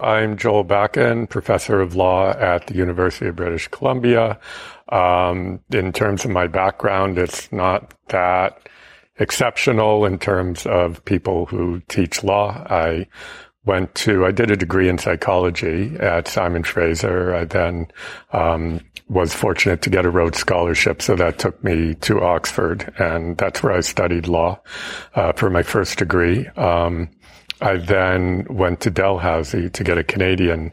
I'm Joel Bakan, professor of law at the University of British Columbia. Um, in terms of my background, it's not that exceptional in terms of people who teach law. I went to, I did a degree in psychology at Simon Fraser. I then um, was fortunate to get a Rhodes Scholarship, so that took me to Oxford, and that's where I studied law uh, for my first degree. Um, I then went to Dalhousie to get a Canadian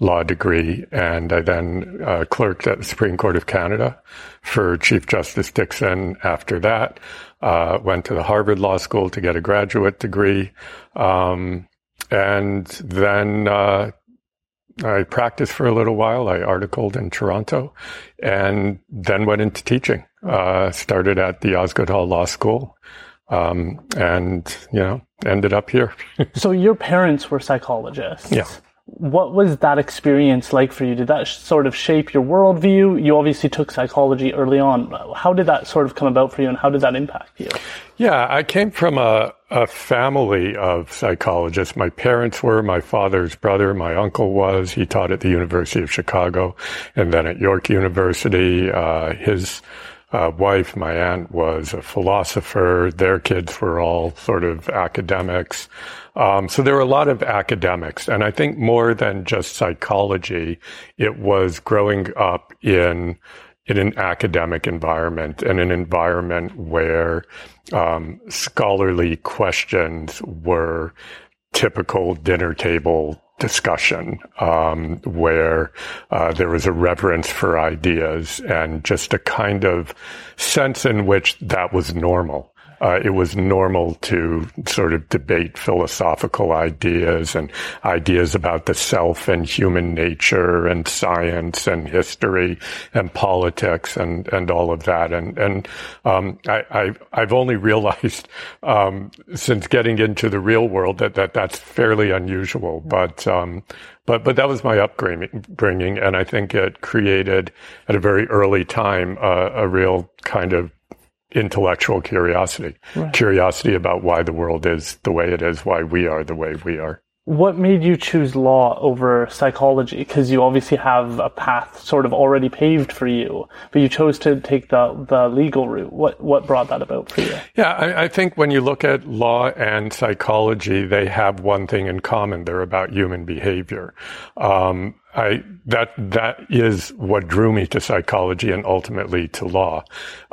law degree, and I then uh, clerked at the Supreme Court of Canada for Chief Justice Dickson. After that, uh, went to the Harvard Law School to get a graduate degree, um, and then uh, I practiced for a little while. I articled in Toronto, and then went into teaching. Uh, started at the Osgoode Hall Law School, um, and you know ended up here. so your parents were psychologists. Yeah. What was that experience like for you? Did that sort of shape your worldview? You obviously took psychology early on. How did that sort of come about for you, and how did that impact you? Yeah, I came from a, a family of psychologists. My parents were, my father's brother, my uncle was. He taught at the University of Chicago and then at York University. Uh, his uh, wife, my aunt, was a philosopher. Their kids were all sort of academics. Um, so there were a lot of academics. And I think more than just psychology, it was growing up in in an academic environment, in an environment where um, scholarly questions were typical dinner table discussion um, where uh, there was a reverence for ideas and just a kind of sense in which that was normal uh, it was normal to sort of debate philosophical ideas and ideas about the self and human nature and science and history and politics and, and all of that. And, and, um, I, I, have only realized, um, since getting into the real world that, that that's fairly unusual, but, um, but but that was my upbringing, and I think it created at a very early time uh, a real kind of intellectual curiosity, right. curiosity about why the world is the way it is, why we are the way we are. What made you choose law over psychology? Because you obviously have a path sort of already paved for you, but you chose to take the, the legal route. What, what brought that about for you? Yeah, I, I think when you look at law and psychology, they have one thing in common. They're about human behavior. Um, I that that is what drew me to psychology and ultimately to law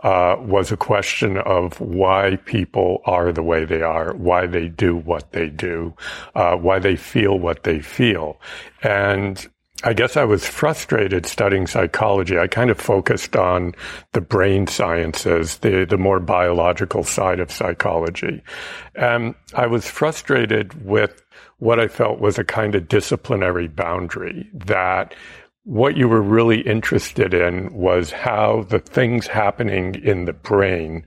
uh, was a question of why people are the way they are, why they do what they do, uh, why they feel what they feel, and I guess I was frustrated studying psychology. I kind of focused on the brain sciences, the, the more biological side of psychology. And I was frustrated with what I felt was a kind of disciplinary boundary that what you were really interested in was how the things happening in the brain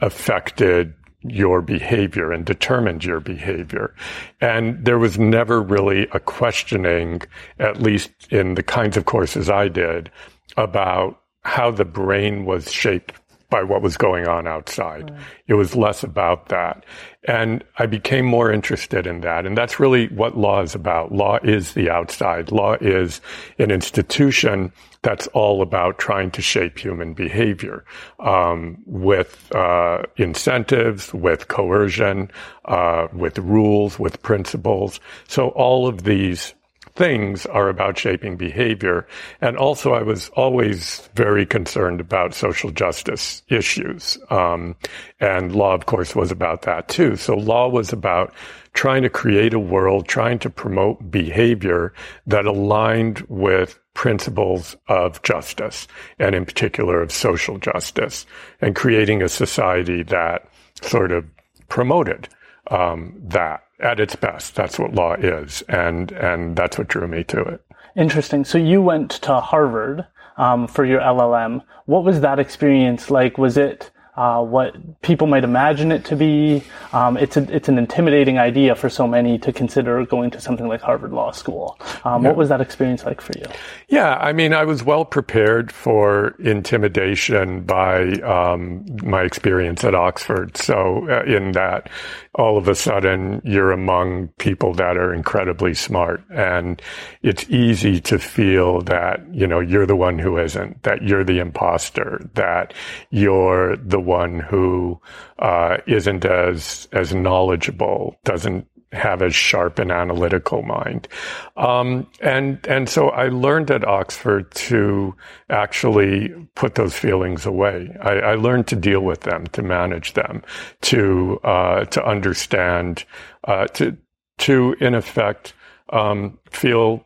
affected your behavior and determined your behavior. And there was never really a questioning, at least in the kinds of courses I did, about how the brain was shaped by what was going on outside. It was less about that. And I became more interested in that. And that's really what law is about. Law is the outside. Law is an institution that's all about trying to shape human behavior um, with uh, incentives, with coercion, uh, with rules, with principles. So all of these things are about shaping behavior. And also, I was always very concerned about social justice issues. Um, and law, of course, was about that too. So law was about trying to create a world, trying to promote behavior that aligned with principles of justice, and in particular of social justice, and creating a society that sort of promoted um, that at its best. That's what law is, and and that's what drew me to it. Interesting. So you went to Harvard um, for your LLM. What was that experience like? Was it uh, what people might imagine it to be. Um, it's a, it's an intimidating idea for so many to consider going to something like Harvard Law School. Um, yeah. What was that experience like for you? Yeah, I mean, I was well prepared for intimidation by um, my experience at Oxford. So, uh, in that, all of a sudden, you're among people that are incredibly smart, and it's easy to feel that you know you're the one who isn't, that you're the imposter, that you're the one who uh, not as as knowledgeable, doesn't have as sharp an analytical mind, um, and and so I learned at Oxford to actually put those feelings away. I, I learned to deal with them, to manage them, to uh, to understand, uh, to to in effect um, feel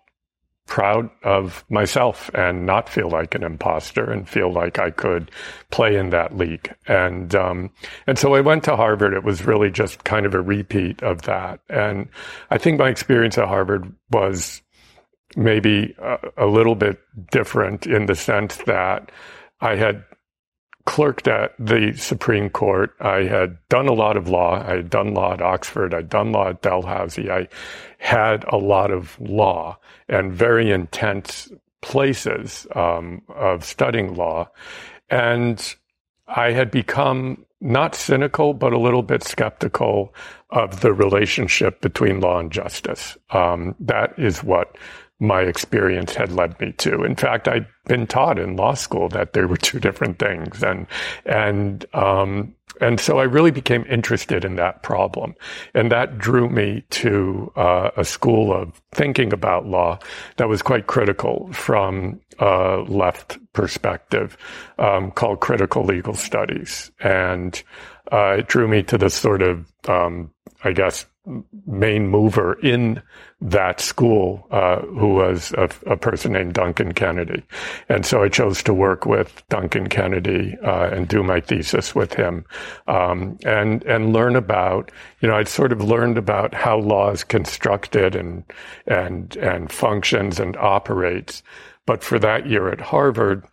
proud of myself and not feel like an imposter and feel like I could play in that league. And, um, and so I went to Harvard. It was really just kind of a repeat of that. And I think my experience at Harvard was maybe a, a little bit different in the sense that I had clerked at the Supreme Court. I had done a lot of law. I had done law at Oxford. I'd done law at Dalhousie. I had a lot of law and very intense places um, of studying law. And I had become not cynical, but a little bit skeptical of the relationship between law and justice. Um, that is what my experience had led me to. In fact, I'd been taught in law school that there were two different things, and and um, and so I really became interested in that problem, and that drew me to uh, a school of thinking about law that was quite critical from a left perspective, um, called critical legal studies, and uh, it drew me to the sort of um, I guess main mover in that school, uh, who was a, a, person named Duncan Kennedy. And so I chose to work with Duncan Kennedy uh, and do my thesis with him um, and, and learn about, you know, I'd sort of learned about how law is constructed and, and, and functions and operates. But for that year at Harvard,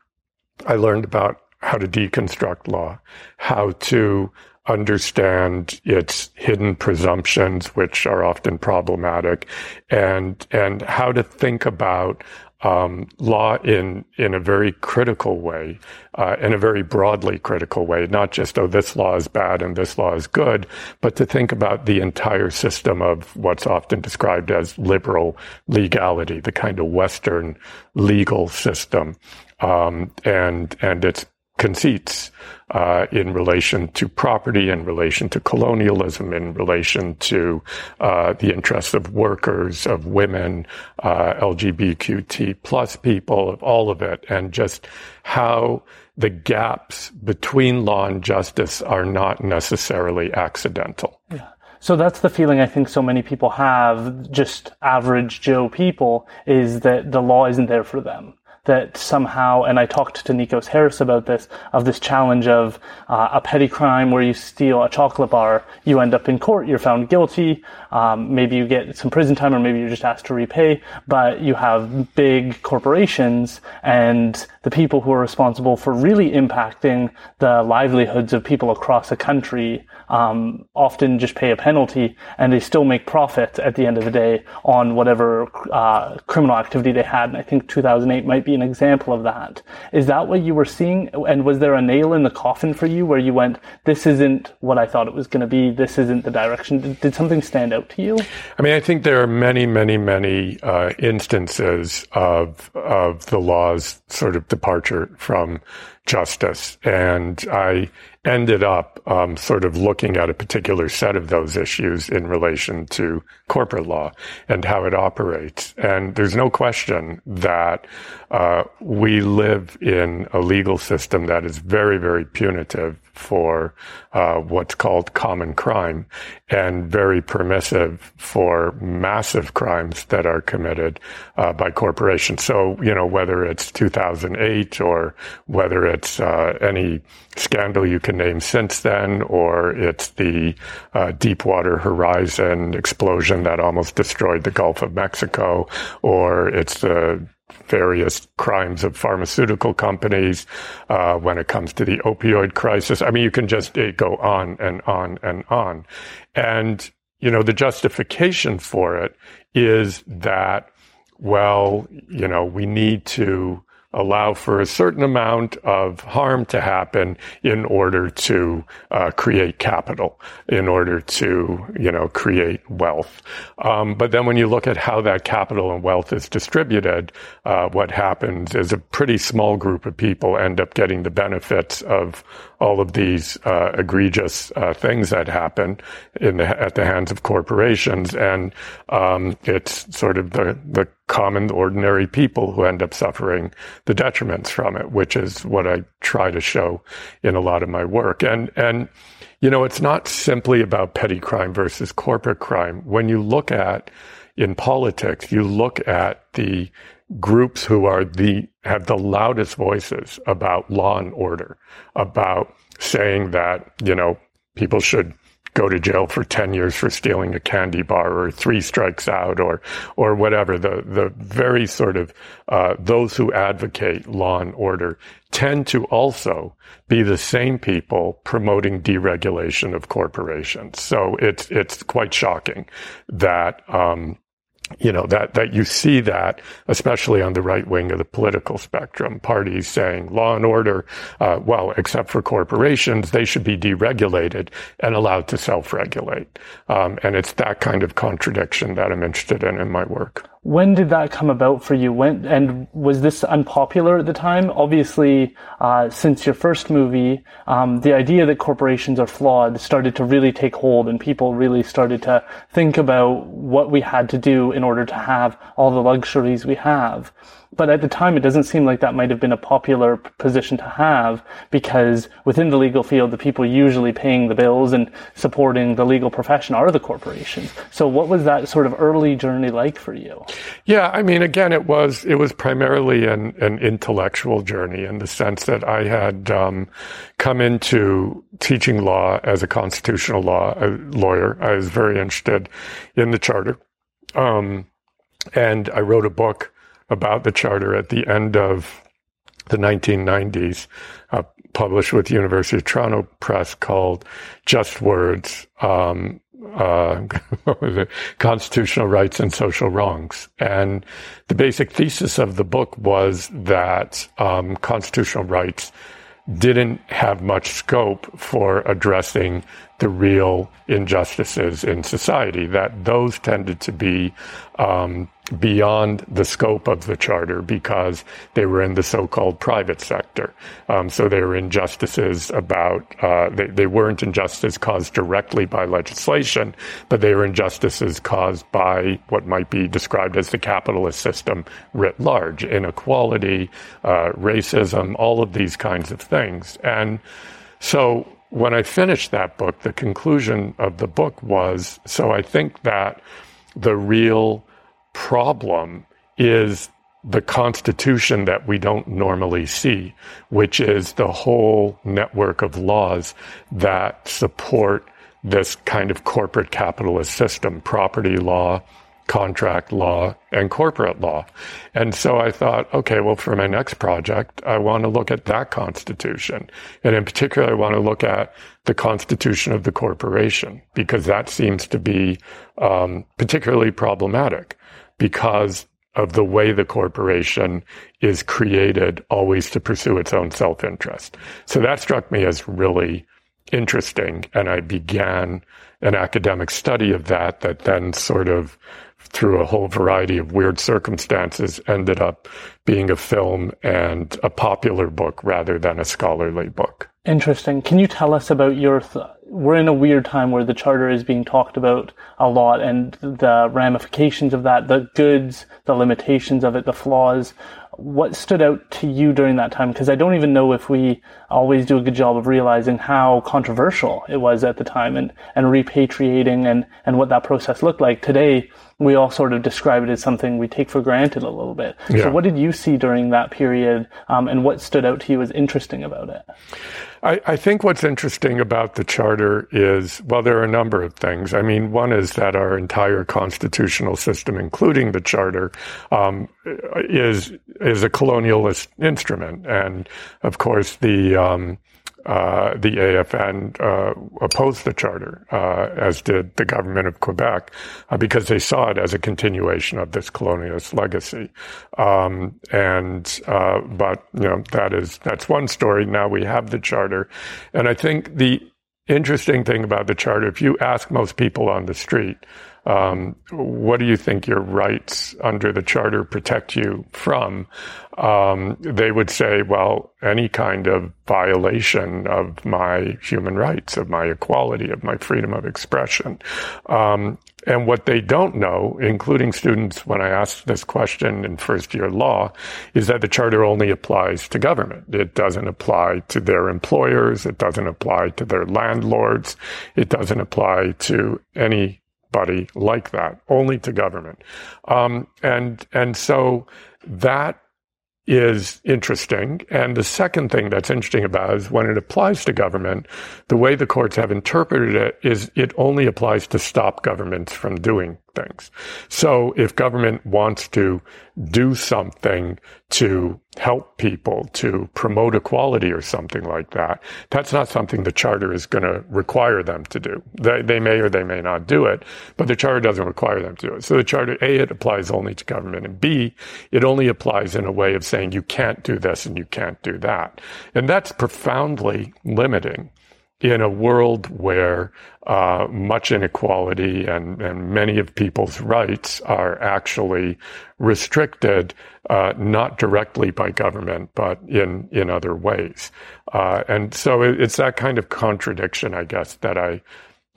I learned about how to deconstruct law, how to understand its hidden presumptions, which are often problematic, and and how to think about um, law in in a very critical way, uh, in a very broadly critical way, not just oh this law is bad and this law is good, but to think about the entire system of what's often described as liberal legality, the kind of Western legal system, um, and and its conceits uh, in relation to property, in relation to colonialism, in relation to uh, the interests of workers, of women, uh, LGBTQ plus people, of all of it, and just how the gaps between law and justice are not necessarily accidental. Yeah. So that's the feeling I think so many people have, just average Joe people, is that the law isn't there for them that somehow, and I talked to Nikos Harris about this, of this challenge of uh, a petty crime where you steal a chocolate bar, you end up in court, you're found guilty, um, maybe you get some prison time or maybe you're just asked to repay, but you have big corporations and the people who are responsible for really impacting the livelihoods of people across a country um, often just pay a penalty and they still make profit at the end of the day on whatever uh, criminal activity they had. And I think 2008 might be an example of that. Is that what you were seeing? And was there a nail in the coffin for you where you went, this isn't what I thought it was going to be. This isn't the direction. Did, did, something stand out to you? I mean, I think there are many, many, many uh, instances of of the law's sort of departure from justice, and I ended up um, sort of looking at a particular set of those issues in relation to corporate law and how it operates. And there's no question that uh, we live in a legal system that is very, very punitive for uh, what's called common crime and very permissive for massive crimes that are committed uh, by corporations. So, you know, whether it's 2008 or whether it's uh, any scandal you can name since then, or it's the uh, Deepwater Horizon explosion that almost destroyed the Gulf of Mexico, or it's the various crimes of pharmaceutical companies, uh, when it comes to the opioid crisis. I mean, you can just go on and on and on. And, you know, the justification for it is that, well, you know, we need to allow for a certain amount of harm to happen in order to uh, create capital, in order to, you know, create wealth. Um, but then when you look at how that capital and wealth is distributed, uh, what happens is a pretty small group of people end up getting the benefits of all of these uh, egregious uh, things that happen in the, at the hands of corporations, and um, it's sort of the the common, ordinary people who end up suffering the detriments from it, which is what I try to show in a lot of my work. And and you know, it's not simply about petty crime versus corporate crime. When you look at in politics, you look at the groups who are the have the loudest voices about law and order, about saying that you know people should go to jail for 10 years for stealing a candy bar or three strikes out or or whatever. The the very sort of uh, those who advocate law and order tend to also be the same people promoting deregulation of corporations. So it's it's quite shocking that um, you know that that you see that especially on the right wing of the political spectrum. Parties saying law and order uh, well except for corporations they should be deregulated and allowed to self-regulate. Um, and it's that kind of contradiction that i'm interested in in my work when did that come about for you? When and was this unpopular at the time? Obviously, uh, since your first movie, um, the idea that corporations are flawed started to really take hold, and people really started to think about what we had to do in order to have all the luxuries we have. But at the time, it doesn't seem like that might have been a popular position to have because within the legal field, the people usually paying the bills and supporting the legal profession are the corporations. So what was that sort of early journey like for you? Yeah, I mean, again, it was, it was primarily an, an intellectual journey in the sense that I had, um, come into teaching law as a constitutional law a lawyer. I was very interested in the charter. Um, and I wrote a book about the charter at the end of the 1990s, uh, published with University of Toronto Press called Just Words, um, uh? Constitutional Rights and Social Wrongs. And the basic thesis of the book was that um, constitutional rights didn't have much scope for addressing the real injustices in society, that those tended to be um, beyond the scope of the charter because they were in the so-called private sector. Um, so they were injustices about, uh, they, they weren't injustices caused directly by legislation, but they were injustices caused by what might be described as the capitalist system writ large, inequality, uh, racism, all of these kinds of things. And so when I finished that book, the conclusion of the book was, so I think that the real problem is the constitution that we don't normally see, which is the whole network of laws that support this kind of corporate capitalist system, property law, contract law, and corporate law. And so I thought, okay, well, for my next project, I want to look at that constitution. And in particular, I want to look at the constitution of the corporation, because that seems to be um, particularly problematic because of the way the corporation is created always to pursue its own self interest. So that struck me as really interesting. And I began an academic study of that, that then sort of through a whole variety of weird circumstances ended up being a film and a popular book rather than a scholarly book. Interesting. Can you tell us about your? Th- we're in a weird time where the charter is being talked about a lot, and the ramifications of that, the goods, the limitations of it, the flaws. What stood out to you during that time? Because I don't even know if we always do a good job of realizing how controversial it was at the time, and and repatriating and and what that process looked like. Today, we all sort of describe it as something we take for granted a little bit. Yeah. So, what did you see during that period, um, and what stood out to you as interesting about it? I, I, think what's interesting about the charter is, well, there are a number of things. I mean, one is that our entire constitutional system, including the charter, um, is is a colonialist instrument, and of course the um, uh, the AFN uh, opposed the charter, uh, as did the government of Quebec, uh, because they saw it as a continuation of this colonialist legacy. Um, and uh, but you know that is that's one story. Now we have the charter, and I think the interesting thing about the charter, if you ask most people on the street, um, what do you think your rights under the charter protect you from? Um, they would say, well, any kind of violation of my human rights, of my equality, of my freedom of expression. Um, and what they don't know, including students when I ask this question in first year law, is that the charter only applies to government. It doesn't apply to their employers. It doesn't apply to their landlords. It doesn't apply to any body like that, only to government. Um, and and so that is interesting. And the second thing that's interesting about it is when it applies to government, the way the courts have interpreted it is it only applies to stop governments from doing things. So if government wants to do something to help people, to promote equality or something like that, that's not something the charter is going to require them to do. They, they may or they may not do it, but the charter doesn't require them to do it. So the charter, A, it applies only to government, and B, it only applies in a way of saying you can't do this and you can't do that. And that's profoundly limiting in a world where uh, much inequality and, and many of people's rights are actually restricted, uh, not directly by government, but in, in other ways. Uh, and so it, it's that kind of contradiction, I guess, that I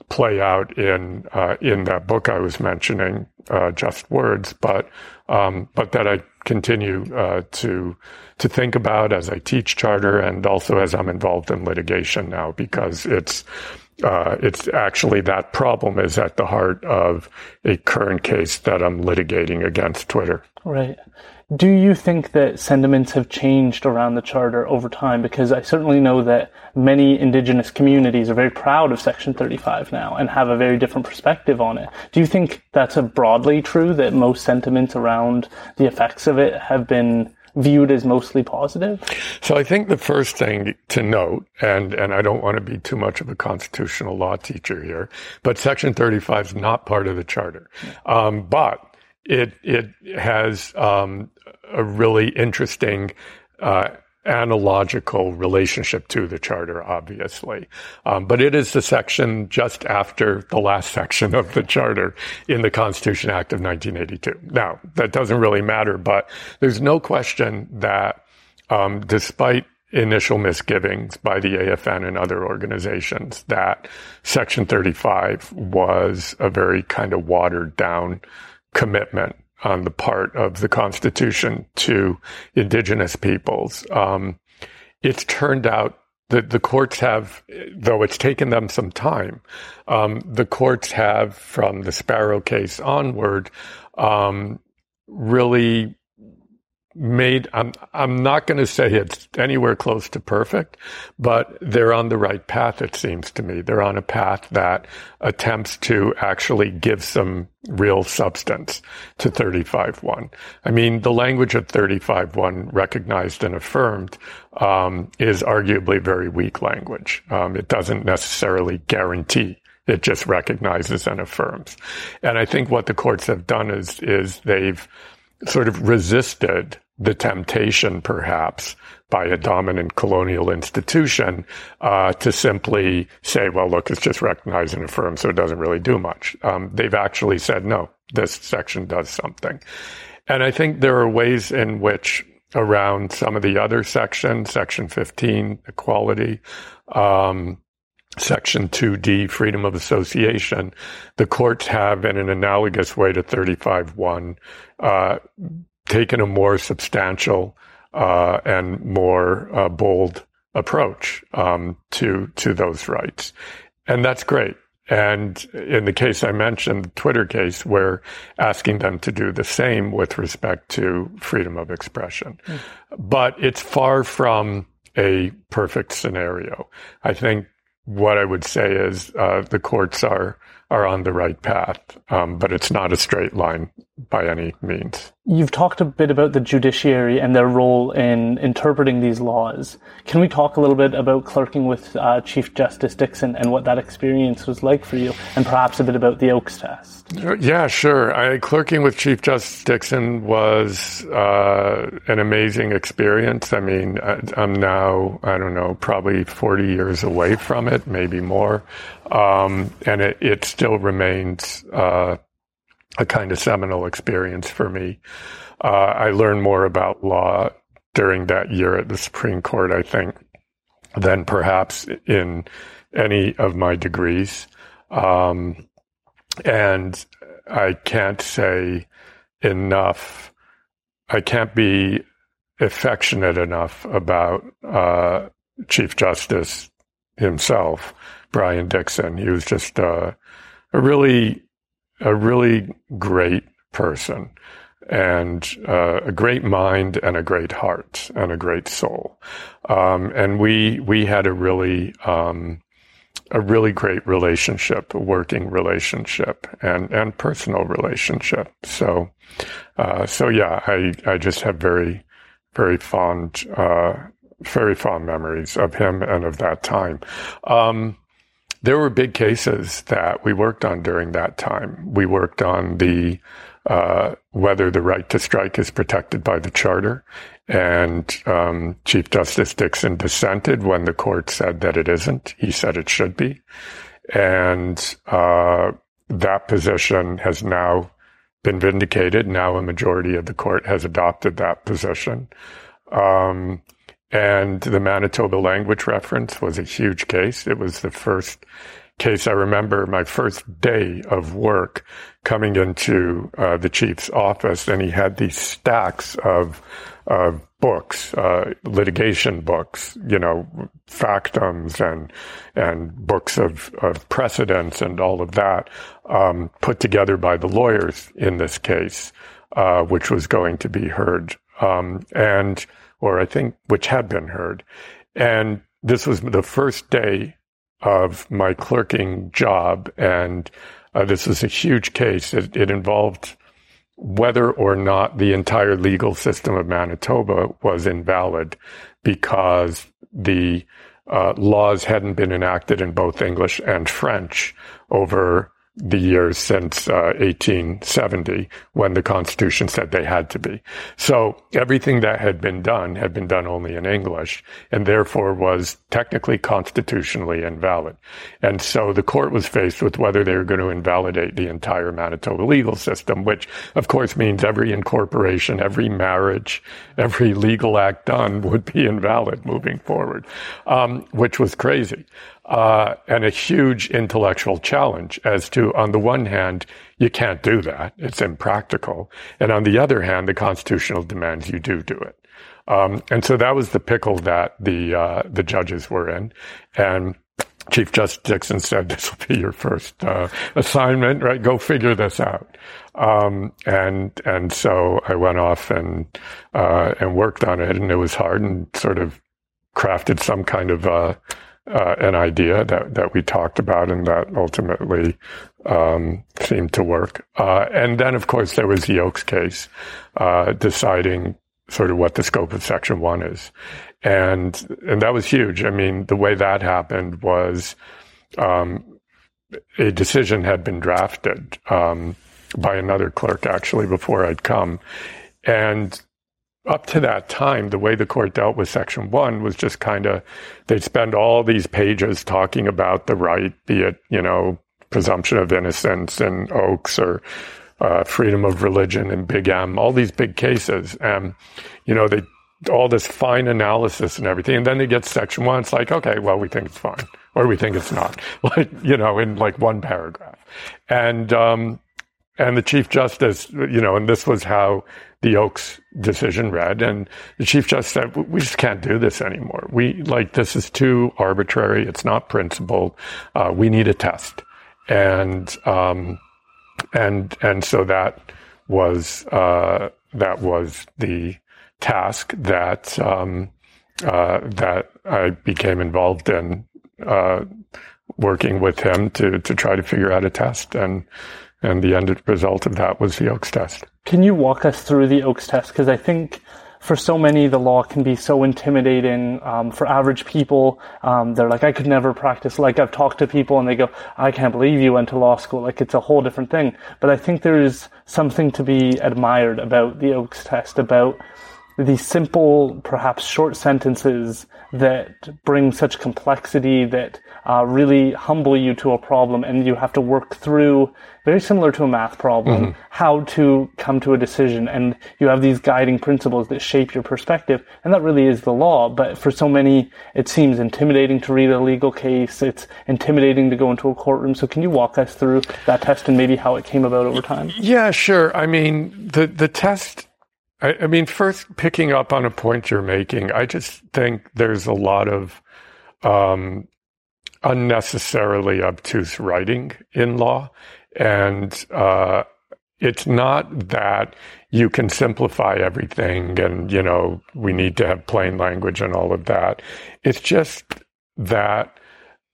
play out in uh, in that book I was mentioning, uh, Just Words, but um, but that I continue uh, to to think about as I teach charter and also as I'm involved in litigation now because it's uh, it's actually that problem is at the heart of a current case that I'm litigating against Twitter. Right. Do you think that sentiments have changed around the charter over time? Because I certainly know that many indigenous communities are very proud of Section 35 now and have a very different perspective on it. Do you think that's broadly true that most sentiments around the effects of it have been viewed as mostly positive? So I think the first thing to note, and, and I don't want to be too much of a constitutional law teacher here, but Section 35 is not part of the charter. Um, but it, it has um, a really interesting uh, analogical relationship to the charter, obviously. Um, but it is the section just after the last section of the charter in the Constitution Act of 1982. Now, that doesn't really matter, but there's no question that um, despite initial misgivings by the AFN and other organizations that Section 35 was a very kind of watered down commitment on the part of the Constitution to indigenous peoples. Um, it's turned out that the courts have, though it's taken them some time, um, the courts have, from the Sparrow case onward, um, really made I'm I'm not going to say it's anywhere close to perfect, but they're on the right path it seems to me. They're on a path that attempts to actually give some real substance to 35.1. I mean, the language of 35.1 recognized and affirmed um, is arguably very weak language. Um, it doesn't necessarily guarantee it just recognizes and affirms. And I think what the courts have done is, is they've sort of resisted the temptation, perhaps, by a dominant colonial institution uh, to simply say, well, look, it's just recognized and affirmed, so it doesn't really do much. Um, they've actually said, no, this section does something. And I think there are ways in which around some of the other sections, section 15, equality, um, Section 2D, freedom of association, the courts have, in an analogous way to 35.1, uh, taken a more substantial uh, and more uh, bold approach um, to to those rights, and that's great. And in the case I mentioned, the Twitter case, we're asking them to do the same with respect to freedom of expression. Mm. But it's far from a perfect scenario. I think what I would say is uh, the courts are are on the right path, um, but it's not a straight line by any means. You've talked a bit about the judiciary and their role in interpreting these laws. Can we talk a little bit about clerking with uh, Chief Justice Dickson and what that experience was like for you, and perhaps a bit about the Oakes test? Yeah, sure. I, clerking with Chief Justice Dickson was uh, an amazing experience. I mean, I, I'm now, I don't know, probably 40 years away from it, maybe more. Um, and it, it, still remains uh, a kind of seminal experience for me. Uh, I learned more about law during that year at the Supreme Court, I think, than perhaps in any of my degrees. Um, and I can't say enough, I can't be affectionate enough about uh, Chief Justice himself, Brian Dickson. He was just uh, a really a really great person and uh, a great mind and a great heart and a great soul. Um, and we we had a really um, a really great relationship, a working relationship, and and personal relationship. So uh, so yeah, I I just have very very fond uh, very fond memories of him and of that time. Um, there were big cases that we worked on during that time. We worked on the uh, whether the right to strike is protected by the charter, and um, Chief Justice Dickson dissented when the court said that it isn't. He said it should be, and uh, that position has now been vindicated. Now a majority of the court has adopted that position. Um, and the Manitoba language reference was a huge case. It was the first case I remember my first day of work coming into uh, the chief's office, and he had these stacks of of books, uh, litigation books, you know, factums and and books of, of precedents and all of that, um, put together by the lawyers in this case, uh, which was going to be heard. Um, and or I think which had been heard. And this was the first day of my clerking job. And uh, this was a huge case. It, it, involved whether or not the entire legal system of Manitoba was invalid because the uh, laws hadn't been enacted in both English and French over the years since uh, 1870 when the Constitution said they had to be. So everything that had been done had been done only in English and therefore was technically constitutionally invalid. And so the court was faced with whether they were going to invalidate the entire Manitoba legal system, which of course means every incorporation, every marriage, every legal act done would be invalid moving forward, um, which was crazy uh, and a huge intellectual challenge as to, on the one hand, you can't do that. It's impractical. And on the other hand, the constitutional demands you do do it. Um, and so that was the pickle that the, uh, the judges were in. And Chief Justice Dickson said, this will be your first, uh, assignment, right? Go figure this out. Um, and, and so I went off and, uh, and worked on it and it was hard and sort of crafted some kind of, uh, uh, an idea that, that we talked about and that ultimately um, seemed to work. Uh, and then, of course, there was the Oakes case, uh, deciding sort of what the scope of Section 1 is. And, and that was huge. I mean, the way that happened was um, a decision had been drafted um, by another clerk, actually, before I'd come. And up to that time, the way the court dealt with Section 1 was just kind of, they'd spend all these pages talking about the right, be it, you know, presumption of innocence and Oakes or uh, freedom of religion and Big M, all these big cases. And, you know, they, all this fine analysis and everything. And then they get Section 1. It's like, okay, well, we think it's fine or we think it's not, like, you know, in like one paragraph. And, um, and the Chief Justice, you know, and this was how the Oakes decision read. And the Chief Justice said, we just can't do this anymore. We, like, this is too arbitrary. It's not principled. Uh, we need a test. And, um, and, and so that was, uh, that was the task that, um, uh, that I became involved in uh, working with him to to try to figure out a test, and and the end result of that was the Oakes test. Can you walk us through the Oakes test? Because I think for so many, the law can be so intimidating um, for average people. Um, they're like, I could never practice. Like I've talked to people and they go, I can't believe you went to law school. Like it's a whole different thing. But I think there's something to be admired about the Oakes test, about these simple, perhaps short sentences that bring such complexity that uh, really humble you to a problem and you have to work through very similar to a math problem mm-hmm. how to come to a decision. And you have these guiding principles that shape your perspective. And that really is the law. But for so many it seems intimidating to read a legal case. It's intimidating to go into a courtroom. So can you walk us through that test and maybe how it came about over time? Yeah sure. I mean the the test I, I mean, first, picking up on a point you're making, I just think there's a lot of um, unnecessarily obtuse writing in law. And uh, it's not that you can simplify everything and, you know, we need to have plain language and all of that. It's just that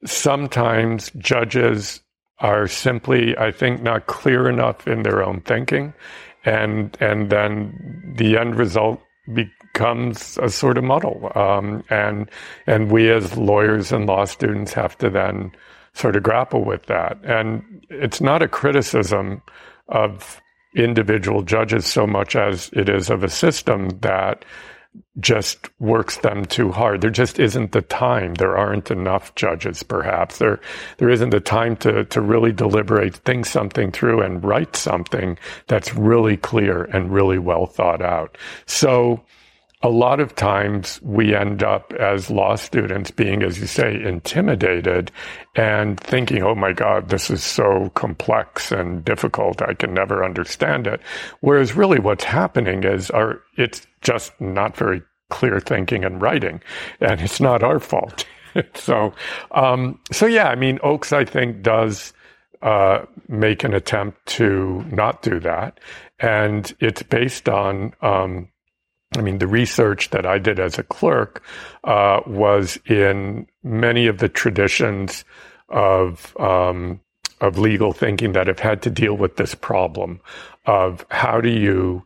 sometimes judges are simply, I think, not clear enough in their own thinking and and then the end result becomes a sort of muddle. Um, and and we as lawyers and law students have to then sort of grapple with that. And it's not a criticism of individual judges so much as it is of a system that just works them too hard. There just isn't the time. There aren't enough judges, perhaps. There, there isn't the time to, to really deliberate, think something through and write something that's really clear and really well thought out. So, a lot of times we end up as law students being, as you say, intimidated and thinking, oh my God, this is so complex and difficult. I can never understand it. Whereas really what's happening is our, it's just not very clear thinking and writing. And it's not our fault. so, um, so yeah, I mean, Oakes, I think, does, uh, make an attempt to not do that. And it's based on, um, I mean, the research that I did as a clerk uh, was in many of the traditions of um, of legal thinking that have had to deal with this problem of how do you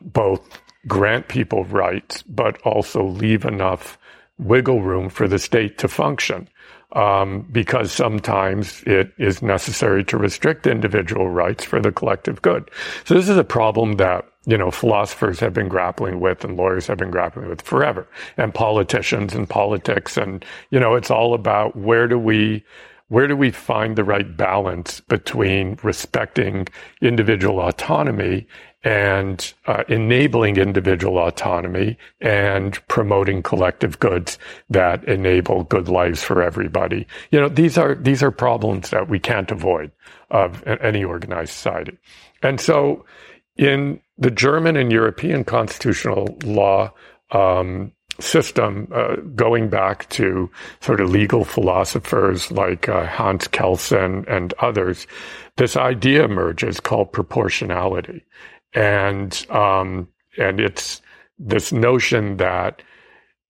both grant people rights but also leave enough wiggle room for the state to function. Um, because sometimes it is necessary to restrict individual rights for the collective good. So this is a problem that you know, philosophers have been grappling with and lawyers have been grappling with forever and politicians and politics. And, you know, it's all about where do we, where do we find the right balance between respecting individual autonomy and uh, enabling individual autonomy and promoting collective goods that enable good lives for everybody. You know, these are these are problems that we can't avoid of any organized society. And so in the German and European constitutional law um, system, uh, going back to sort of legal philosophers like uh, Hans Kelsen and others, this idea emerges called proportionality, and um, and it's this notion that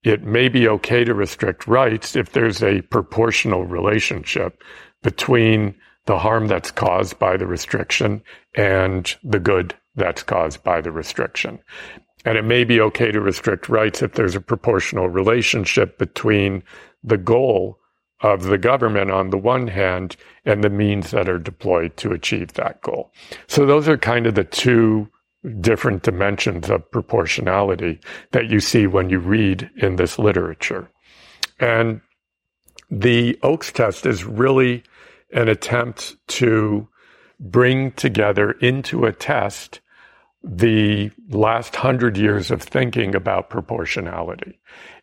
it may be okay to restrict rights if there's a proportional relationship between the harm that's caused by the restriction and the good that's caused by the restriction. And it may be okay to restrict rights if there's a proportional relationship between the goal of the government on the one hand and the means that are deployed to achieve that goal. So those are kind of the two different dimensions of proportionality that you see when you read in this literature. And the Oakes test is really an attempt to bring together into a test the last hundred years of thinking about proportionality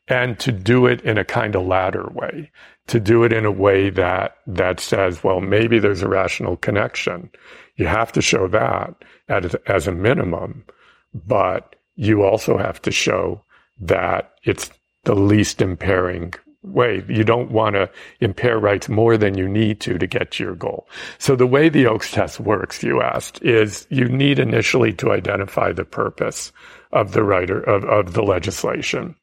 and to do it in a kind of ladder way, to do it in a way that, that says, well, maybe there's a rational connection. You have to show that as, as a minimum, but you also have to show that it's the least impairing way. You don't want to impair rights more than you need to to get to your goal. So the way the Oakes test works, you asked, is you need initially to identify the purpose of the writer of, of the legislation.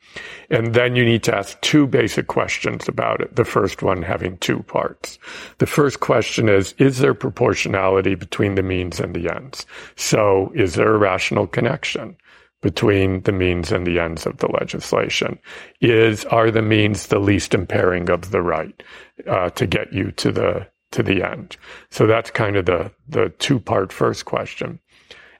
And then you need to ask two basic questions about it. The first one having two parts. The first question is, is there proportionality between the means and the ends? So is there a rational connection? Between the means and the ends of the legislation is are the means the least impairing of the right uh, to get you to the to the end so that's kind of the the two part first question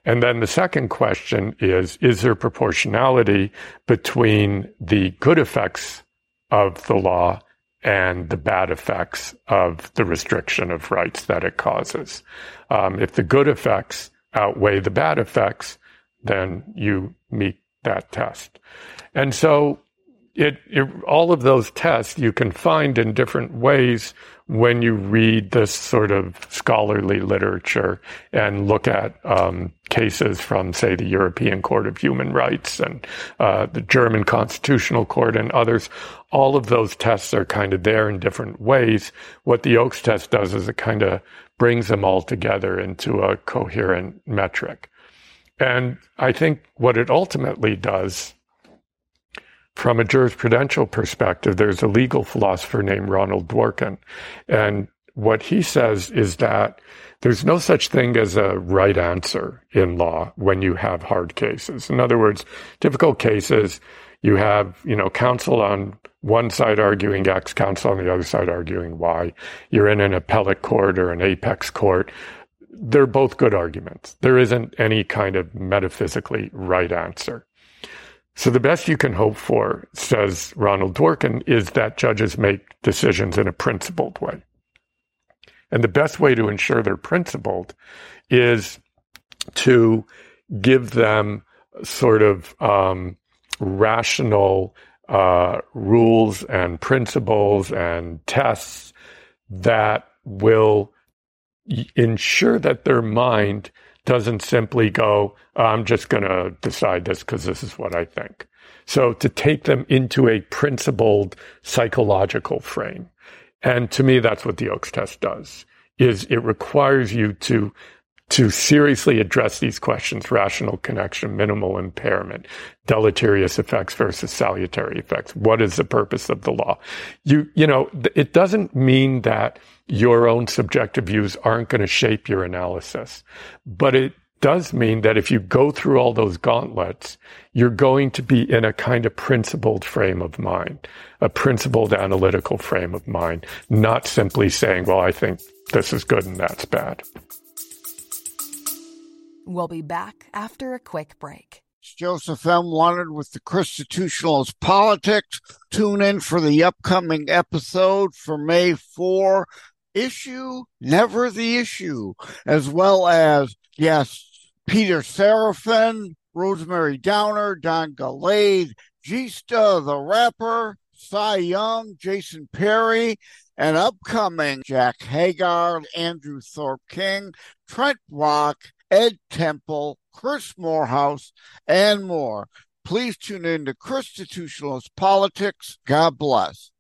and then the second question is Is there proportionality between the good effects of the law and the bad effects of the restriction of rights that it causes? Um, if the good effects outweigh the bad effects, then you meet that test. And so it, it, all of those tests you can find in different ways when you read this sort of scholarly literature and look at um, cases from, say, the European Court of Human Rights and uh, the German Constitutional Court and others. All of those tests are kind of there in different ways. What the Oakes test does is it kind of brings them all together into a coherent metric. And I think what it ultimately does from a jurisprudential perspective, there's a legal philosopher named Ronald Dworkin. And what he says is that there's no such thing as a right answer in law when you have hard cases. In other words, difficult cases, you have, you know, counsel on one side arguing X, counsel on the other side arguing Y. You're in an appellate court or an apex court. They're both good arguments. There isn't any kind of metaphysically right answer. So the best you can hope for, says Ronald Dworkin, is that judges make decisions in a principled way. And the best way to ensure they're principled is to give them sort of um, rational uh, rules and principles and tests that will ensure that their mind doesn't simply go, I'm just going to decide this because this is what I think. So to take them into a principled psychological frame. And to me, that's what the Oakes test does, is it requires you to to seriously address these questions rational connection, minimal impairment, deleterious effects versus salutary effects. What is the purpose of the law? You, you know, it doesn't mean that your own subjective views aren't going to shape your analysis, but it does mean that if you go through all those gauntlets, you're going to be in a kind of principled frame of mind, a principled analytical frame of mind, not simply saying, well, I think this is good and that's bad. We'll be back after a quick break. Joseph M. Wanted with the Constitutionalist Politics. Tune in for the upcoming episode for May 4. Issue, never the issue, as well as guests Peter Seraphin, Rosemary Downer, Don Gallade, Gista the rapper, Cy Young, Jason Perry, and upcoming Jack Hagar, Andrew Thorpe King, Trent Rock, Ed Temple, Chris Morehouse, and more. Please tune in to Constitutionalist Politics. God bless.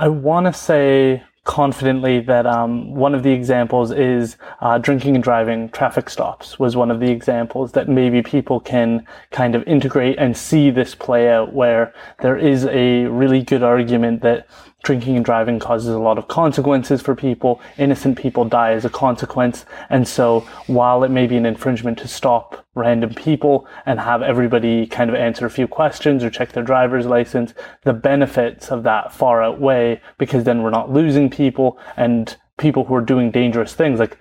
I want to say confidently that um, one of the examples is uh, drinking and driving traffic stops was one of the examples that maybe people can kind of integrate and see this play out where there is a really good argument that drinking and driving causes a lot of consequences for people. Innocent people die as a consequence. And so while it may be an infringement to stop random people and have everybody kind of answer a few questions or check their driver's license, the benefits of that far outweigh because then we're not losing people and people who are doing dangerous things. Like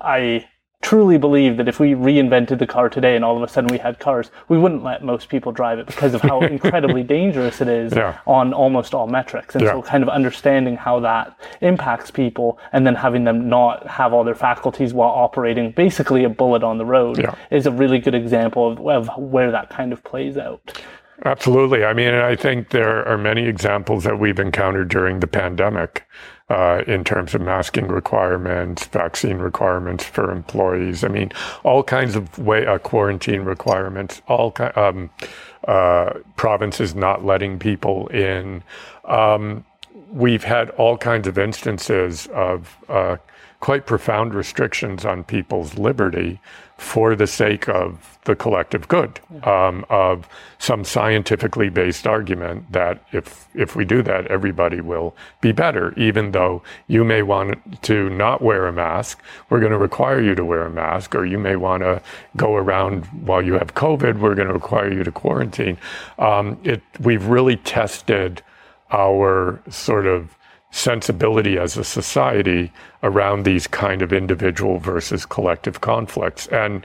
I truly believe that if we reinvented the car today and all of a sudden we had cars, we wouldn't let most people drive it because of how incredibly dangerous it is yeah. on almost all metrics. And yeah. so kind of understanding how that impacts people and then having them not have all their faculties while operating basically a bullet on the road yeah. is a really good example of, of where that kind of plays out. Absolutely. I mean, I think there are many examples that we've encountered during the pandemic uh, in terms of masking requirements, vaccine requirements for employees. I mean, all kinds of way uh, quarantine requirements. All um, uh, provinces not letting people in. Um, we've had all kinds of instances of uh, quite profound restrictions on people's liberty for the sake of the collective good, um, of some scientifically based argument that if if we do that, everybody will be better. Even though you may want to not wear a mask, we're going to require you to wear a mask, or you may want to go around while you have COVID, we're going to require you to quarantine. Um, it we've really tested our sort of sensibility as a society around these kind of individual versus collective conflicts. And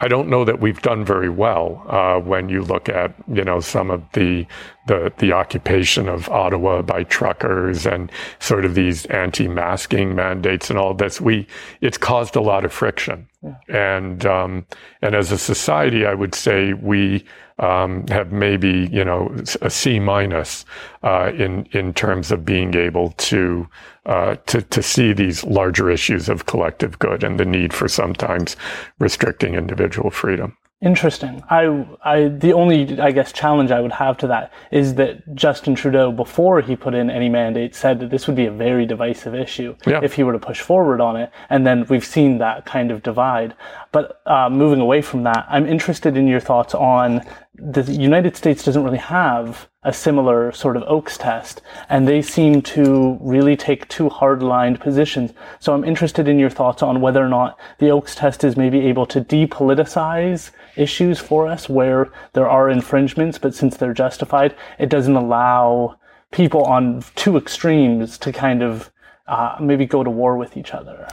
I don't know that we've done very well uh, when you look at you know some of the, the the occupation of Ottawa by truckers and sort of these anti-masking mandates and all this. We it's caused a lot of friction, yeah. and um, and as a society, I would say we um, have maybe you know a C minus uh, in in terms of being able to uh, to to see these larger issues of collective good and the need for sometimes restricting individual freedom. Interesting. I, I, the only, I guess, challenge I would have to that is that Justin Trudeau, before he put in any mandate, said that this would be a very divisive issue yeah. if he were to push forward on it. And then we've seen that kind of divide. But uh, moving away from that, I'm interested in your thoughts on the United States doesn't really have a similar sort of Oakes test, and they seem to really take two hard-lined positions. So I'm interested in your thoughts on whether or not the Oakes test is maybe able to depoliticize issues for us where there are infringements, but since they're justified, it doesn't allow people on two extremes to kind of uh, maybe go to war with each other.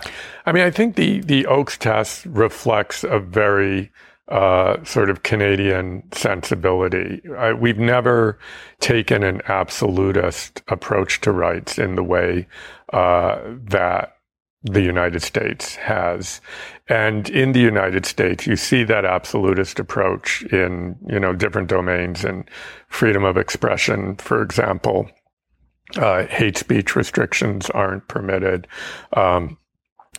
I mean, I think the the Oakes test reflects a very uh, sort of Canadian sensibility. We've never taken an absolutist approach to rights in the way uh, that the United States has. And in the United States, you see that absolutist approach in, you know, different domains and freedom of expression, for example. Uh, hate speech restrictions aren't permitted. Um,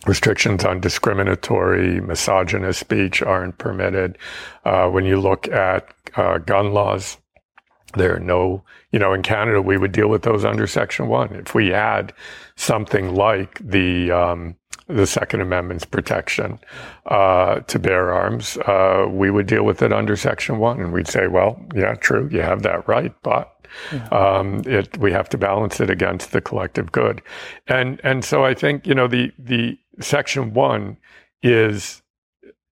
restrictions on discriminatory, misogynist speech aren't permitted. Uh, when you look at uh, gun laws, there are no, you know, in Canada, we would deal with those under Section 1. If we had something like the, um, the Second Amendment's protection uh, to bear arms, uh, we would deal with it under Section 1. And we'd say, well, yeah, true, you have that right, but yeah. Um, it, we have to balance it against the collective good, and and so I think you know the the section one is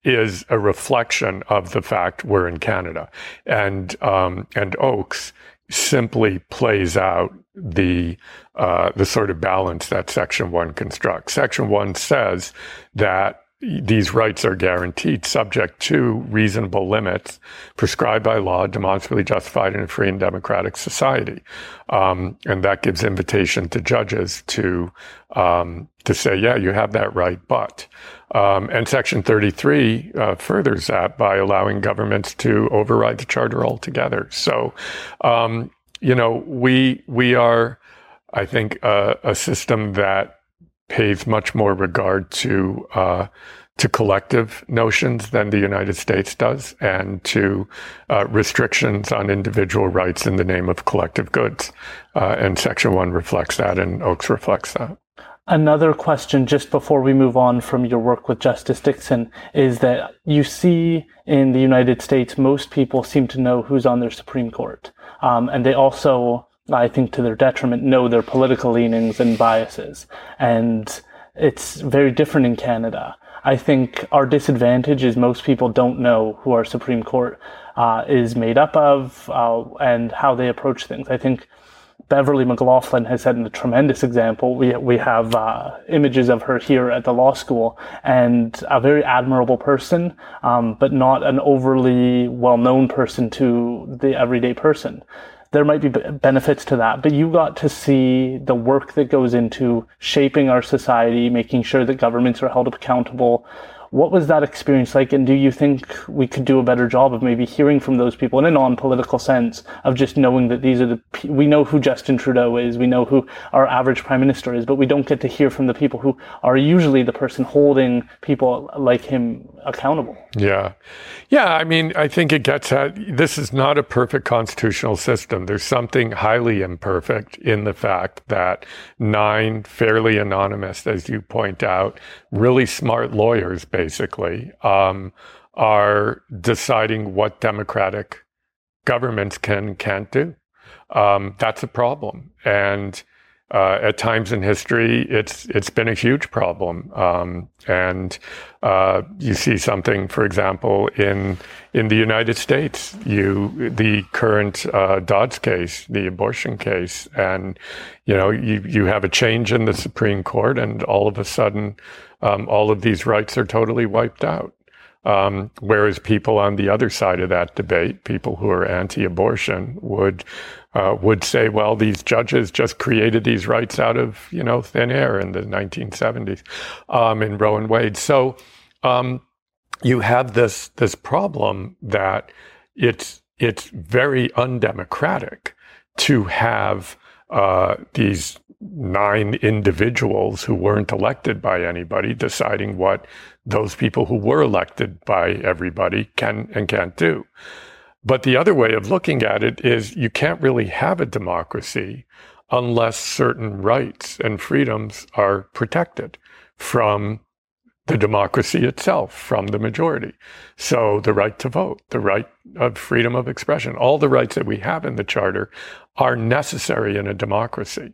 is a reflection of the fact we're in Canada, and um, and Oakes simply plays out the uh, the sort of balance that Section One constructs. Section One says that these rights are guaranteed subject to reasonable limits prescribed by law, demonstrably justified in a free and democratic society. Um, and that gives invitation to judges to, um, to say, yeah, you have that right, but. Um, and Section 33 uh, furthers that by allowing governments to override the charter altogether. So, um, you know, we, we are, I think, uh, a system that pays much more regard to uh, to collective notions than the United States does, and to uh, restrictions on individual rights in the name of collective goods. Uh, and Section One reflects that, and Oakes reflects that. Another question, just before we move on from your work with Justice Dickson, is that you see in the United States, most people seem to know who's on their Supreme Court, um, and they also I think to their detriment, know their political leanings and biases. And it's very different in Canada. I think our disadvantage is most people don't know who our Supreme Court uh, is made up of uh, and how they approach things. I think Beverly McLachlin has set a tremendous example. We we have uh, images of her here at the law school, and a very admirable person, um, but not an overly well known person to the everyday person there might be benefits to that, but you got to see the work that goes into shaping our society, making sure that governments are held accountable. What was that experience like? And do you think we could do a better job of maybe hearing from those people in a non-political sense of just knowing that these are the, we know who Justin Trudeau is, we know who our average prime minister is, but we don't get to hear from the people who are usually the person holding people like him accountable. Yeah. Yeah. I mean, I think it gets at this is not a perfect constitutional system. There's something highly imperfect in the fact that nine fairly anonymous, as you point out, really smart lawyers, basically, um, are deciding what democratic governments can can't do. Um, that's a problem, and uh, at times in history, it's it's been a huge problem, um, and uh, you see something, for example, in in the United States, you the current uh, Dobbs case, the abortion case, and you know you you have a change in the Supreme Court, and all of a sudden, um, all of these rights are totally wiped out. Um, whereas people on the other side of that debate, people who are anti-abortion, would uh, would say, well, these judges just created these rights out of you know thin air in the 1970s um, in Roe and Wade. So um, you have this this problem that it's it's very undemocratic to have uh, these nine individuals who weren't elected by anybody deciding what those people who were elected by everybody can and can't do. But the other way of looking at it is you can't really have a democracy unless certain rights and freedoms are protected from the democracy itself, from the majority. So the right to vote, the right of freedom of expression, all the rights that we have in the charter are necessary in a democracy.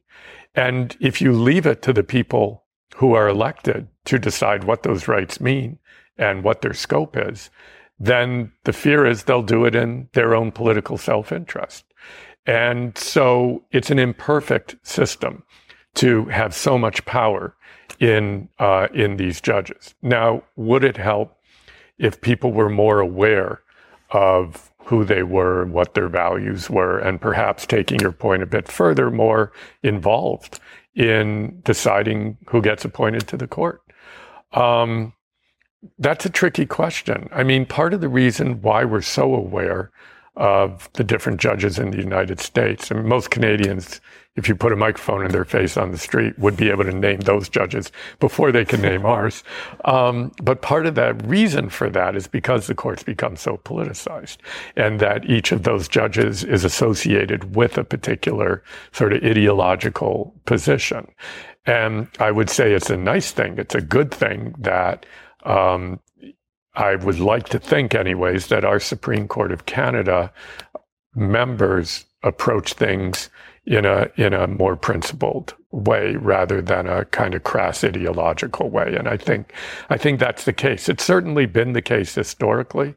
And if you leave it to the people who are elected to decide what those rights mean and what their scope is, then the fear is they'll do it in their own political self interest. And so it's an imperfect system to have so much power in uh, in these judges. Now, would it help if people were more aware of who they were, what their values were, and perhaps taking your point a bit further, more involved in deciding who gets appointed to the court? Um, that's a tricky question. I mean, part of the reason why we're so aware of the different judges in the United States, and most Canadians, if you put a microphone in their face on the street, would be able to name those judges before they can name ours. Um, but part of the reason for that is because the courts become so politicized, and that each of those judges is associated with a particular sort of ideological position. And I would say it's a nice thing, it's a good thing that um, I would like to think, anyways, that our Supreme Court of Canada members approach things in a in a more principled way rather than a kind of crass ideological way. And I think I think that's the case. It's certainly been the case historically.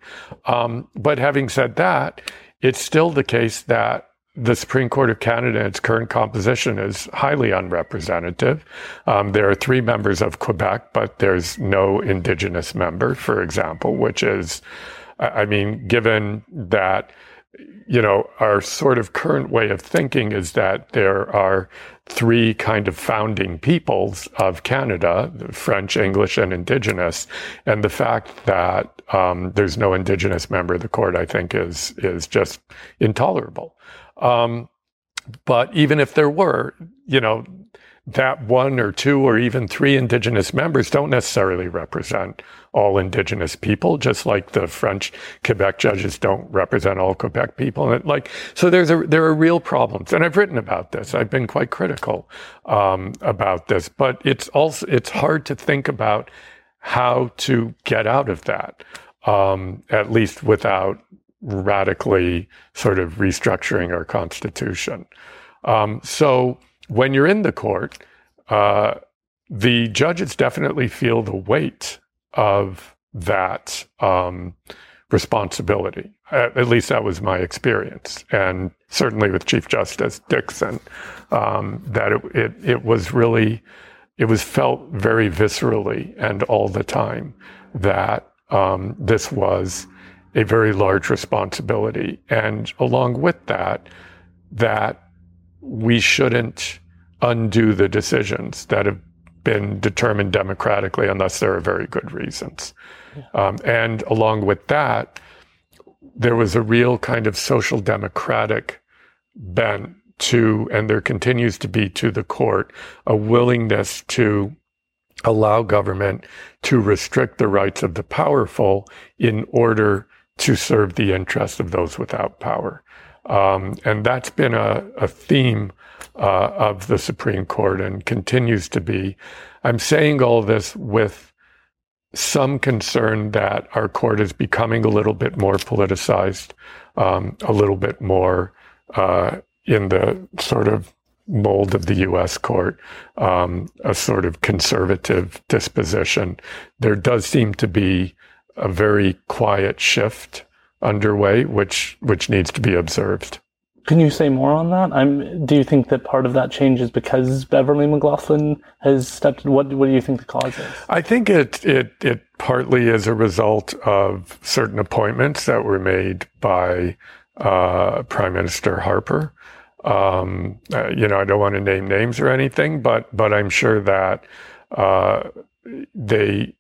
Um, but having said that, it's still the case that the Supreme Court of Canada, its current composition is highly unrepresentative. Um, there are three members of Quebec, but there's no Indigenous member, for example, which is, I mean, given that, you know, our sort of current way of thinking is that there are three kind of founding peoples of Canada French, English, and Indigenous. And the fact that um, there's no Indigenous member of the court, I think, is, is just intolerable. Um, but even if there were, you know, that one or two or even three indigenous members don't necessarily represent all indigenous people, just like the French Quebec judges don't represent all Quebec people. And like, so there's a, there are real problems. And I've written about this. I've been quite critical, um, about this, but it's also, it's hard to think about how to get out of that, um, at least without radically sort of restructuring our constitution. Um, so when you're in the court, uh, the judges definitely feel the weight of that um, responsibility. At, at, least that was my experience, and certainly with Chief Justice Dickson, um, that it, it, it was really it was felt very viscerally and all the time that um, this was a very large responsibility. And along with that, that we shouldn't undo the decisions that have been determined democratically unless there are very good reasons. Um, and along with that, there was a real kind of social democratic bent to, and there continues to be to the court, a willingness to allow government to restrict the rights of the powerful in order to serve the interests of those without power. Um, and that's been a, a theme uh, of the Supreme Court and continues to be. I'm saying all this with some concern that our court is becoming a little bit more politicized, um, a little bit more uh, in the sort of mold of the U.S. court, um, a sort of conservative disposition. There does seem to be a very quiet shift underway, which which needs to be observed. Can you say more on that? I'm, do you think that part of that change is because Beverly McLachlin has stepped? What What do you think the cause is? I think it it it partly is a result of certain appointments that were made by uh, Prime Minister Harper. Um, uh, you know, I don't want to name names or anything, but but I'm sure that uh, they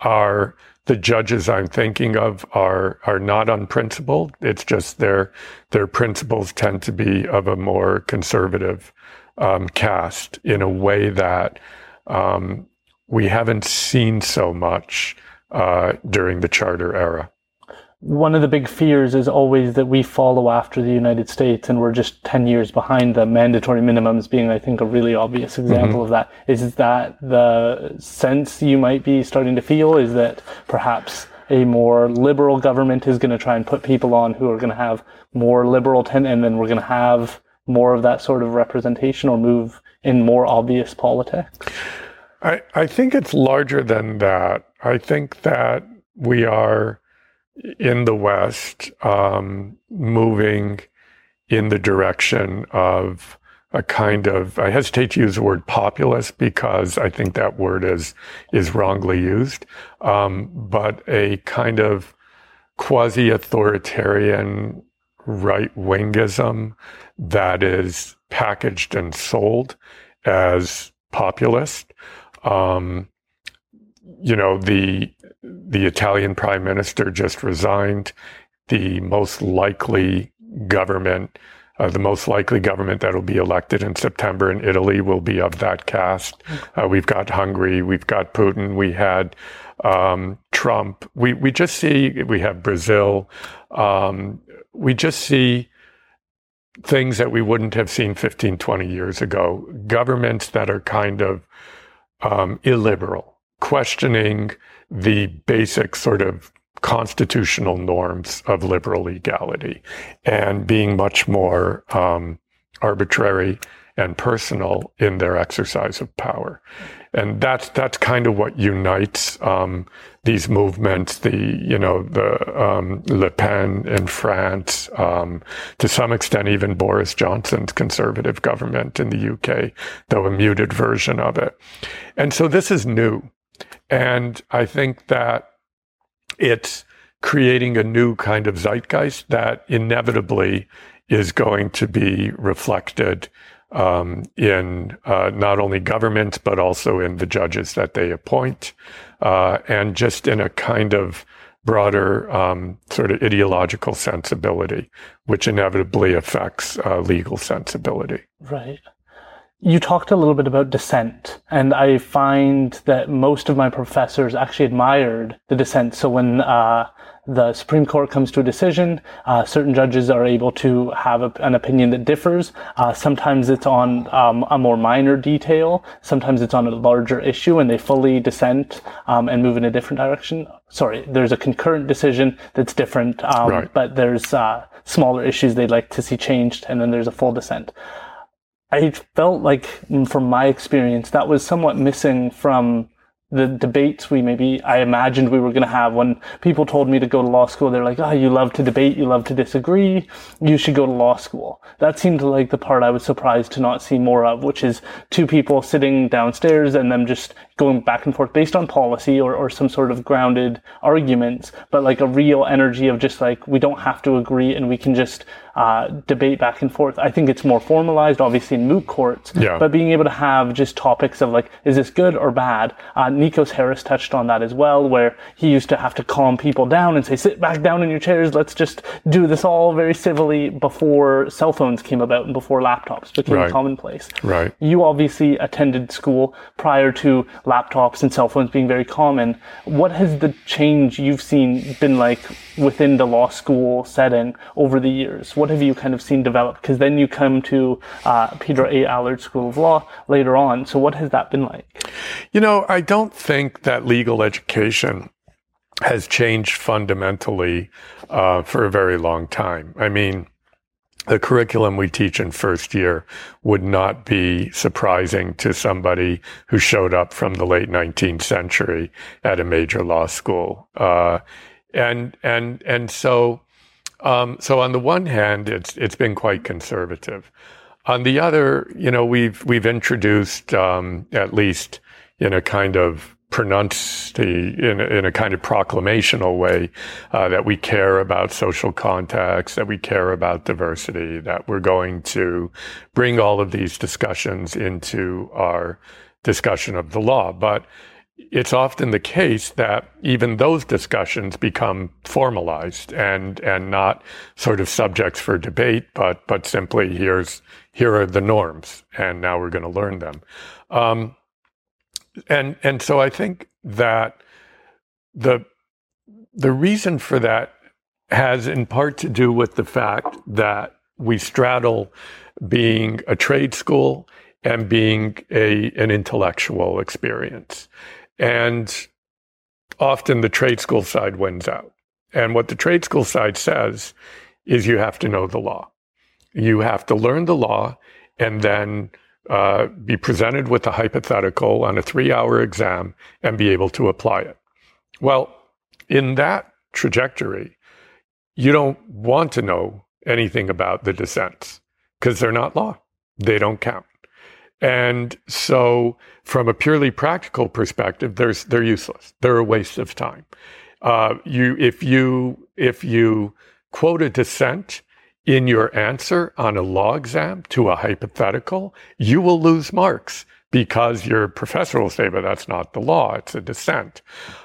are the judges I'm thinking of are are not unprincipled. It's just their their principles tend to be of a more conservative um, cast in a way that um, we haven't seen so much uh, during the charter era one of the big fears is always that we follow after the United States and we're just 10 years behind the mandatory minimums being, I think, a really obvious example mm-hmm. of that. Is that the sense you might be starting to feel? Is that perhaps a more liberal government is going to try and put people on who are going to have more liberal ten, and then we're going to have more of that sort of representation or move in more obvious politics? I, I think it's larger than that. I think that we are in the West um, moving in the direction of a kind of I hesitate to use the word populist because I think that word is is wrongly used, um, but a kind of quasi-authoritarian right wingism that is packaged and sold as populist. Um, you know the the Italian prime minister just resigned. The most likely government, uh, the most likely government that will be elected in September in Italy will be of that cast. Uh, we've got Hungary, we've got Putin, we had um, Trump. We we just see we have Brazil. Um, we just see things that we wouldn't have seen 15, 20 years ago. Governments that are kind of um, illiberal, questioning the basic sort of constitutional norms of liberal legality and being much more um, arbitrary and personal in their exercise of power. And that's that's kind of what unites um, these movements. The you know the um, Le Pen in France, um, to some extent even Boris Johnson's conservative government in the UK, though a muted version of it. And so this is new. And I think that it's creating a new kind of zeitgeist that inevitably is going to be reflected um, in uh, not only government, but also in the judges that they appoint, uh, and just in a kind of broader um, sort of ideological sensibility, which inevitably affects uh, legal sensibility. Right. You talked a little bit about dissent, and I find that most of my professors actually admired the dissent. So when uh, the Supreme Court comes to a decision, uh, certain judges are able to have a, an opinion that differs. Uh, sometimes it's on um, a more minor detail. Sometimes it's on a larger issue, and they fully dissent um, and move in a different direction. Sorry, there's a concurrent decision that's different, um, right. but there's uh, smaller issues they'd like to see changed, and then there's a full dissent. I felt like, mm, from my experience, that was somewhat missing from the debates we maybe I imagined we were going to have when people told me to go to law school. They're like, "Oh, you love to debate, you love to disagree, you should go to law school." That seemed like the part I was surprised to not see more of, which is two people sitting downstairs and them just going back and forth based on policy or, or some sort of grounded arguments, but like a real energy of just like we don't have to agree and we can just uh, debate back and forth. I think it's more formalized, obviously, in moot courts. Yeah. But being able to have just topics of like, is this good or bad? Uh, Nikos Harris touched on that as well, where he used to have to calm people down and say, sit back down in your chairs. Let's just do this all very civilly before cell phones came about and before laptops became Right. commonplace. Right. You obviously attended school prior to laptops and cell phones being very common. What has the change you've seen been like within the law school setting over the years? What have you kind of seen develop? Because then you come to uh, Peter A. Allard School of Law later on. So what has that been like? You know, I don't think that legal education has changed fundamentally uh, for a very long time. I mean, the curriculum we teach in first year would not be surprising to somebody who showed up from the late 19th century at a major law school. Uh, and and and so um, so on the one hand, it's it's been quite conservative. On the other, you know, we've we've introduced um, at least in a kind of pronounced in in a kind of proclamational way uh, that we care about social contacts, that we care about diversity, that we're going to bring all of these discussions into our discussion of the law. But it's often the case that even those discussions become formalized and and not sort of subjects for debate, but but simply here's here are the norms, and now we're going to learn them. Um, and and so I think that the the reason for that has in part to do with the fact that we straddle being a trade school and being a an intellectual experience. And often the trade school side wins out. And what the trade school side says is you have to know the law. You have to learn the law and then uh, be presented with a hypothetical on a three hour exam and be able to apply it. Well, in that trajectory, you don't want to know anything about the dissents because they're not law. They don't count. And so, from a purely practical perspective, there's, they're useless. They're a waste of time. Uh, you, if you, if you quote a dissent in your answer on a law exam to a hypothetical, you will lose marks because your professor will say, but that's not the law, it's a dissent.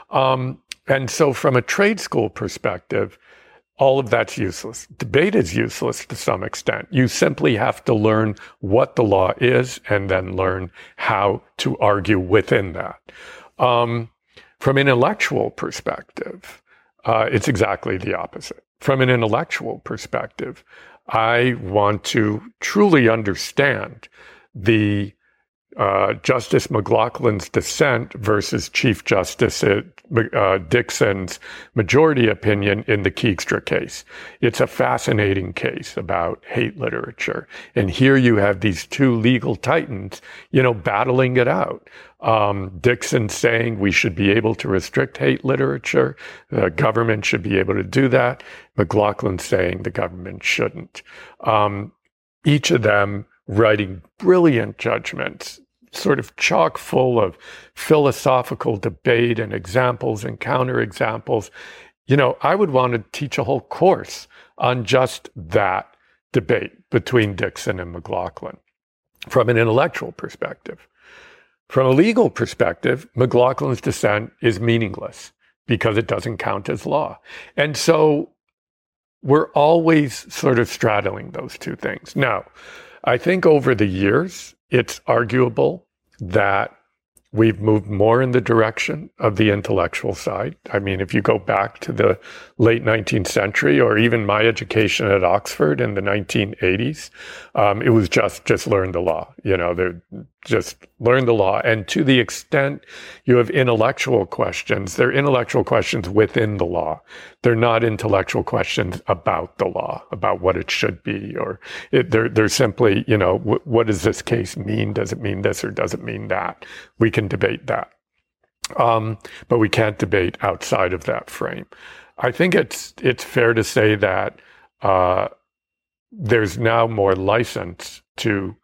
Um, and so, from a trade school perspective, all of that's useless. Debate is useless to some extent. You simply have to learn what the law is and then learn how to argue within that. Um, from an intellectual perspective, uh, it's exactly the opposite. From an intellectual perspective, I want to truly understand the uh, Justice McLachlin's dissent versus Chief Justice uh, Dickson's majority opinion in the Keegstra case. It's a fascinating case about hate literature. And here you have these two legal titans, you know, battling it out. Um, Dickson saying we should be able to restrict hate literature. The government should be able to do that. McLachlin saying the government shouldn't. Um, each of them writing brilliant judgments, sort of chock full of philosophical debate and examples and counterexamples. You know, I would want to teach a whole course on just that debate between Dickson and McLachlin from an intellectual perspective. From a legal perspective, McLachlin's dissent is meaningless because it doesn't count as law. And so we're always sort of straddling those two things. Now, I think over the years, it's arguable that we've moved more in the direction of the intellectual side. I mean, if you go back to the late 19th century or even my education at Oxford in the 1980s, um, it was just just learn the law. You know, they're just learn the law. And to the extent you have intellectual questions, they're intellectual questions within the law. They're not intellectual questions about the law, about what it should be, or it, they're they're simply, you know, wh- what does this case mean? Does it mean this or does it mean that? We can debate that. Um, but we can't debate outside of that frame. I think it's it's fair to say that uh, there's now more license to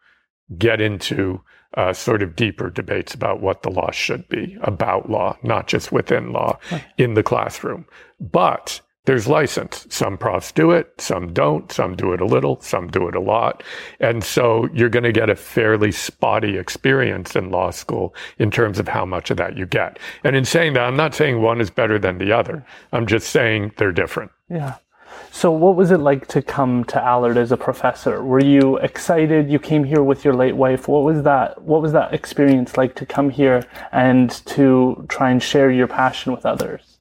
get into uh, sort of deeper debates about what the law should be about law, not just within law in the classroom. But there's license. Some profs do it, some don't, some do it a little, some do it a lot. And so you're going to get a fairly spotty experience in law school in terms of how much of that you get. And in saying that, I'm not saying one is better than the other. I'm just saying they're different. Yeah. So, what was it like to come to Allard as a professor? Were you excited? You came here with your late wife. What was that? What was that experience like to come here and to try and share your passion with others?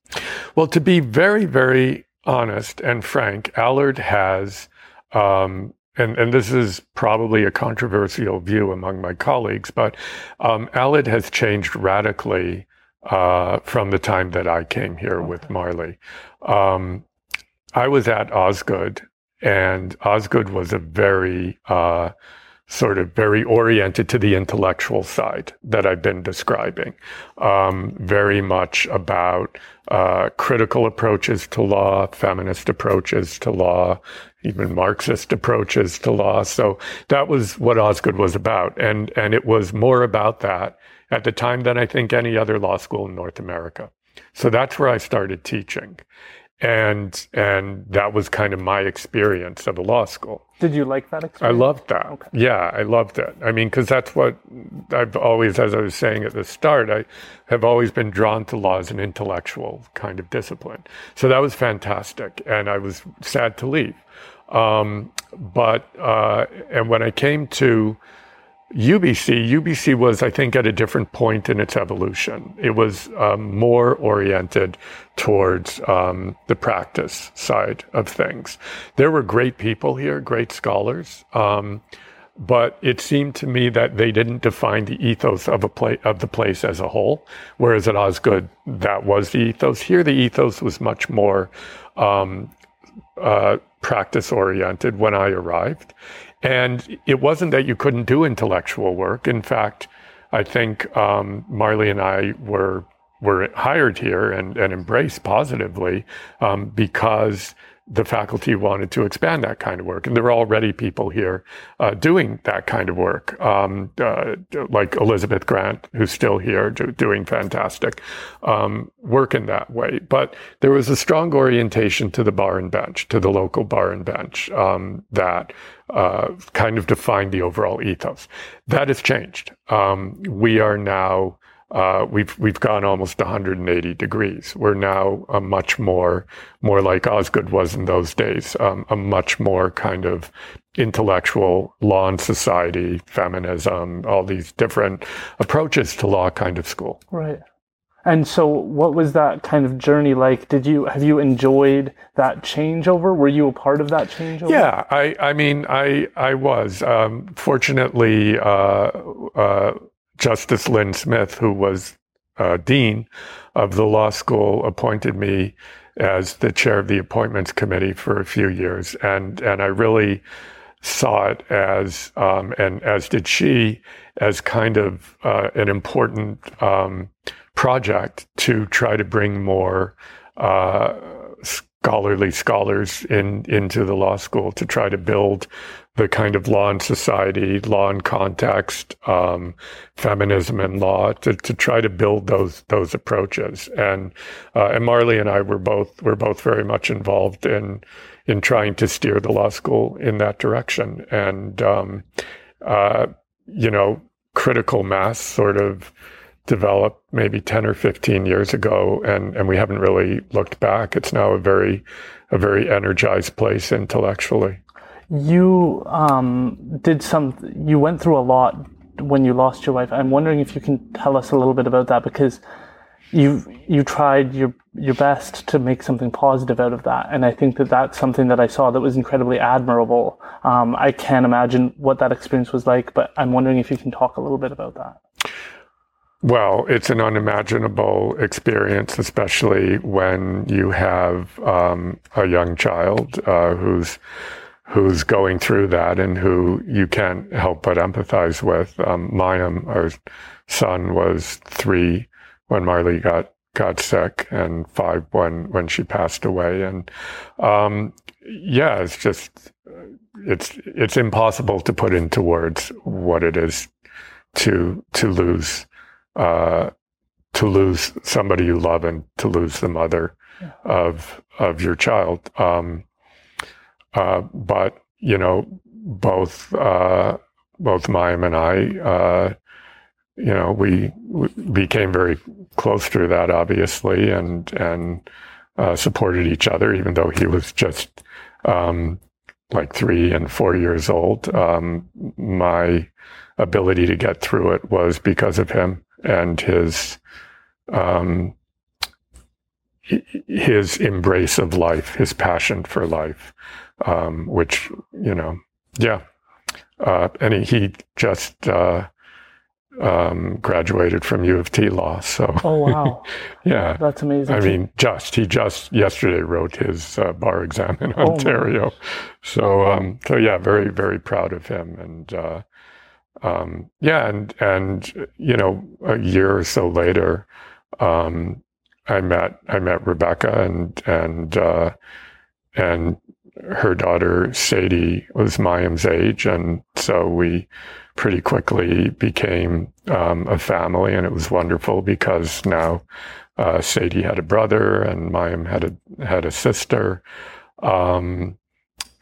Well, to be very, very honest and frank, Allard has, um, and, and this is probably a controversial view among my colleagues, but um, Allard has changed radically uh, from the time that I came here okay. with Marlee. Um, I was at Osgoode, and Osgoode was a very uh, sort of very oriented to the intellectual side that I've been describing, um, very much about uh, critical approaches to law, feminist approaches to law, even Marxist approaches to law. So that was what Osgoode was about, and and it was more about that at the time than I think any other law school in North America. So that's where I started teaching and and that was kind of my experience of a law school. Did you like that experience? I loved that. Okay. Yeah, I loved it. I mean, because that's what I've always, as I was saying at the start, I have always been drawn to law as an intellectual kind of discipline. So that was fantastic, and I was sad to leave. Um, but uh, and when I came to UBC, UBC was, I think, at a different point in its evolution. It was um, more oriented towards um, the practice side of things. There were great people here, great scholars, um, but it seemed to me that they didn't define the ethos of a pla- of the place as a whole. Whereas at Osgoode, that was the ethos. Here, the ethos was much more um, uh, practice oriented when I arrived. And it wasn't that you couldn't do intellectual work. In fact, I think um, Marlee and I were were hired here and, and embraced positively um, because the faculty wanted to expand that kind of work. And there are already people here uh, doing that kind of work, um, uh, like Elizabeth Grant, who's still here do, doing fantastic um, work in that way. But there was a strong orientation to the bar and bench, to the local bar and bench, um, that uh, kind of defined the overall ethos. That has changed. Um, we are now uh, we've we've gone almost 180 degrees. We're now a much more more like Osgoode was in those days, um, a much more kind of intellectual law and society, feminism, all these different approaches to law kind of school. Right. And so, what was that kind of journey like? Did you have you enjoyed that changeover? Were you a part of that changeover? Yeah, I, I mean, I, I was. Um, fortunately, uh, uh, Justice Lynn Smith, who was uh, dean of the law school, appointed me as the chair of the appointments committee for a few years, and and I really saw it as, um, and as did she, as kind of uh, an important um, project to try to bring more uh, scholarly scholars in into the law school to try to build the kind of law and society, law and context, um, feminism and law to, to try to build those those approaches. And uh, and Marlee and I were both were both very much involved in in trying to steer the law school in that direction. And um, uh, you know, critical mass sort of developed maybe 10 or 15 years ago and, and we haven't really looked back. It's now a very a very energized place intellectually. You um, did some. You went through a lot when you lost your wife. I'm wondering if you can tell us a little bit about that because you you tried your your best to make something positive out of that, and I think that that's something that I saw that was incredibly admirable. Um, I can't imagine what that experience was like, but I'm wondering if you can talk a little bit about that. Well, it's an unimaginable experience, especially when you have um, a young child uh, who's who's going through that and who you can't help but empathize with. Um, Mayim, our son, was three when Marlee got got sick, and five when when she passed away. And um, yeah, it's just it's it's impossible to put into words what it is to to lose uh, to lose somebody you love and to lose the mother yeah. of of your child. Um, uh, but you know, both uh, both Mayim and I, uh, you know, we, we, became very close through that, obviously, and and uh, supported each other, even though he was just um, like three and four years old. Um, my ability to get through it was because of him and his um, his embrace of life, his passion for life, um, which you know, yeah. Uh, and he, he just uh, um, graduated from U of T law. So, oh wow, yeah, that's amazing. I mean, just he just yesterday wrote his uh, bar exam in oh, Ontario. So, um, so yeah, very very proud of him, and uh, um, yeah, and and you know, a year or so later, um, I met I met Rebecca, and and uh, and her daughter Sadie was Mayim's age, and so we pretty quickly became um, a family, and it was wonderful because now uh, Sadie had a brother and Mayim had a had a sister, um,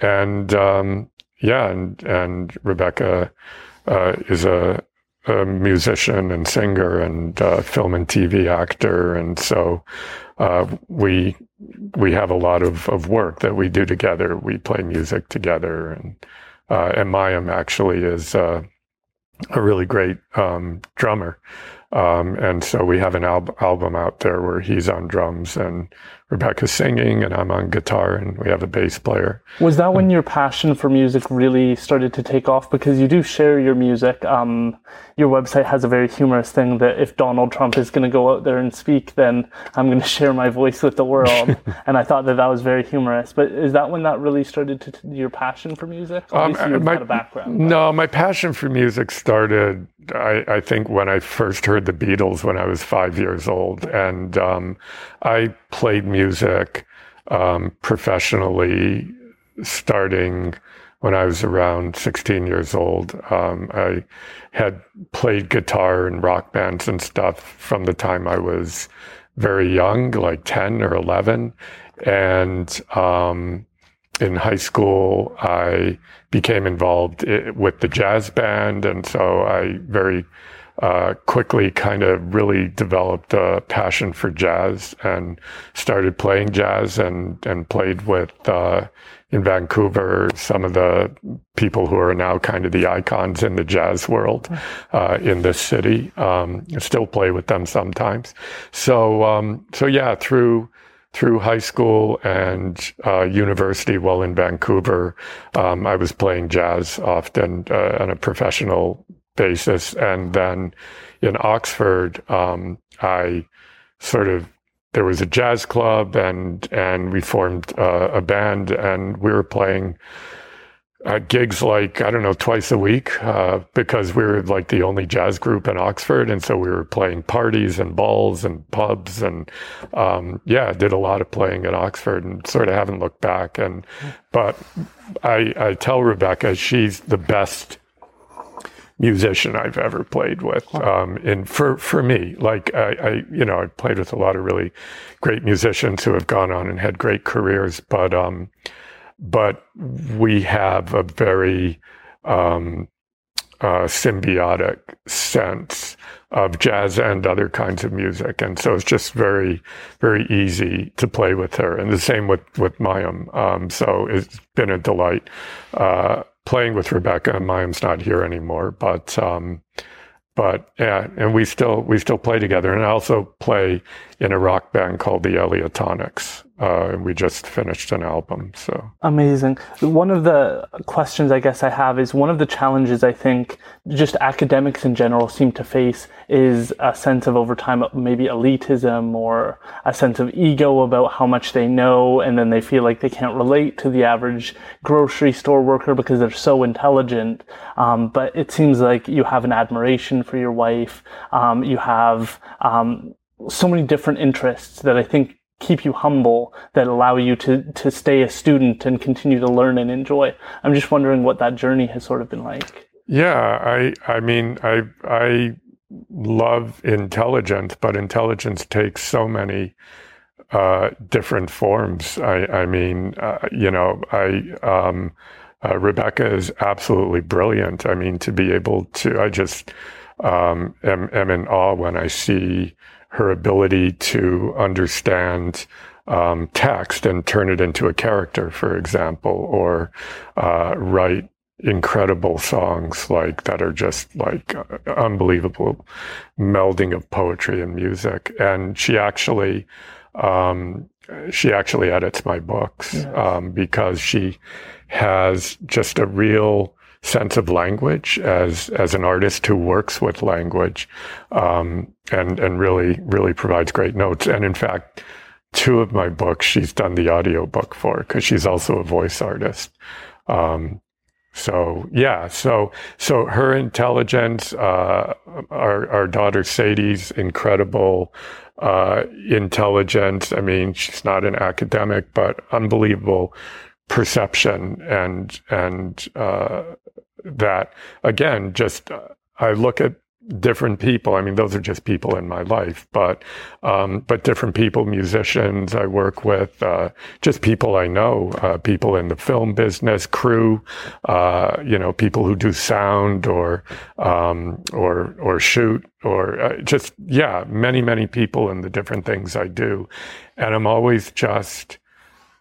and um, yeah, and and Rebecca uh, is a, a, musician and singer and uh, film and TV actor, and so uh, we we have a lot of, of work that we do together. We play music together, and uh, and Mayim actually is uh, a really great um, drummer. Um, and so we have an al- album out there where he's on drums and Rebecca's singing and I'm on guitar and we have a bass player. Was that when your passion for music really started to take off? Because you do share your music. Um, your website has a very humorous thing that if Donald Trump is going to go out there and speak, then I'm going to share my voice with the world. and I thought that that was very humorous. But is that when that really started to your passion for music? Um, my, background. No, my passion for music started, I, I, think, when I first heard the Beatles when I was five years old. And um, I played music um, professionally starting when I was around 16 years old. Um, I had played guitar in rock bands and stuff from the time I was very young, like 10 or 11. And um, in high school, I became involved with the jazz band. And so I very uh, quickly kind of really developed a passion for jazz and started playing jazz and, and played with, uh, in Vancouver, some of the people who are now kind of the icons in the jazz world uh, in this city. Um, still play with them sometimes. So, um, so yeah, through through high school and uh, university while in Vancouver, um, I was playing jazz often uh, on a professional basis. And then in Oxford, um, I sort of there was a jazz club and and we formed uh, a band and we were playing uh, gigs like I don't know twice a week uh, because we were like the only jazz group in Oxford, and so we were playing parties and balls and pubs, and um, yeah, did a lot of playing at Oxford, and sort of haven't looked back. And but I I tell Rebecca she's the best musician I've ever played with. Um, and for, for me, like I, I, you know, I've played with a lot of really great musicians who have gone on and had great careers, but, um, but we have a very, um, uh, symbiotic sense of jazz and other kinds of music. And so it's just very, very easy to play with her. And the same with, with Mayim. Um, so it's been a delight. Uh, playing with Rebecca. Mayim's not here anymore, but um, but yeah, and we still we still play together, and I also play in a rock band called the Eliotonics, uh, and we just finished an album. So amazing. One of the questions I guess I have is one of the challenges I think just academics in general seem to face is a sense of over time maybe elitism or a sense of ego about how much they know, and then they feel like they can't relate to the average grocery store worker because they're so intelligent. Um, but it seems like you have an admiration for your wife. Um, you have um, so many different interests that I think keep you humble that allow you to to stay a student and continue to learn and enjoy. I'm just wondering what that journey has sort of been like. Yeah, I I mean I I love intelligence, but intelligence takes so many uh, different forms. I, I mean, uh, you know, I um, uh, Rebecca is absolutely brilliant. I mean, to be able to, I just um, am, am in awe when I see her ability to understand um, text and turn it into a character, for example, or uh, write incredible songs like that are just like uh, unbelievable melding of poetry and music. And she actually, um, she actually edits my books yes. um, because she has just a real sense of language as as an artist who works with language um, and and really really provides great notes. And in fact, two of my books she's done the audio book for because she's also a voice artist. Um, so yeah, so so her intelligence, uh, our our daughter Sadie's incredible uh, intelligence. I mean, she's not an academic, but unbelievable perception and and uh, that again. Just uh, I look at different people. I mean, those are just people in my life, but um, but different people, musicians I work with, uh, just people I know, uh, people in the film business, crew, uh, you know, people who do sound or um, or or shoot or uh, just yeah, many many people in the different things I do, and I'm always just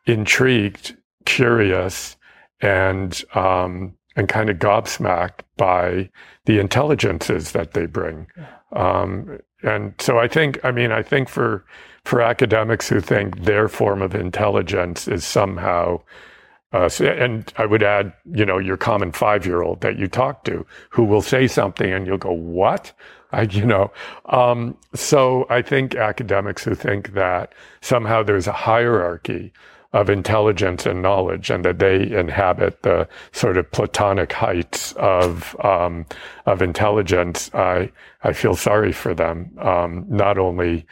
intrigued, curious, and um, and kind of gobsmacked by the intelligences that they bring. Um, and so I think, I mean, I think for for academics who think their form of intelligence is somehow, uh, and I would add, you know, your common five year old that you talk to who will say something and you'll go, what? I, you know, um, so I think academics who think that somehow there's a hierarchy of intelligence and knowledge, and that they inhabit the sort of platonic heights of um, of intelligence. I I feel sorry for them. Um, not only,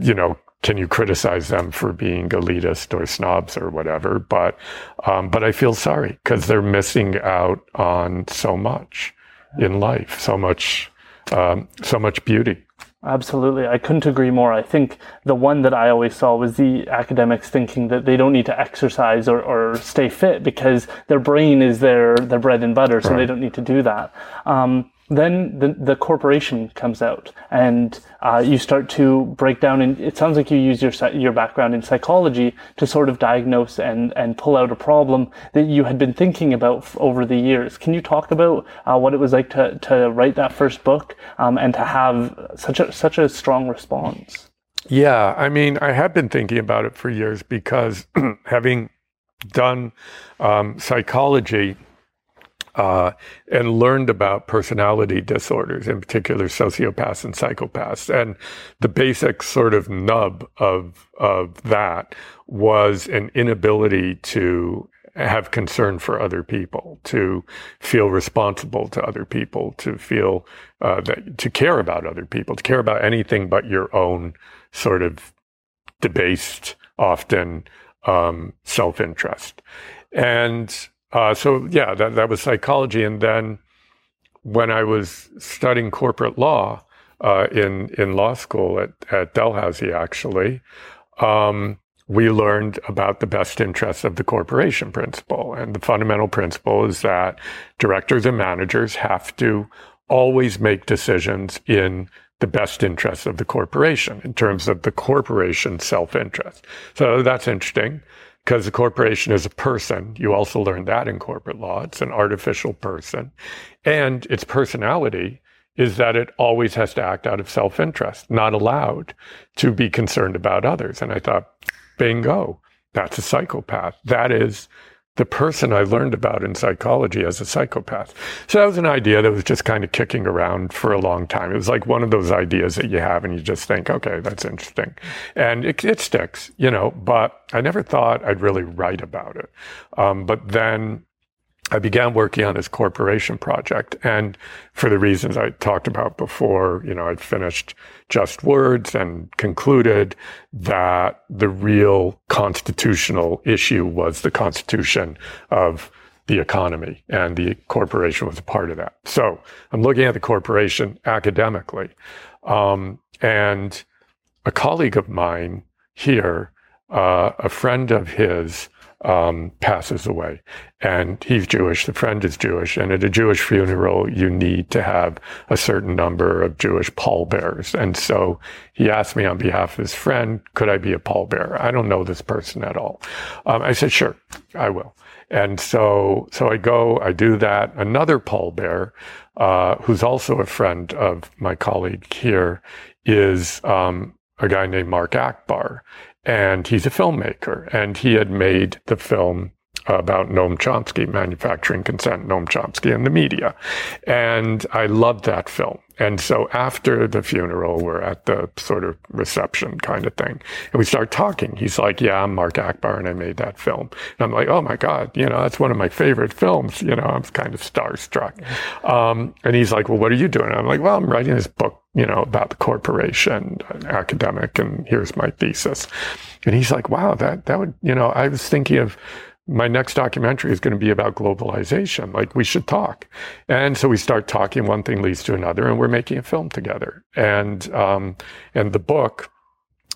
you know, can you criticize them for being elitist or snobs or whatever, but um, but I feel sorry because they're missing out on so much in life, so much um, so much beauty. Absolutely. I couldn't agree more. I think the one that I always saw was the academics thinking that they don't need to exercise or, or stay fit because their brain is their, their bread and butter, so right. they don't need to do that. Um, then the, the corporation comes out and uh, you start to break down and it sounds like you use your your background in psychology to sort of diagnose and and pull out a problem that you had been thinking about over the years. Can you talk about uh, what it was like to to write that first book um, and to have such a such a strong response? Yeah i mean i have been thinking about it for years because having done um, psychology uh, and learned about personality disorders, in particular sociopaths and psychopaths. And the basic sort of nub of of that was an inability to have concern for other people, to feel responsible to other people, to feel uh, that to care about other people, to care about anything but your own sort of debased, often um, self interest. And uh, so yeah, that that was psychology, and then when I was studying corporate law uh, in in law school at at Dalhousie, actually, um, we learned about the best interests of the corporation principle, and the fundamental principle is that directors and managers have to always make decisions in the best interests of the corporation in terms of the corporation's self interest. So that's interesting because a corporation is a person. You also learn that in corporate law. It's an artificial person. And its personality is that it always has to act out of self interest, not allowed to be concerned about others. And I thought, bingo, that's a psychopath. That is the person I learned about in psychology as a psychopath. So that was an idea that was just kind of kicking around for a long time. It was like one of those ideas that you have and you just think, okay, that's interesting. And it, it sticks, you know, but I never thought I'd really write about it. Um, but then I began working on this corporation project. And for the reasons I talked about before, you know, I'd finished Just Words and concluded that the real constitutional issue was the constitution of the economy, and the corporation was a part of that. So I'm looking at the corporation academically. Um, and a colleague of mine here, uh, a friend of his, um, passes away. And he's Jewish, the friend is Jewish. And at a Jewish funeral, you need to have a certain number of Jewish pallbearers. And so he asked me on behalf of his friend, could I be a pallbearer? I don't know this person at all. Um, I said, sure, I will. And so, so I go, I do that. Another pallbearer, uh, who's also a friend of my colleague here, is um, a guy named Mark Achbar and he's a filmmaker, and he had made the film about Noam Chomsky, Manufacturing Consent, Noam Chomsky and the media. And I loved that film. And so after the funeral, we're at the sort of reception kind of thing. And we start talking. He's like, yeah, I'm Mark Achbar and I made that film. And I'm like, oh my God, you know, that's one of my favorite films. You know, I'm kind of starstruck. Um, and he's like, well, what are you doing? And I'm like, well, I'm writing this book you know, about the corporation, academic, and here's my thesis. And he's like, wow, that, that would, you know, I was thinking of my next documentary is going to be about globalization. Like we should talk. And so we start talking, one thing leads to another, and we're making a film together. And, um, and the book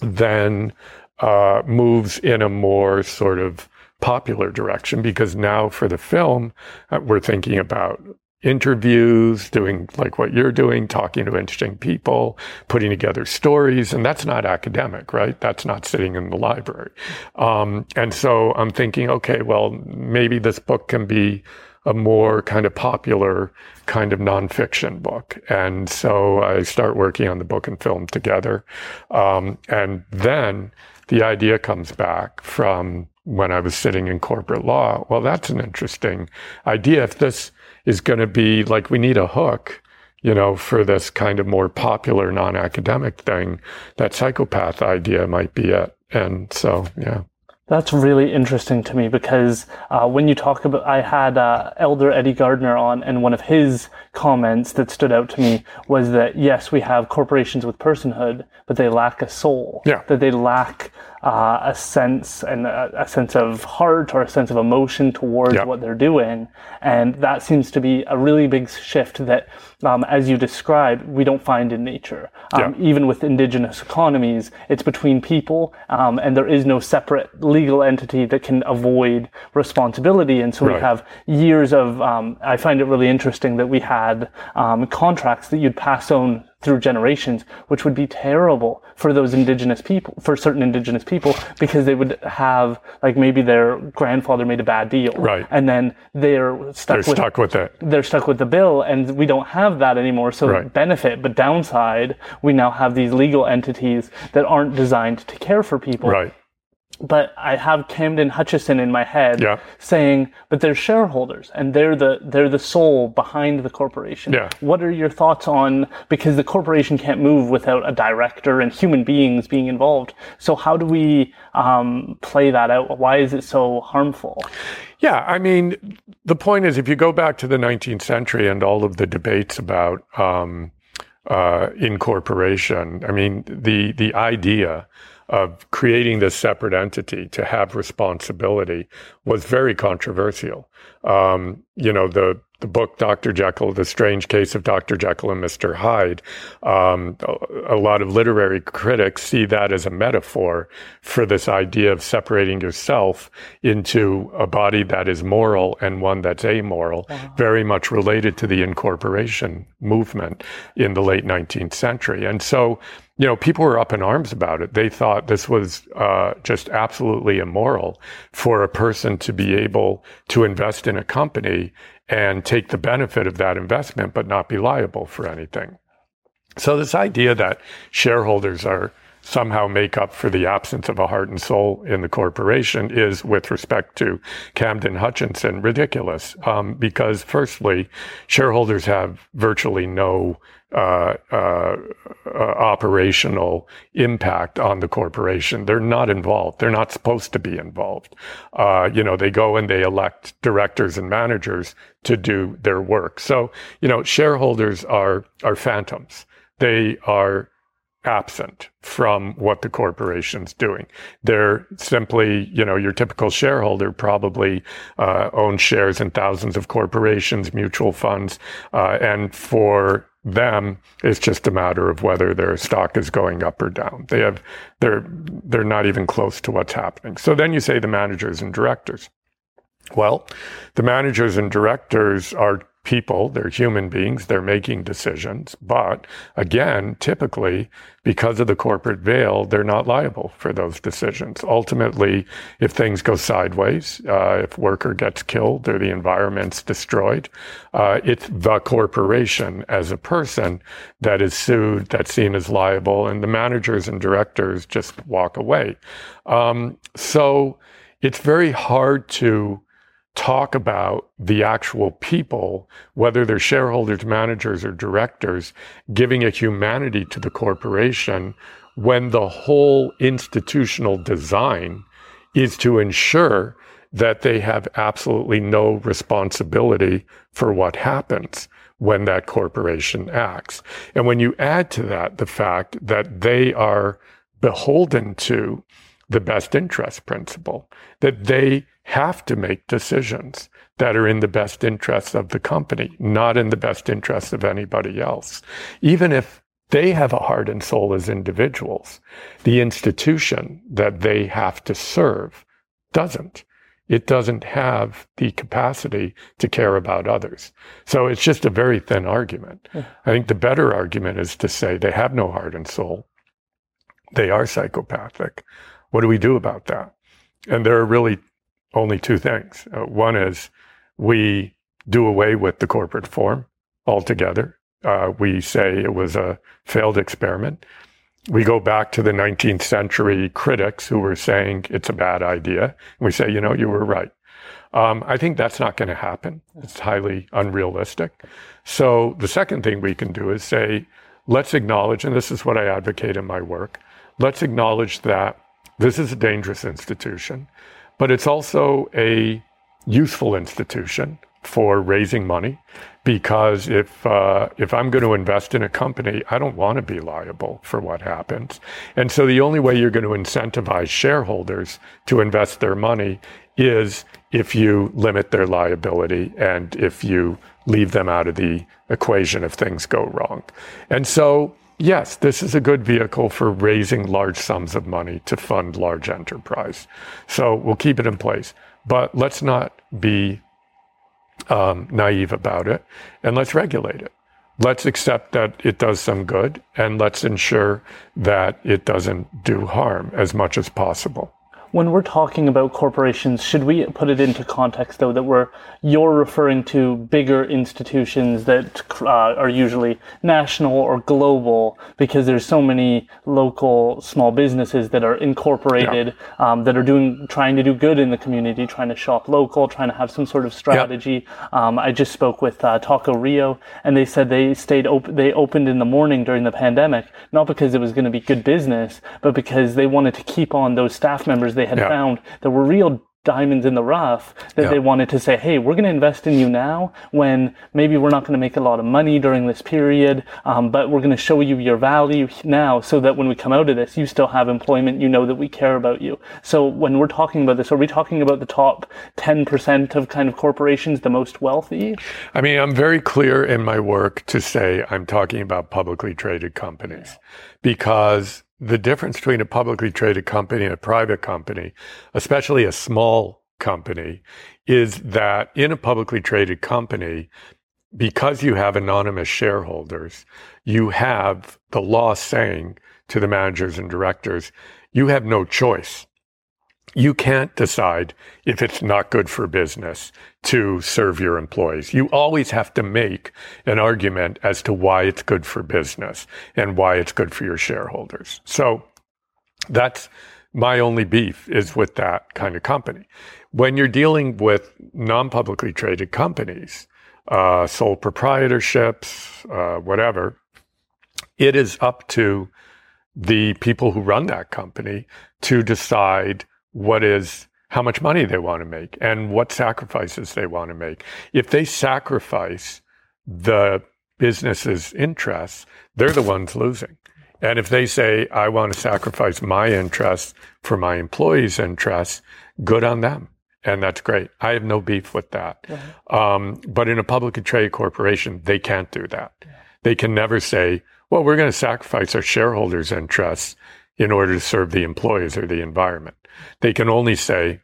then, uh, moves in a more sort of popular direction because now for the film, uh, we're thinking about interviews, doing like what you're doing, talking to interesting people, putting together stories. And that's not academic, right? That's not sitting in the library. Um, and so I'm thinking, okay, well, maybe this book can be a more kind of popular kind of nonfiction book. And so I start working on the book and film together. Um, and then the idea comes back from when I was sitting in corporate law. Well, that's an interesting idea. If this, is going to be like we need a hook you know, for this kind of more popular non-academic thing, that psychopath idea might be it. And so, yeah. That's really interesting to me because uh, when you talk about, I had uh, Elder Eddie Gardner on, and one of his comments that stood out to me was that yes, we have corporations with personhood, but they lack a soul. Yeah. That they lack uh, a sense and a, a, sense of heart or a sense of emotion towards yep. what they're doing. And that seems to be a really big shift that, um, as you described, we don't find in nature. Um, Even with indigenous economies, it's between people, um, and there is no separate legal entity that can avoid responsibility. And so right. we have years of, um, I find it really interesting that we had um, contracts that you'd pass on through generations, which would be terrible for those indigenous people, for certain indigenous people, because they would have, like, maybe their grandfather made a bad deal. Right. And then they're stuck they're with, stuck with it. They're stuck with the bill, and we don't have that anymore. So right. benefit, but downside, we now have these legal entities that aren't designed to care for people. Right but I have Camden Hutchison in my head yeah. saying, but they're shareholders and they're the they're the soul behind the corporation. Yeah. What are your thoughts on because the corporation can't move without a director and human beings being involved. So how do we um, play that out? Why is it so harmful? Yeah, I mean, the point is, if you go back to the 19th century and all of the debates about um, uh, incorporation, I mean, the the idea of creating this separate entity to have responsibility was very controversial. Um, you know, the the book Dr. Jekyll, The Strange Case of Dr. Jekyll and Mr. Hyde, um, a, lot of literary critics see that as a metaphor for this idea of separating yourself into a body that is moral and one that's amoral, uh-huh. very much related to the incorporation movement in the late 19th century. And so you know, people were up in arms about it. They thought this was uh, just absolutely immoral for a person to be able to invest in a company and take the benefit of that investment, but not be liable for anything. So this idea that shareholders are somehow make up for the absence of a heart and soul in the corporation is, with respect to Camden Hutchison, ridiculous. Um, because, firstly, shareholders have virtually no uh, uh, uh, operational impact on the corporation. They're not involved. They're not supposed to be involved. Uh, you know, they go and they elect directors and managers to do their work. So, you know, shareholders are are phantoms. They are absent from what the corporation's doing. They're simply, you know, your typical shareholder probably uh, owns shares in thousands of corporations, mutual funds, uh, and for them, it's just a matter of whether their stock is going up or down. They have, they're, they're not even close to what's happening. So then you say the managers and directors. Well, the managers and directors are people, they're human beings, they're making decisions. But again, typically, because of the corporate veil, they're not liable for those decisions. Ultimately, if things go sideways, uh, if worker gets killed or the environment's destroyed, uh, it's the corporation as a person that is sued, that's seen as liable, and the managers and directors just walk away. Um, so it's very hard to talk about the actual people, whether they're shareholders, managers, or directors, giving a humanity to the corporation when the whole institutional design is to ensure that they have absolutely no responsibility for what happens when that corporation acts. And when you add to that the fact that they are beholden to the best interest principle, that they have to make decisions that are in the best interests of the company, not in the best interests of anybody else. Even if they have a heart and soul as individuals, the institution that they have to serve doesn't. It doesn't have the capacity to care about others. So it's just a very thin argument. Yeah. I think the better argument is to say they have no heart and soul. They are psychopathic. What do we do about that? And there are really only two things. Uh, one is we do away with the corporate form altogether. Uh, we say it was a failed experiment. We go back to the 19th century critics who were saying it's a bad idea. We say, you know, you were right. Um, I think that's not going to happen. It's highly unrealistic. So the second thing we can do is say, let's acknowledge, and this is what I advocate in my work, let's acknowledge that this is a dangerous institution. But it's also a useful institution for raising money because if uh, if I'm going to invest in a company, I don't want to be liable for what happens. And so the only way you're going to incentivize shareholders to invest their money is if you limit their liability and if you leave them out of the equation if things go wrong. And so yes, this is a good vehicle for raising large sums of money to fund large enterprise. So we'll keep it in place. But let's not be um, naive about it and let's regulate it. Let's accept that it does some good and let's ensure that it doesn't do harm as much as possible when we're talking about corporations, should we put it into context though that we're you're referring to bigger institutions that uh, are usually national or global because there's so many local small businesses that are incorporated yeah. um, that are doing trying to do good in the community, trying to shop local, trying to have some sort of strategy. Yeah. Um, I just spoke with uh, Taco Rio, and they said they stayed open. They opened in the morning during the pandemic, not because it was going to be good business, but because they wanted to keep on those staff members they they had yeah. found there were real diamonds in the rough that yeah. they wanted to say, hey, we're going to invest in you now when maybe we're not going to make a lot of money during this period, um, but we're going to show you your value now so that when we come out of this, you still have employment. You know that we care about you. So when we're talking about this, are we talking about the top 10% of kind of corporations, the most wealthy? I mean, I'm very clear in my work to say I'm talking about publicly traded companies because the difference between a publicly traded company and a private company, especially a small company, is that in a publicly traded company, because you have anonymous shareholders, you have the law saying to the managers and directors, you have no choice you can't decide if it's not good for business to serve your employees. You always have to make an argument as to why it's good for business and why it's good for your shareholders. So that's my only beef is with that kind of company. When you're dealing with non-publicly traded companies, uh, sole proprietorships, uh, whatever, it is up to the people who run that company to decide what is how much money they want to make and what sacrifices they want to make. If they sacrifice the business's interests, they're the ones losing. And if they say, I want to sacrifice my interests for my employees' interests, good on them. And that's great. I have no beef with that. Um, but in a publicly traded corporation, they can't do that. They can never say, well, we're going to sacrifice our shareholders' interests in order to serve the employees or the environment. They can only say,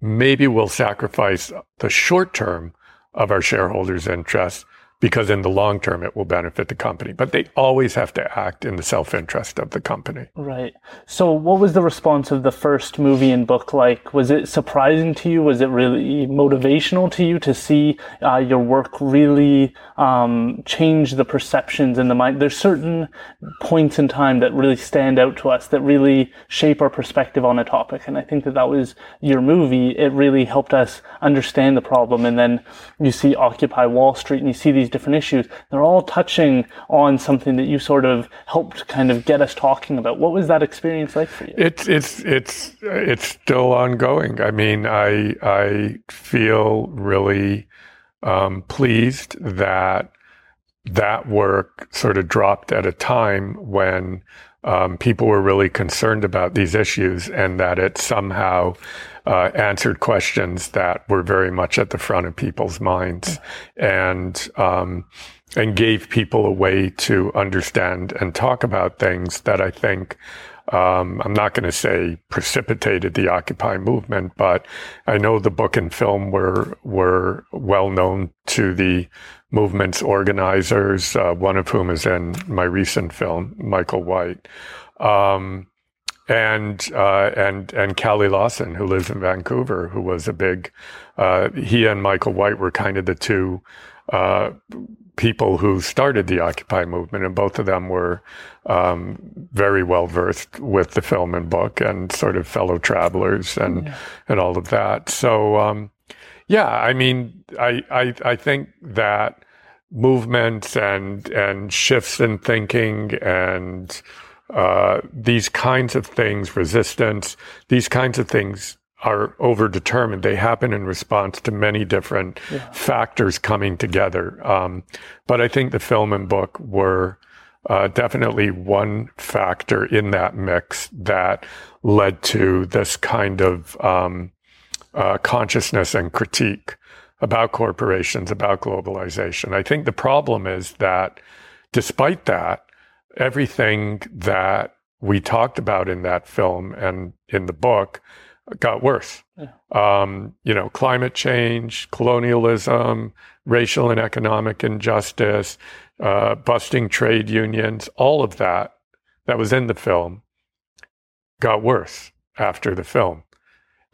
maybe we'll sacrifice the short term of our shareholders' interests because in the long term it will benefit the company. But they always have to act in the self interest of the company. Right. So, what was the response of the first movie and book like? Was it surprising to you? Was it really motivational to you to see uh, your work really um, change the perceptions in the mind? There's certain points in time that really stand out to us that really shape our perspective on a topic. And I think that that was your movie. It really helped us understand the problem. And then you see Occupy Wall Street and you see these different issues. They're all touching on something that you sort of helped kind of get us talking about. What was that experience like for you? It's it's it's it's still ongoing. I mean, I I feel really um, pleased that that work sort of dropped at a time when um, people were really concerned about these issues, and that it somehow uh, answered questions that were very much at the front of people's minds, and um, and gave people a way to understand and talk about things that I think. Um, I'm not going to say precipitated the Occupy movement, but I know the book and film were were well known to the movement's organizers. Uh, one of whom is in my recent film, Micah White. Um, and uh, and and Kalle Lasn, who lives in Vancouver, who was a big. Uh, he and Micah White were kind of the two uh, people who started the Occupy movement, and both of them were um, very well versed with the film and book, and sort of fellow travelers, and yeah. and all of that. So, um, yeah, I mean, I, I I think that movements and and shifts in thinking and uh, these kinds of things, resistance, these kinds of things are overdetermined. They happen in response to many different yeah. factors coming together. Um, but I think the film and book were uh, definitely one factor in that mix that led to this kind of um, uh, consciousness and critique about corporations, about globalization. I think the problem is that despite that, everything that we talked about in that film and in the book got worse. Yeah. Um, you know, climate change, colonialism, racial and economic injustice, uh, busting trade unions, all of that that was in the film got worse after the film.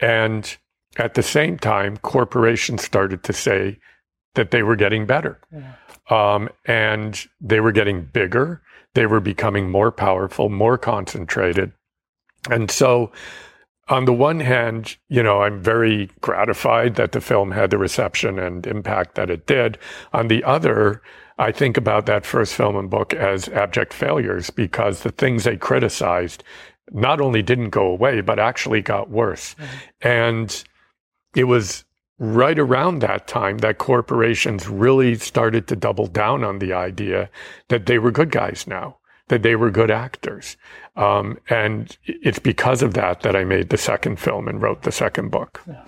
And at the same time, corporations started to say that they were getting better. Yeah. Um, and they were getting bigger they were becoming more powerful, more concentrated. And so, on the one hand, you know, I'm very gratified that the film had the reception and impact that it did. On the other, I think about that first film and book as abject failures because the things they criticized not only didn't go away, but actually got worse. Mm-hmm. And it was right around that time that corporations really started to double down on the idea that they were good guys now, that they were good actors. Um, and it's because of that that I made the second film and wrote the second book. Yeah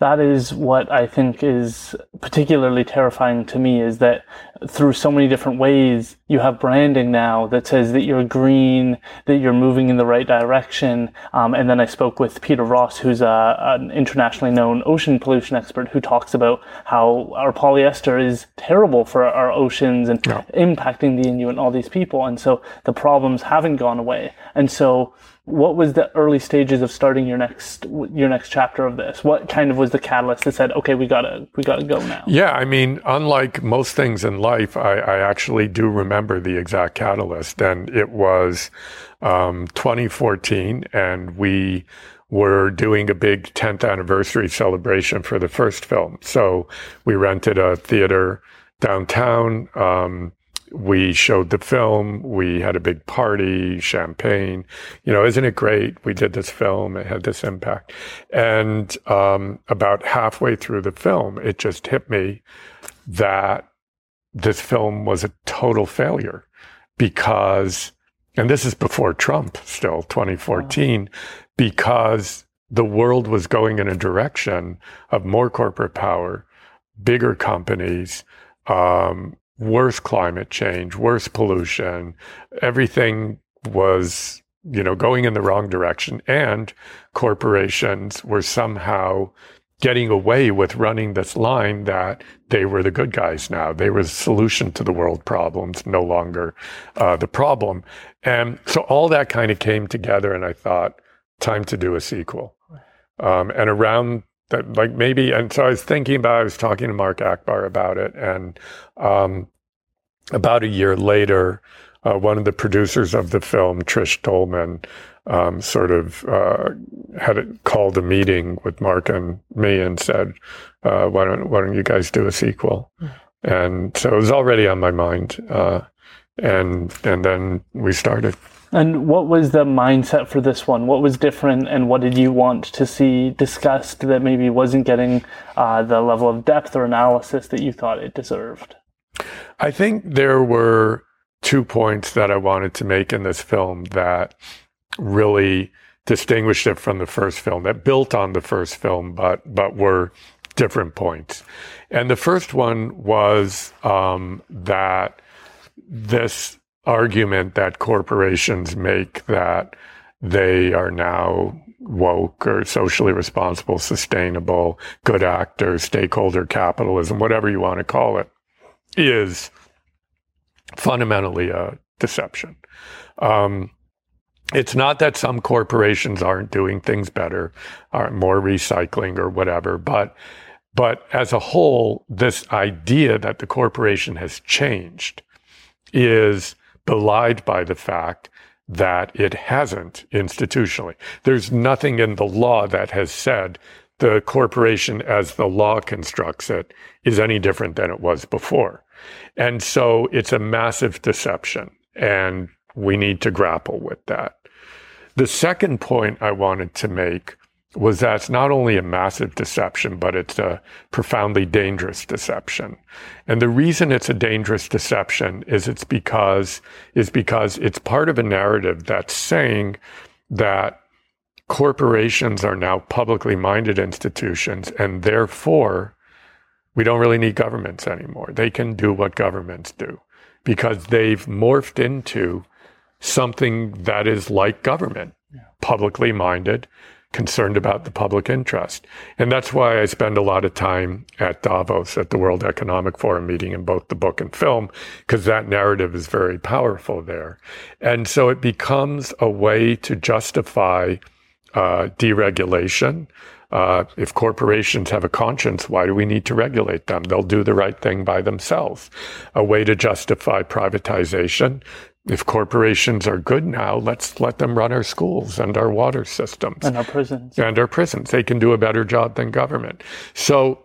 that is what I think is particularly terrifying to me is that through so many different ways, you have branding now that says that you're green, that you're moving in the right direction. Um, and then I spoke with Peter Ross, who's a, an internationally known ocean pollution expert, who talks about how our polyester is terrible for our oceans and yeah. impacting the Inuit and all these people. And so the problems haven't gone away. And so what was the early stages of starting your next your next chapter of this? What kind of was the catalyst that said okay we gotta we gotta go now yeah i mean unlike most things in life i, I actually do remember the exact catalyst and it was um, 2014 and we were doing a big 10th anniversary celebration for the first film. So we rented a theater downtown um, we showed the film. We had a big party, champagne. You know, isn't it great? We did this film. It had this impact. And um, about halfway through the film, it just hit me that this film was a total failure because and this is before Trump, still 2014, wow. because the world was going in a direction of more corporate power, bigger companies, um, worse climate change, worse pollution. Everything was, you know, going in the wrong direction. And corporations were somehow getting away with running this line that they were the good guys now. They were the solution to the world problems, no longer uh, the problem. And so all that kind of came together, and I thought, time to do a sequel. Um, and around that, like maybe, and so I was thinking about, I was talking to Mark Achbar about it, and um, about a year later, uh, one of the producers of the film, Trish Dolman, um, sort of uh, had it, called a meeting with Mark and me and said, uh, "Why don't Why don't you guys do a sequel?" Mm. And so it was already on my mind, uh, and and then we started. And what was the mindset for this one? What was different, and what did you want to see discussed that maybe wasn't getting uh, the level of depth or analysis that you thought it deserved? I think there were two points that I wanted to make in this film that really distinguished it from the first film, that built on the first film, but but were different points. And the first one was um, that this argument that corporations make that they are now woke or socially responsible, sustainable, good actors, stakeholder capitalism, whatever you want to call it, is fundamentally a deception. Um, it's not that some corporations aren't doing things better, aren't more recycling or whatever, but but as a whole, this idea that the corporation has changed is belied by the fact that it hasn't institutionally. There's nothing in the law that has said the corporation as the law constructs it is any different than it was before. And so it's a massive deception and we need to grapple with that. The second point I wanted to make was that it's not only a massive deception, but it's a profoundly dangerous deception. And the reason it's a dangerous deception is it's because, is because it's part of a narrative that's saying that corporations are now publicly minded institutions and therefore we don't really need governments anymore. They can do what governments do because they've morphed into something that is like government, publicly minded, concerned about the public interest. And that's why I spend a lot of time at Davos at the World Economic Forum meeting in both the book and film, because that narrative is very powerful there. And so it becomes a way to justify uh, deregulation. Uh, if corporations have a conscience, why do we need to regulate them? They'll do the right thing by themselves. A way to justify privatization if corporations are good now, let's let them run our schools and our water systems and our prisons and our prisons. They can do a better job than government. So,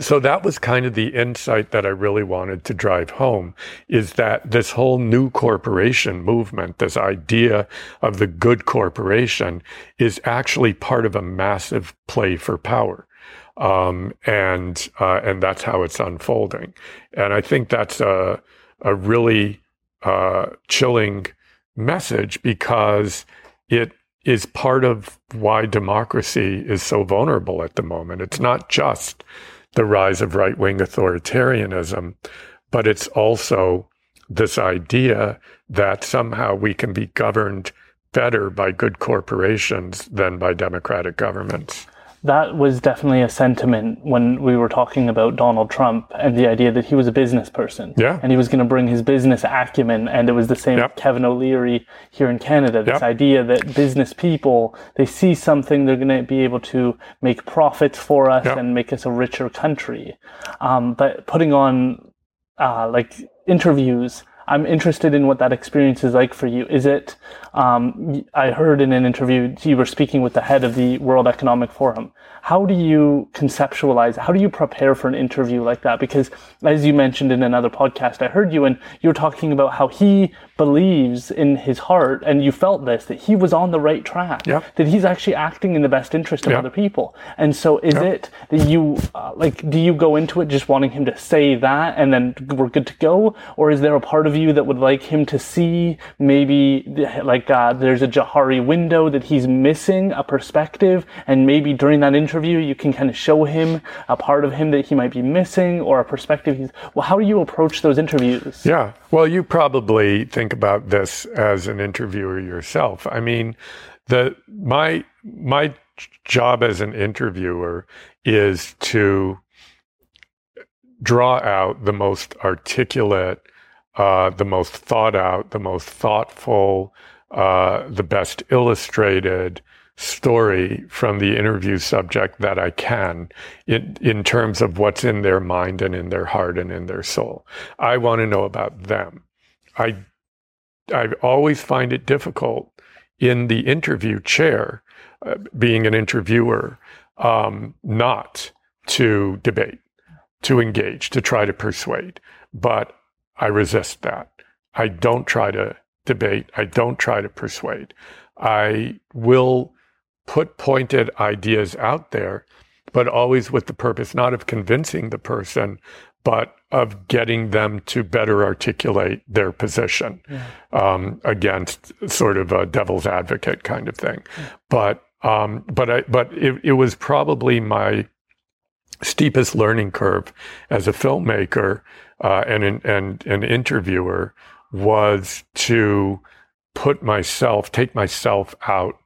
so that was kind of the insight that I really wanted to drive home is that this whole new corporation movement, this idea of the good corporation is actually part of a massive play for power. Um, and, uh, and that's how it's unfolding. And I think that's a, a really, uh, chilling message because it is part of why democracy is so vulnerable at the moment. It's not just the rise of right wing authoritarianism, but it's also this idea that somehow we can be governed better by good corporations than by democratic governments that was definitely a sentiment when we were talking about Donald Trump and the idea that he was a business person. Yeah. And he was going to bring his business acumen. And it was the same yep. with Kevin O'Leary here in Canada. This yep. idea that business people, they see something, they're going to be able to make profits for us yep. and make us a richer country. Um, but putting on, uh, like interviews I'm interested in what that experience is like for you. Is it, um, I heard in an interview you were speaking with the head of the World Economic Forum. How do you conceptualize, how do you prepare for an interview like that? Because as you mentioned in another podcast, I heard you and you were talking about how he believes in his heart, and you felt this, that he was on the right track, yep. that he's actually acting in the best interest of yep. other people. And so is yep. it that you, uh, like, do you go into it just wanting him to say that and then we're good to go? Or is there a part of you that would like him to see? Maybe like uh, there's a Johari window that he's missing a perspective, and maybe during that interview you can kind of show him a part of him that he might be missing or a perspective he's. Well, how do you approach those interviews? Yeah, well, you probably think about this as an interviewer yourself. I mean, the my my job as an interviewer is to draw out the most articulate, uh, the most thought out, the most thoughtful, uh, the best illustrated story from the interview subject that I can in, in terms of what's in their mind and in their heart and in their soul. I want to know about them. I, I always find it difficult in the interview chair, uh, being an interviewer, um, not to debate to engage, to try to persuade. But I resist that. I don't try to debate. I don't try to persuade. I will put pointed ideas out there, but always with the purpose not of convincing the person, but of getting them to better articulate their position yeah. um, against sort of a devil's advocate kind of thing. Yeah. But um, but I, but it, it was probably my steepest learning curve as a filmmaker uh, and an, and an interviewer was to put myself, take myself out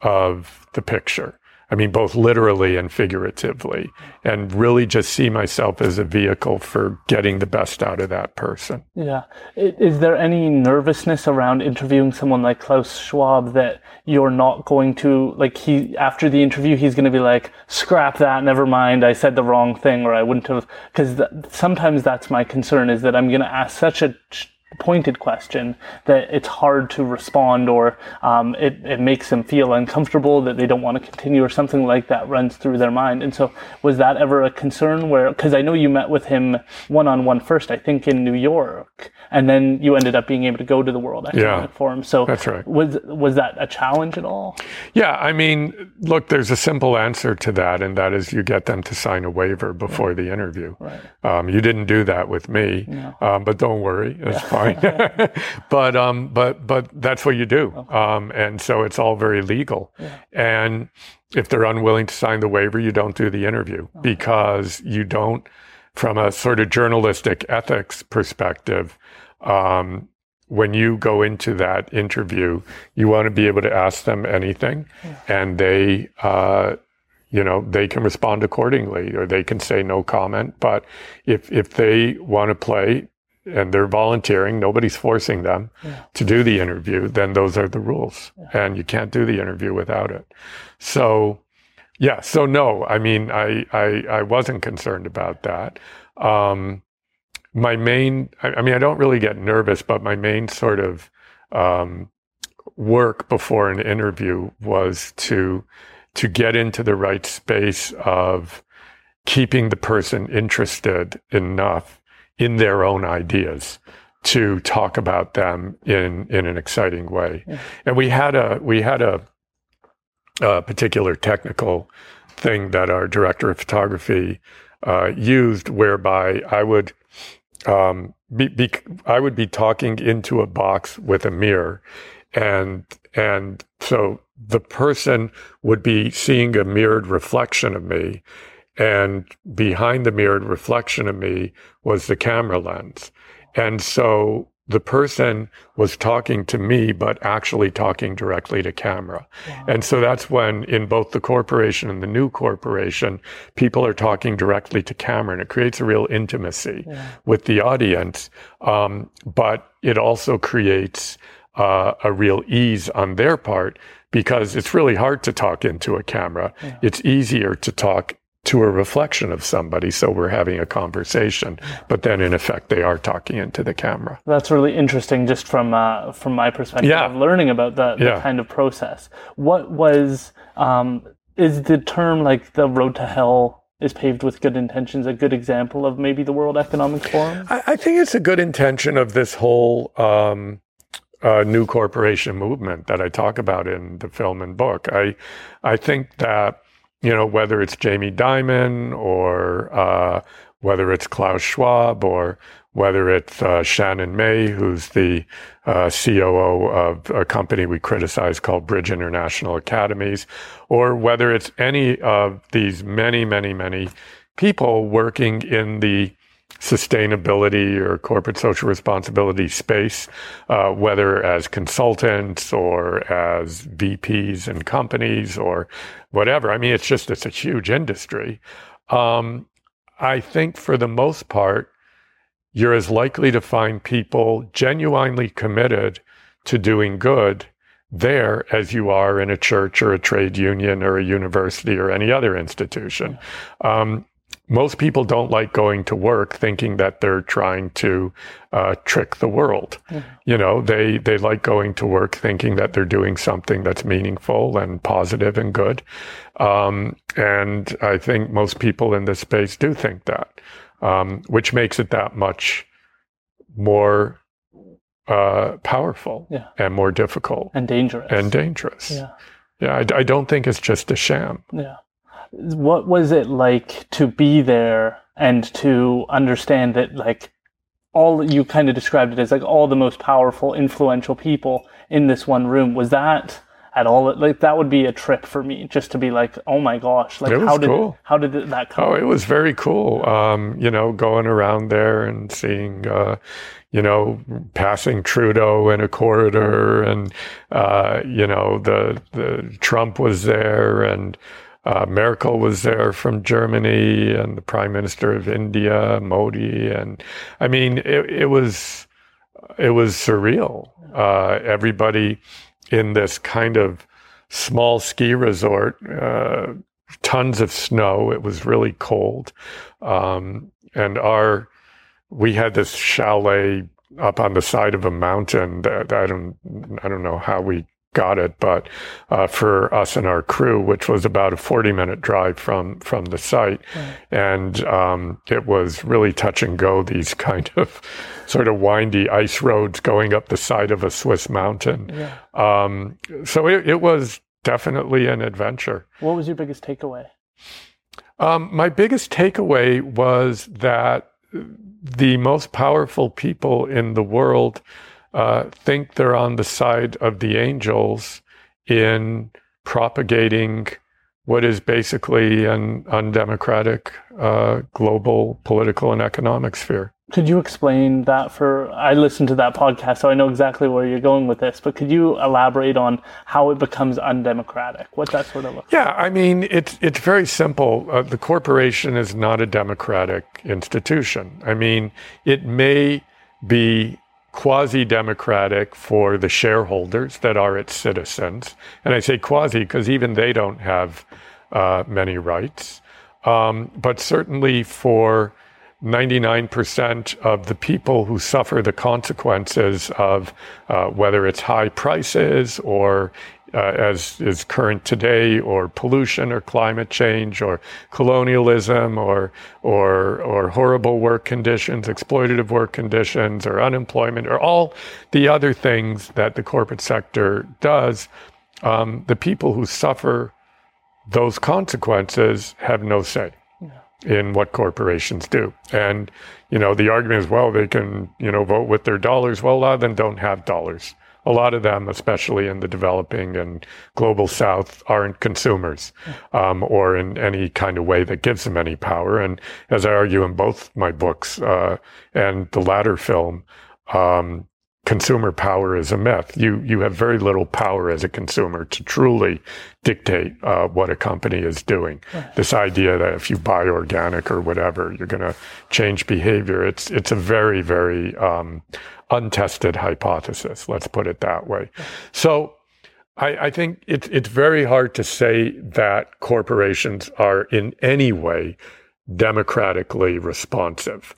of the picture. I mean, both literally and figuratively, and really just see myself as a vehicle for getting the best out of that person. Yeah. Is there any nervousness around interviewing someone like Klaus Schwab that you're not going to, like, he, after the interview, he's going to be like, scrap that, never mind, I said the wrong thing, or I wouldn't have, because th- sometimes that's my concern is that I'm going to ask such a pointed question that it's hard to respond or um, it, it makes them feel uncomfortable that they don't want to continue or something like that runs through their mind and so was that ever a concern where because i know you met with him one-on-one first i think in new york and then you ended up being able to go to the world economic yeah, forum so that's right was was that a challenge at all yeah i mean look there's a simple answer to that and that is you get them to sign a waiver before yeah. the interview right. um, you didn't do that with me no. um, but don't worry it's yeah. fine but um, but but that's what you do, okay. um, and so it's all very legal. Yeah. And if they're unwilling to sign the waiver, you don't do the interview okay. because you don't, from a sort of journalistic ethics perspective. Um, when you go into that interview, you want to be able to ask them anything, yeah. and they, uh, you know, they can respond accordingly, or they can say no comment. But if if they want to play, and they're volunteering, nobody's forcing them yeah. to do the interview, then those are the rules. Yeah. And you can't do the interview without it. So, yeah, so no, I mean, I, I, I wasn't concerned about that. Um, my main, I, I, mean, I don't really get nervous, but my main sort of um, work before an interview was to to get into the right space of keeping the person interested enough in their own ideas to talk about them in in an exciting way. Yeah. And we had a we had a, a, particular technical thing that our director of photography uh, used, whereby I would um, be, be, I would be talking into a box with a mirror, and and so the person would be seeing a mirrored reflection of me, and behind the mirrored reflection of me was the camera lens. And so the person was talking to me, but actually talking directly to camera. Wow. And so that's when, in both the corporation and the new corporation, people are talking directly to camera, and it creates a real intimacy yeah. with the audience. Um, but it also creates uh, a real ease on their part because it's really hard to talk into a camera. Yeah. It's easier to talk to a reflection of somebody. So we're having a conversation, but then in effect they are talking into the camera. That's really interesting, just from uh, from my perspective yeah. of learning about the, the yeah. kind of process. What was um, is the term like the road to hell is paved with good intentions a good example of maybe the World Economic Forum? I, I think it's a good intention of this whole. Um, uh, new corporation movement that I talk about in the film and book. I, I think that you know, whether it's Jamie Dimon or uh, whether it's Klaus Schwab or whether it's uh, Shannon May, who's the uh, COO of a company we criticize called Bridge International Academies, or whether it's any of these many, many, many people working in the sustainability or corporate social responsibility space, uh, whether as consultants or as VPs in companies or whatever. I mean, it's just, it's a huge industry. Um, I think for the most part, you're as likely to find people genuinely committed to doing good there as you are in a church or a trade union or a university or any other institution. Um, most people don't like going to work thinking that they're trying to uh, trick the world. Mm-hmm. You know, they they like going to work thinking that they're doing something that's meaningful and positive and good. Um, and I think most people in this space do think that, um, which makes it that much more uh, powerful yeah. and more difficult and dangerous and dangerous. Yeah, yeah. I, I don't think it's just a sham. Yeah what was it like to be there and to understand that like all you kind of described it as like all the most powerful influential people in this one room? Was that at all like that would be a trip for me just to be like oh my gosh like how did cool. how did that come oh it was very cool. Um, you know going around there and seeing uh, you know passing Trudeau in a corridor and uh, you know the the Trump was there and uh, Merkel was there from Germany, and the Prime Minister of India, Modi, and I mean, it, it was it was surreal. Uh, everybody in this kind of small ski resort, uh, tons of snow. It was really cold, um, and our we had this chalet up on the side of a mountain that I don't I don't know how we got it, but uh, for us and our crew, which was about a 40 minute drive from from the site, right. and um, it was really touch and go. These kind of sort of windy ice roads going up the side of a Swiss mountain. Yeah. Um, so it, it, was definitely an adventure. What was your biggest takeaway? Um, my biggest takeaway was that the most powerful people in the world uh, think they're on the side of the angels in propagating what is basically an undemocratic uh, global political and economic sphere. Could you explain that for? I listened to that podcast, so I know exactly where you're going with this. But could you elaborate on how it becomes undemocratic? What that sort of looks? Yeah, like? I mean, it's it's very simple. Uh, the corporation is not a democratic institution. I mean, it may be quasi democratic for the shareholders that are its citizens. And I say quasi because even they don't have uh, many rights. Um, but certainly for 99% of the people who suffer the consequences of uh, whether it's high prices or uh, as is current today, or pollution, or climate change, or colonialism, or or or horrible work conditions, exploitative work conditions, or unemployment, or all the other things that the corporate sector does. Um, the people who suffer those consequences have no say in what corporations do. And, you know, the argument is, well, they can, you know, vote with their dollars. Well, a lot of them don't have dollars a lot of them, especially in the developing and global south, aren't consumers um, or in any kind of way that gives them any power. And as I argue in both my books uh, and the latter film, um, consumer power is a myth. You you have very little power as a consumer to truly dictate uh, what a company is doing. Right. This idea that if you buy organic or whatever, you're going to change behavior. It's it's a very very um, untested hypothesis. Let's put it that way. So. I, I think it's it's very hard to say that corporations are in any way democratically responsive.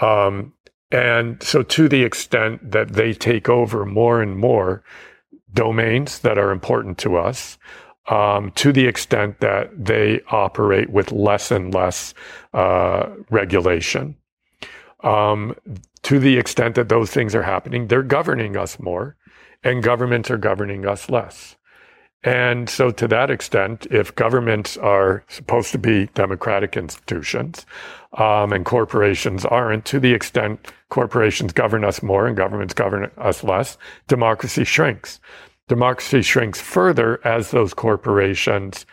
Um, and so, to the extent that they take over more and more domains that are important to us, um, to the extent that they operate with less and less uh, regulation, um, to the extent that those things are happening, they're governing us more, and governments are governing us less. And so, to that extent, if governments are supposed to be democratic institutions um, and corporations aren't, to the extent corporations govern us more and governments govern us less, democracy shrinks. Democracy shrinks further as those corporations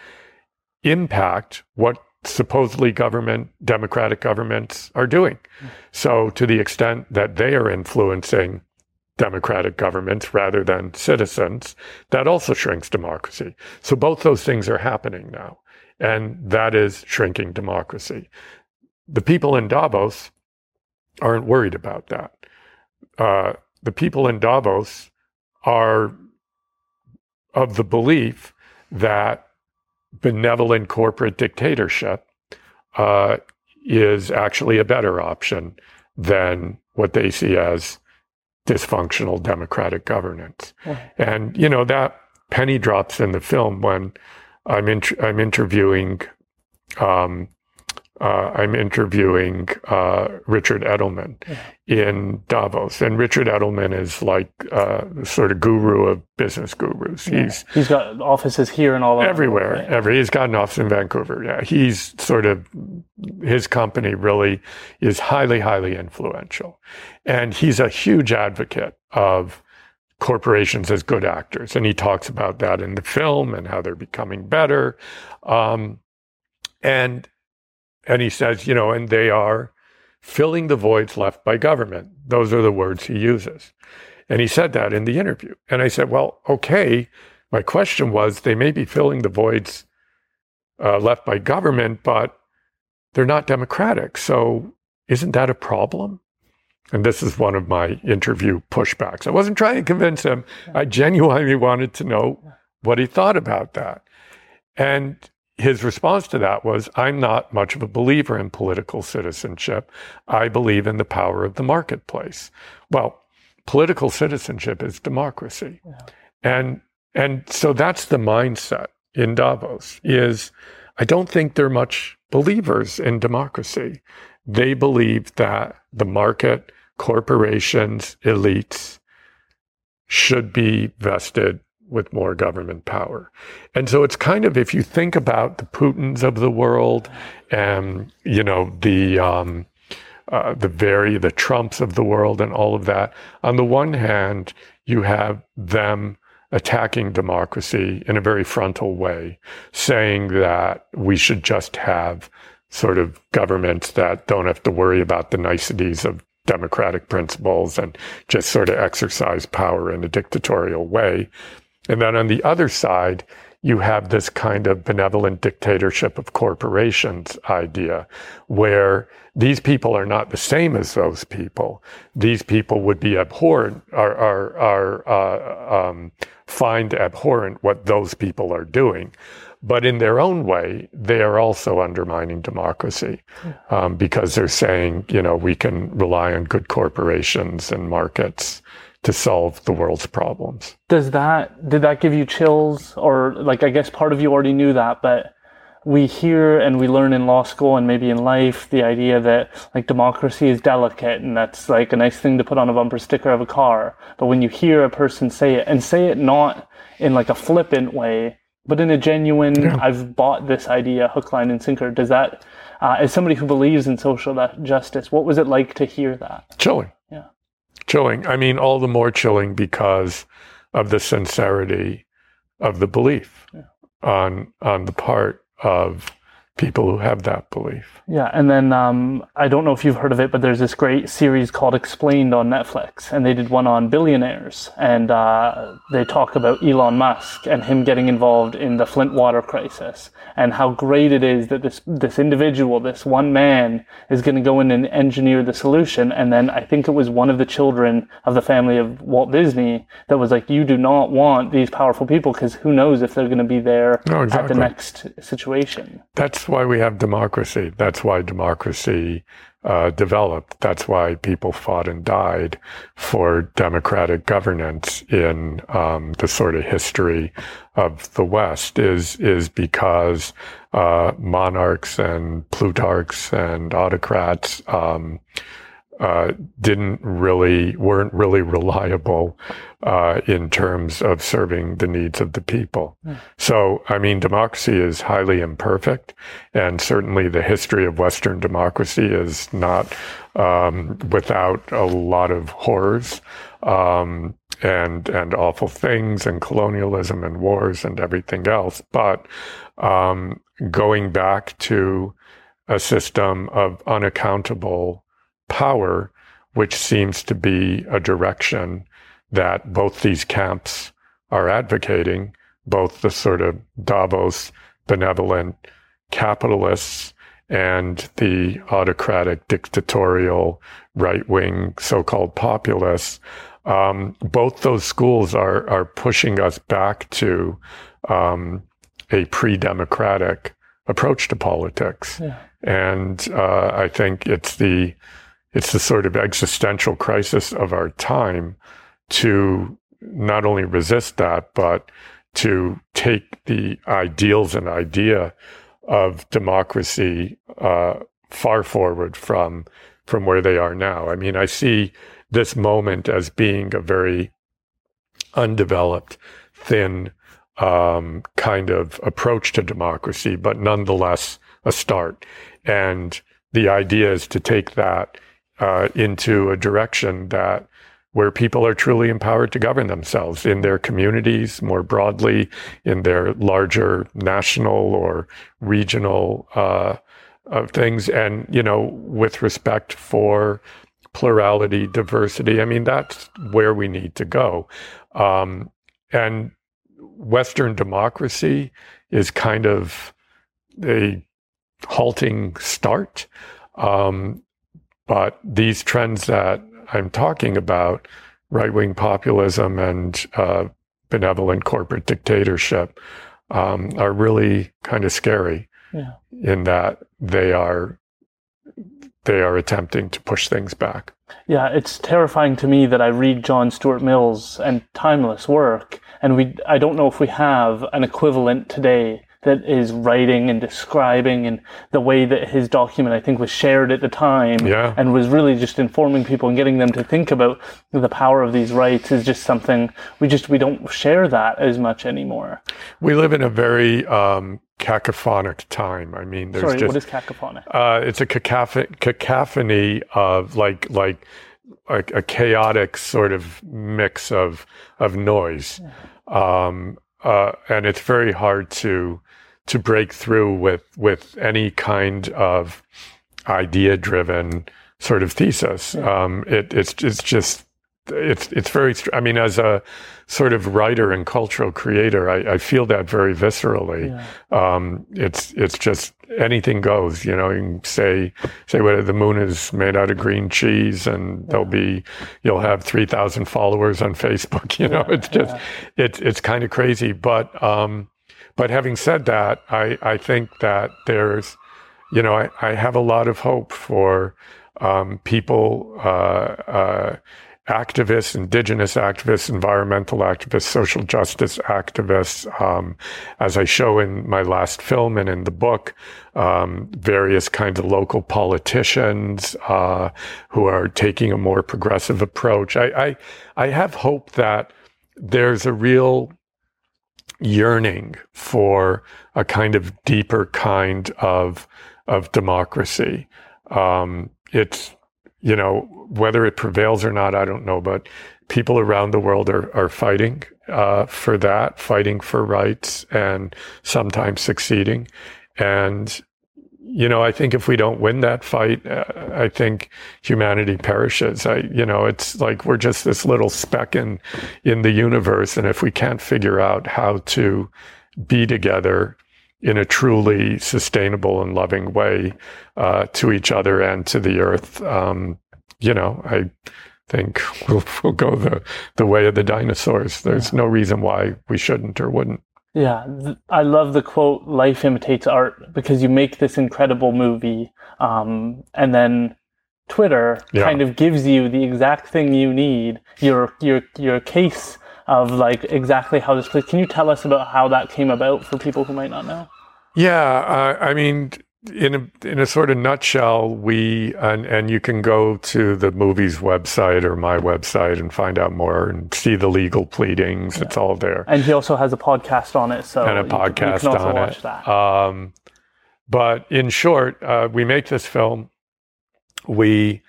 impact what supposedly government, democratic governments are doing. So, to the extent that they are influencing democratic governments rather than citizens, that also shrinks democracy. So both those things are happening now. And that is shrinking democracy. The people in Davos aren't worried about that. Uh, the people in Davos are of the belief that benevolent corporate dictatorship uh, is actually a better option than what they see as dysfunctional democratic governance. And, you know, that penny drops in the film when I'm, in, I'm interviewing, um, uh, I'm interviewing uh, Richard Edelman yeah. in Davos, and Richard Edelman is like uh, sort of guru of business gurus. Yeah. He's he's got offices here and all over everywhere. Right? Every he's got an office in Vancouver. Yeah, he's sort of his company really is highly highly influential, and he's a huge advocate of corporations as good actors. And he talks about that in the film and how they're becoming better. Um, and and he says, you know, and they are filling the voids left by government. Those are the words he uses. And he said that in the interview. And I said, well, okay. My question was they may be filling the voids uh, left by government, but they're not democratic. So isn't that a problem? And this is one of my interview pushbacks. I wasn't trying to convince him. I genuinely wanted to know what he thought about that. And his response to that was I'm not much of a believer in political citizenship. I believe in the power of the marketplace. Well, political citizenship is democracy. Yeah. And and so that's the mindset in Davos is I don't think they're much believers in democracy. They believe that the market, corporations, elites should be vested with more government power. And so it's kind of, if you think about the Putins of the world and, you know, the, um, uh, the very, the Trumps of the world and all of that, on the one hand, you have them attacking democracy in a very frontal way, saying that we should just have sort of governments that don't have to worry about the niceties of democratic principles and just sort of exercise power in a dictatorial way. And then on the other side, you have this kind of benevolent dictatorship of corporations idea where these people are not the same as those people. These people would be abhorrent, are, are, are uh, um, find abhorrent what those people are doing. But in their own way, they are also undermining democracy um, because they're saying, you know, we can rely on good corporations and markets to solve the world's problems. Does that did that give you chills or like I guess part of you already knew that but we hear and we learn in law school and maybe in life the idea that like democracy is delicate and that's like a nice thing to put on a bumper sticker of a car but when you hear a person say it and say it not in like a flippant way but in a genuine yeah. I've bought this idea hook line and sinker does that uh, as somebody who believes in social justice what was it like to hear that chilling chilling. I mean, all the more chilling because of the sincerity of the belief yeah. on on the part of people who have that belief. Yeah, and then um, I don't know if you've heard of it, but there's this great series called Explained on Netflix, and they did one on billionaires, and uh, they talk about Elon Musk and him getting involved in the Flint water crisis, and how great it is that this this individual, this one man, is going to go in and engineer the solution. And then I think it was one of the children of the family of Walt Disney that was like, "You do not want these powerful people because who knows if they're going to be there no, exactly. at the next situation." That's why we have democracy. That's why democracy uh, developed. That's why people fought and died for democratic governance in um, the sort of history of the West. Is is because uh, monarchs and plutarchs and autocrats um, uh, didn't really weren't really reliable uh, in terms of serving the needs of the people. Mm. So, I mean, democracy is highly imperfect, and certainly the history of Western democracy is not um, without a lot of horrors. Um, and and awful things and colonialism and wars and everything else. But um, going back to a system of unaccountable power, which seems to be a direction that both these camps are advocating, both the sort of Davos benevolent capitalists and the autocratic, dictatorial, right wing so called populists. Um, both those schools are, are pushing us back to um, a pre democratic approach to politics. Yeah. And uh, I think it's the it's the sort of existential crisis of our time to not only resist that, but to take the ideals and idea of democracy uh, far forward from from where they are now. I mean, I see this moment as being a very undeveloped, thin um, kind of approach to democracy, but nonetheless a start. And the idea is to take that uh, into a direction that where people are truly empowered to govern themselves in their communities more broadly, in their larger national or regional uh, things, and you know, with respect for plurality, diversity. I mean, that's where we need to go. Um, and Western democracy is kind of a halting start. Um, but these trends that I'm talking about, right wing populism and uh, benevolent corporate dictatorship, um, are really kind of scary yeah. in that they are they are attempting to push things back. Yeah, it's terrifying to me that I read John Stuart Mill's and timeless work, and we I don't know if we have an equivalent today that is writing and describing and the way that his document I think was shared at the time yeah. and was really just informing people and getting them to think about the power of these rights is just something we just we don't share that as much anymore. We live in a very um, cacophonic time. I mean, there's Sorry, just what is cacophonic? Uh, it's a cacoph- cacophony of like like a, a, chaotic sort of mix of of noise. Um, uh, and it's very hard to to break through with with any kind of idea driven sort of thesis. Um, it, it's it's just it's it's very. I mean, as a sort of writer and cultural creator, I, I feel that very viscerally. Yeah. Um, it's it's just anything goes. You know, you can say say whether the moon is made out of green cheese, and yeah. there'll be you'll have three thousand followers on Facebook. You know, it's just it's it's kind of crazy. But um, but having said that, I I think that there's you know I, I have a lot of hope for um, people. Uh, uh, activists, indigenous activists, environmental activists, social justice activists, um, as I show in my last film and in the book, um, various kinds of local politicians uh, who are taking a more progressive approach. I, I, I have hope that there's a real yearning for a kind of deeper kind of of democracy. Um, it's you know, whether it prevails or not, I don't know, but people around the world are, are fighting uh, for that, fighting for rights and sometimes succeeding. And, you know, I think if we don't win that fight, uh, I think humanity perishes. I, you know, it's like we're just this little speck in, in the universe. And if we can't figure out how to be together in a truly sustainable and loving way uh, to each other and to the earth. Um, you know, I think we'll, we'll go the, the way of the dinosaurs. There's yeah. no reason why we shouldn't or wouldn't. Yeah, th- I love the quote, life imitates art, because you make this incredible movie, um, and then Twitter yeah. kind of gives you the exact thing you need, your, your, your case of like exactly how this plays. Can you tell us about how that came about for people who might not know? Yeah, uh, I mean, in a in a sort of nutshell, we and and you can go to the movie's website or my website and find out more and see the legal pleadings. It's all there. And he also has a podcast on it, so and a you you podcast can also on watch it. that. Um, but in short, uh, we make this film. We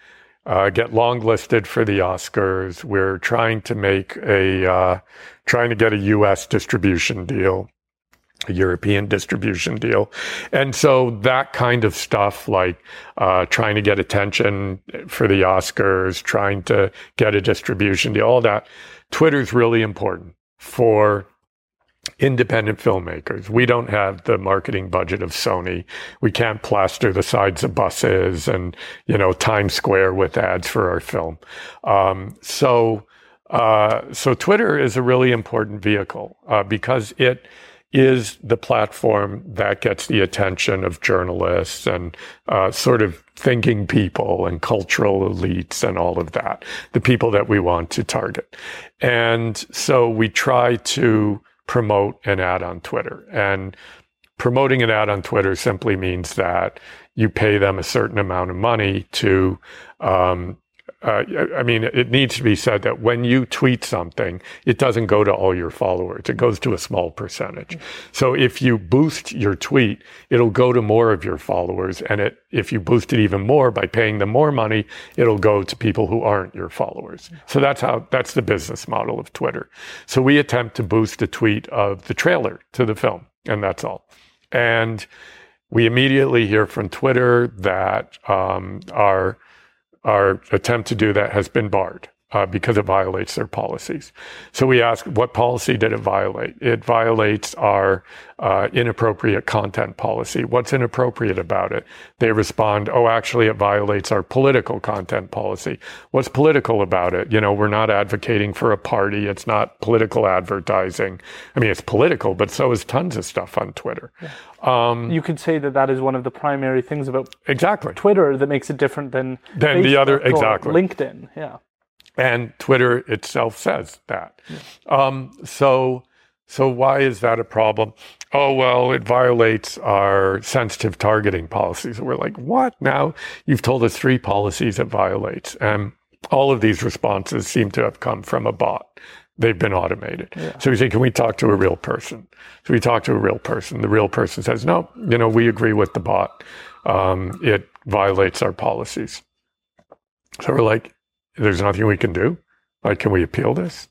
uh, get long listed for the Oscars. We're trying to make a uh, trying to get a U.S. distribution deal, a European distribution deal, and so that kind of stuff, like uh, trying to get attention for the Oscars, trying to get a distribution deal, all that. Twitter's really important for independent filmmakers. We don't have the marketing budget of Sony. We can't plaster the sides of buses and, you know, Times Square with ads for our film. Um, so, uh, so Twitter is a really important vehicle uh, because it is the platform that gets the attention of journalists and uh, sort of thinking people and cultural elites and all of that, the people that we want to target. And so we try to promote an ad on Twitter. And promoting an ad on Twitter simply means that you pay them a certain amount of money to. Um, uh, I mean, it needs to be said that when you tweet something, it doesn't go to all your followers. It goes to a small percentage. So if you boost your tweet, it'll go to more of your followers. And it, if you boost it even more by paying them more money, it'll go to people who aren't your followers. So that's how, that's the business model of Twitter. So we attempt to boost a tweet of the trailer to the film, and that's all. And we immediately hear from Twitter that um, our our attempt to do that has been barred uh, because it violates their policies. So we ask, what policy did it violate? It violates our uh, inappropriate content policy. What's inappropriate about it? They respond, oh, actually, it violates our political content policy. What's political about it? You know, we're not advocating for a party. It's not political advertising. I mean, it's political, but so is tons of stuff on Twitter. Um, you could say that that is one of the primary things about exactly. Twitter that makes it different than Than the other- Facebook exactly. LinkedIn. Yeah. And Twitter itself says that. Um, so, so why is that a problem? Oh well, it violates our sensitive targeting policies. We're like, what? Now you've told us three policies it violates, and all of these responses seem to have come from a bot. They've been automated. So we say, can we talk to a real person? So we talk to a real person. The real person says, no, you know, we agree with the bot. Um, it violates our policies. So we're like, there's nothing we can do. Like, can we appeal this?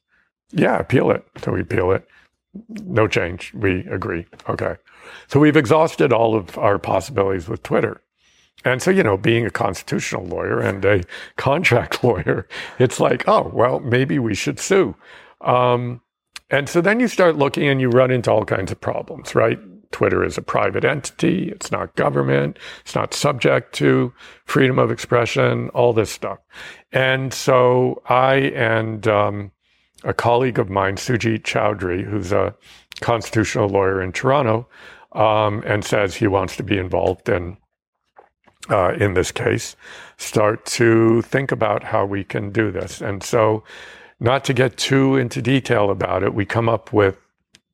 Yeah, appeal it. So we appeal it. No change. We agree. Okay. So we've exhausted all of our possibilities with Twitter. And so, you know, being a constitutional lawyer and a contract lawyer, it's like, oh, well, maybe we should sue. Um, and so then you start looking and you run into all kinds of problems, right? Twitter is a private entity. It's not government. It's not subject to freedom of expression, all this stuff. And so I and um, a colleague of mine, Sujit Choudhry, who's a constitutional lawyer in Toronto, um, and says he wants to be involved in uh, in this case, start to think about how we can do this. And so, not to get too into detail about it, we come up with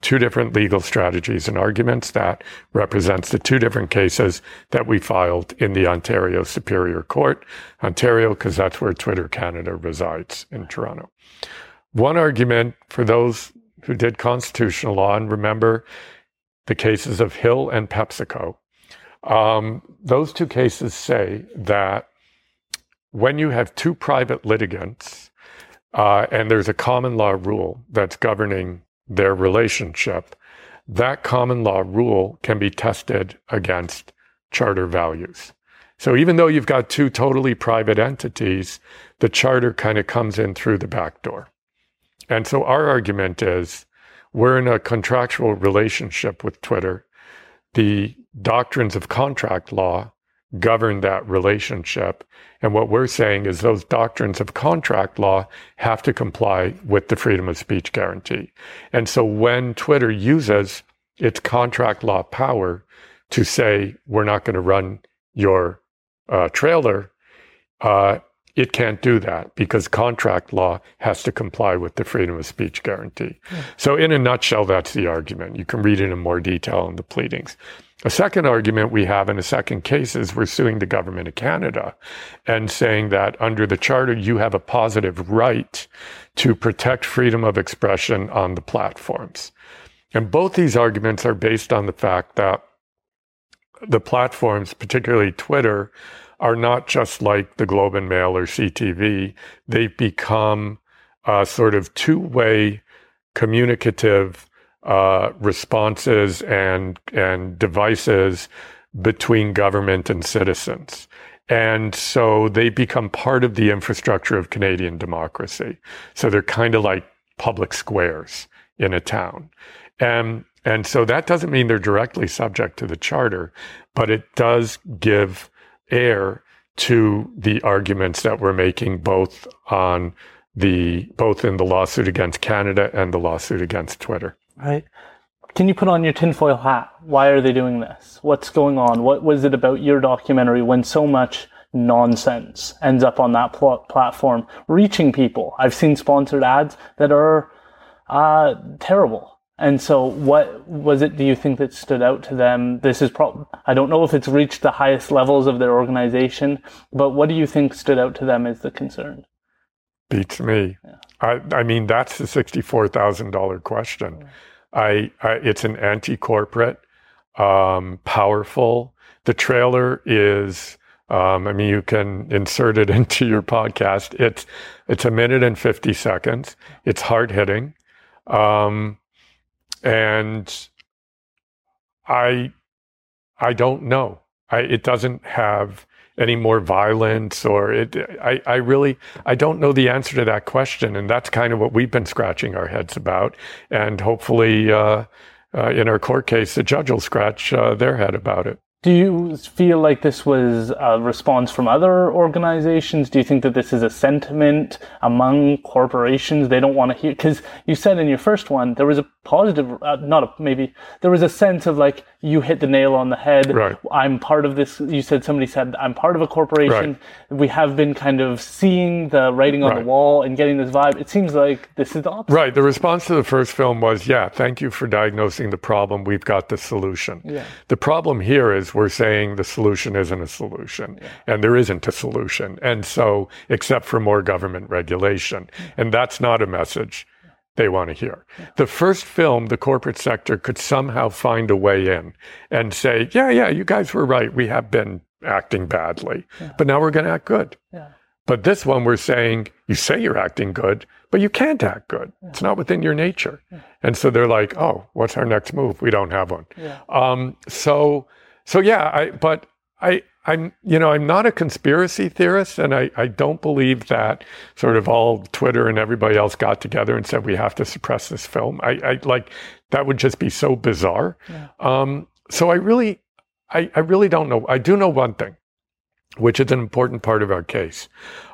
two different legal strategies and arguments that represents the two different cases that we filed in the Ontario Superior Court, Ontario, because that's where Twitter Canada resides in Toronto. One argument for those who did constitutional law, and remember the cases of Hill and PepsiCo, um, those two cases say that when you have two private litigants uh, and there's a common law rule that's governing their relationship, that common law rule can be tested against charter values. So even though you've got two totally private entities, the charter kind of comes in through the back door. And so our argument is we're in a contractual relationship with Twitter. The doctrines of contract law govern that relationship. And what we're saying is those doctrines of contract law have to comply with the freedom of speech guarantee. And so when Twitter uses its contract law power to say, we're not going to run your uh, trailer, uh, it can't do that because contract law has to comply with the freedom of speech guarantee. So, in a nutshell, that's the argument. You can read it in more detail in the pleadings. A second argument we have in a second case is we're suing the government of Canada and saying that under the charter, you have a positive right to protect freedom of expression on the platforms. And both these arguments are based on the fact that the platforms, particularly Twitter, are not just like the Globe and Mail or CTV. They've become a sort of two way communicative uh, responses and and devices between government and citizens. And so they become part of the infrastructure of Canadian democracy. So they're kind of like public squares in a town. And and so that doesn't mean they're directly subject to the charter, but it does give air to the arguments that we're making both on the both in the lawsuit against Canada and the lawsuit against Twitter. Right. Can you put on your tinfoil hat? Why are they doing this? What's going on? What was it about your documentary when so much nonsense ends up on that pl- platform, reaching people? I've seen sponsored ads that are uh, terrible and so, what was it? Do you think that stood out to them? This is I don't know if it's reached the highest levels of their organization, but what do you think stood out to them as the concern? Beats me. Yeah. I, I mean, that's the sixty-four thousand dollar question. Yeah. I, I, it's an anti-corporate, um, powerful. The trailer is. Um, I mean, you can insert it into your podcast. It's it's a minute and fifty seconds. It's hard hitting. Um, and I I don't know. I, it doesn't have any more violence or it I, I really I don't know the answer to that question and that's kind of what we've been scratching our heads about and hopefully uh, uh, in our court case the judge will scratch uh, their head about it. Do you feel like this was a response from other organizations? Do you think that this is a sentiment among corporations? They don't want to hear, because you said in your first one, there was a positive, uh, not a, maybe, there was a sense of like, you hit the nail on the head. Right. I'm part of this. You said, somebody said, I'm part of a corporation. Right. We have been kind of seeing the writing on right. the wall and getting this vibe. It seems like this is the opposite. Right. The response to the first film was, yeah, thank you for diagnosing the problem. We've got the solution. Yeah. The problem here is we're saying the solution isn't a solution yeah. and there isn't a solution. And so, except for more government regulation. And that's not a message they want to hear. The first film, the corporate sector could somehow find a way in and say, yeah, yeah, you guys were right. We have been acting badly, yeah. but now we're going to act good. Yeah. But this one, we're saying, you say you're acting good, but you can't act good. Yeah. It's not within your nature. And so they're like, oh, what's our next move? We don't have one. Um, so, so yeah, I, but I, I'm, you know, I'm not a conspiracy theorist, and I, I don't believe that sort of all Twitter and everybody else got together and said we have to suppress this film. I, I like that would just be so bizarre. Yeah. Um, so I really, I, I really don't know. I do know one thing, which is an important part of our case.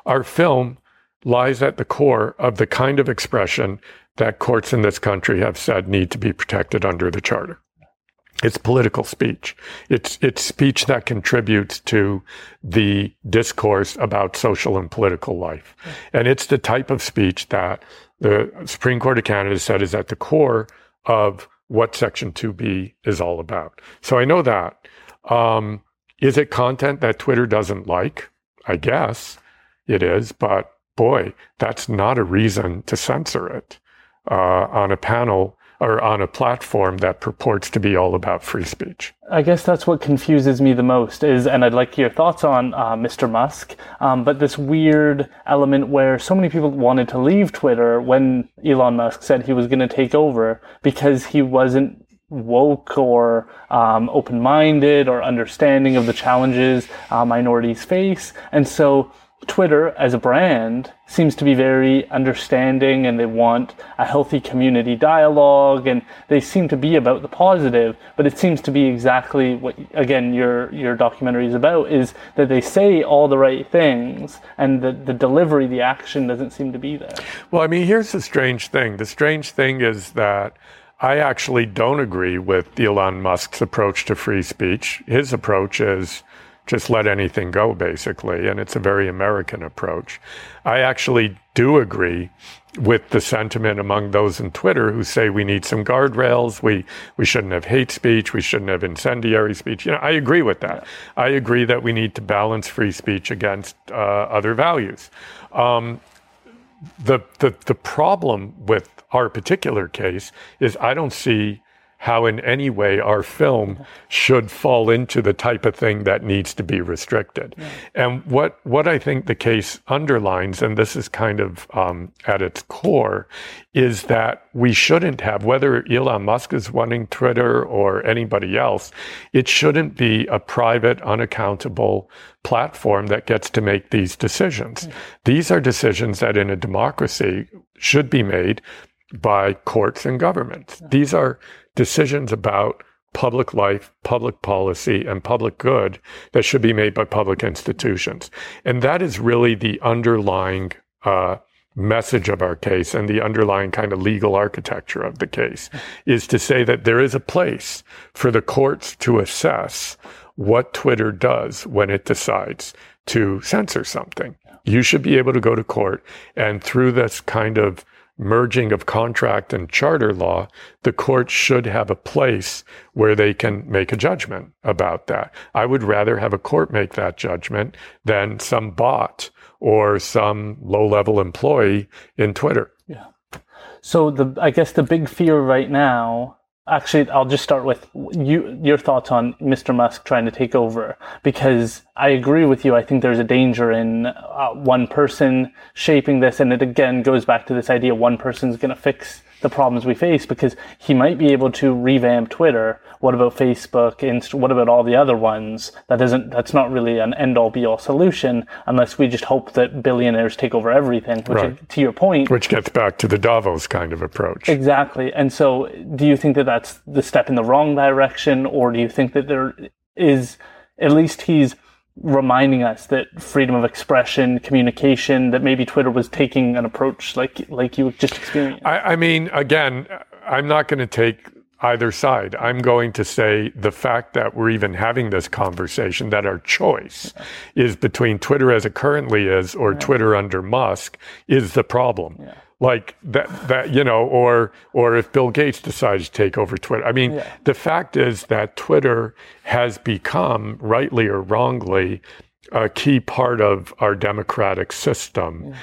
Our film lies at the core of the kind of expression that courts in this country have said need to be protected under the charter. It's political speech. It's, it's speech that contributes to the discourse about social and political life. And it's the type of speech that the Supreme Court of Canada said is at the core of what Section 2B is all about. So I know that. Um, is it content that Twitter doesn't like? I guess it is, but boy, that's not a reason to censor it uh, on a panel or on a platform that purports to be all about free speech. I guess that's what confuses me the most is, and I'd like your thoughts on uh, Mr. Musk, um, but this weird element where so many people wanted to leave Twitter when Elon Musk said he was going to take over because he wasn't woke or um, open-minded or understanding of the challenges uh, minorities face, and so Twitter as a brand seems to be very understanding and they want a healthy community dialogue and they seem to be about the positive, but it seems to be exactly what again your your documentary is about is that they say all the right things and the, the delivery, the action doesn't seem to be there. Well, I mean here's the strange thing. The strange thing is that I actually don't agree with Elon Musk's approach to free speech. His approach is just let anything go, basically. And it's a very American approach. I actually do agree with the sentiment among those in Twitter who say we need some guardrails. We we shouldn't have hate speech. We shouldn't have incendiary speech. You know, I agree with that. I agree that we need to balance free speech against uh, other values. Um, the the the problem with our particular case is I don't see how in any way our film should fall into the type of thing that needs to be restricted. Yeah. And what what I think the case underlines, and this is kind of um, at its core, is that we shouldn't have, whether Elon Musk is running Twitter or anybody else, it shouldn't be a private, unaccountable platform that gets to make these decisions. These are decisions that in a democracy should be made by courts and governments. These are decisions about public life, public policy, and public good that should be made by public institutions. And that is really the underlying uh, message of our case and the underlying kind of legal architecture of the case is to say that there is a place for the courts to assess what Twitter does when it decides to censor something. You should be able to go to court and through this kind of merging of contract and charter law, the court should have a place where they can make a judgment about that. I would rather have a court make that judgment than some bot or some low level employee in Twitter. Yeah. So the I guess the big fear right now Actually, I'll just start with you, your thoughts on Mr. Musk trying to take over, because I agree with you. I think there's a danger in uh, one person shaping this, and it again goes back to this idea: one person's going to fix the problems we face because he might be able to revamp Twitter. What about Facebook? Inst- what about all the other ones? That isn't. That's not really an end all be all solution unless we just hope that billionaires take over everything. Which, right. to your point, which gets back to the Davos kind of approach. Exactly. And so, do you think that that's the step in the wrong direction, or do you think that there is at least he's reminding us that freedom of expression, communication, that maybe Twitter was taking an approach like like you just experienced. I, I mean, again, I'm not going to take either side. I'm going to say the fact that we're even having this conversation, that our choice yeah. is between Twitter as it currently is or yeah. Twitter under Musk, is the problem. Yeah like that that you know or or if bill gates decides to take over twitter i mean yeah. the fact is that twitter has become rightly or wrongly a key part of our democratic system yeah.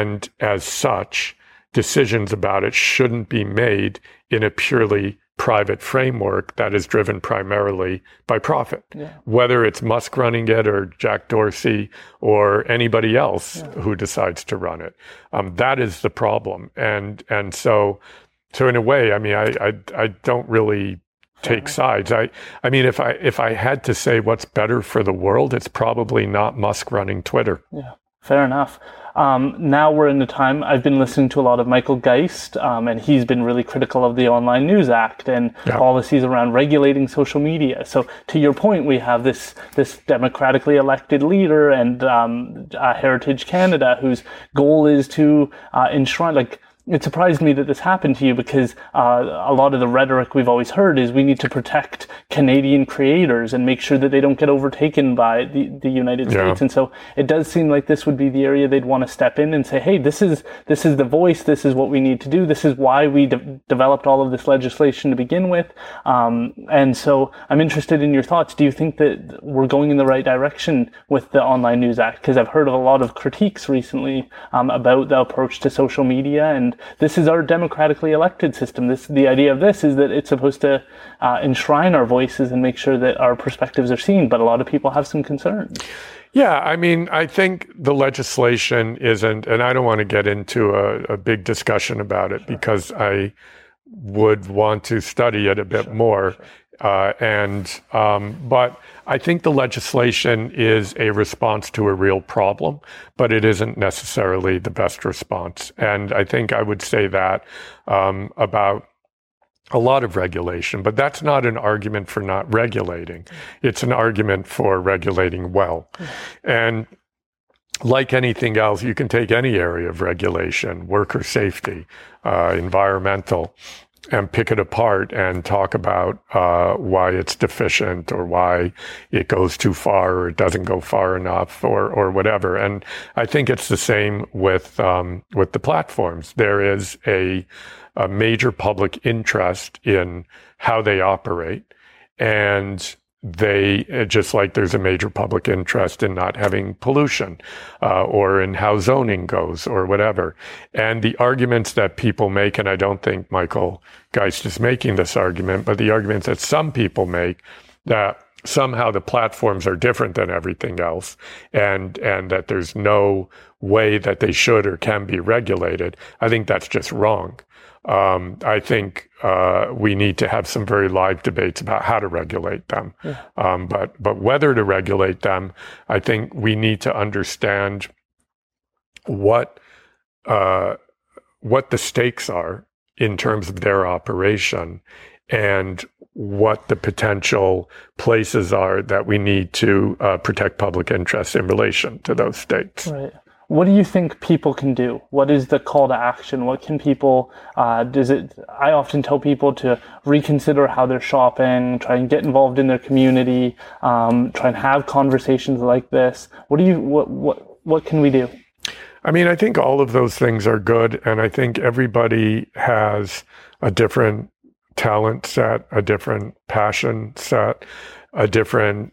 and as such decisions about it shouldn't be made in a purely private framework that is driven primarily by profit. Yeah. Whether it's Musk running it or Jack Dorsey or anybody else yeah. who decides to run it, um, that is the problem. And and so so in a way, I mean, I I, I don't really take sides. I I mean, if I if I had to say what's better for the world, it's probably not Musk running Twitter. Yeah, fair enough. Um, now we're in the time I've been listening to a lot of Michael Geist, um, and he's been really critical of the Online News Act and yeah. policies around regulating social media. So, to your point, we have this this democratically elected leader and um, uh, Heritage Canada, whose goal is to uh, enshrine like it surprised me that this happened to you because uh, a lot of the rhetoric we've always heard is we need to protect Canadian creators and make sure that they don't get overtaken by the, the United yeah. States. And so it does seem like this would be the area they'd want to step in and say, hey, this is this is the voice. This is what we need to do. This is why we de- developed all of this legislation to begin with. Um, and so I'm interested in your thoughts. Do you think that we're going in the right direction with the Online News Act? Because I've heard of a lot of critiques recently um, about the approach to social media and this is our democratically elected system. This the idea of this is that it's supposed to uh, enshrine our voices and make sure that our perspectives are seen. But a lot of people have some concerns. Yeah, I mean, I think the legislation isn't, and I don't want to get into a, a big discussion about it sure. because I would want to study it a bit sure, more. Sure. Uh, and um, but I think the legislation is a response to a real problem, but it isn't necessarily the best response. And I think I would say that um, about a lot of regulation, but that's not an argument for not regulating. It's an argument for regulating well. And like anything else, you can take any area of regulation, worker safety, uh, environmental, and pick it apart and talk about uh, why it's deficient or why it goes too far or it doesn't go far enough or or whatever. And I think it's the same with um, with the platforms. There is a, a major public interest in how they operate, and they just like there's a major public interest in not having pollution uh, or in how zoning goes or whatever. And the arguments that people make and i don't think michael geist is making this argument but the arguments that some people make that somehow the platforms are different than everything else and and that there's no way that they should or can be regulated i think that's just wrong um, I think uh, we need to have some very live debates about how to regulate them. Yeah. Um, but but whether to regulate them, I think we need to understand what uh, what the stakes are in terms of their operation and what the potential places are that we need to uh, protect public interest in relation to those states. Right what do you think people can do? What is the call to action? What can people, uh, does it, I often tell people to reconsider how they're shopping, try and get involved in their community, um, try and have conversations like this. What do you, what, what, what can we do? I mean, I think all of those things are good. And I think everybody has a different talent set, a different passion set, a different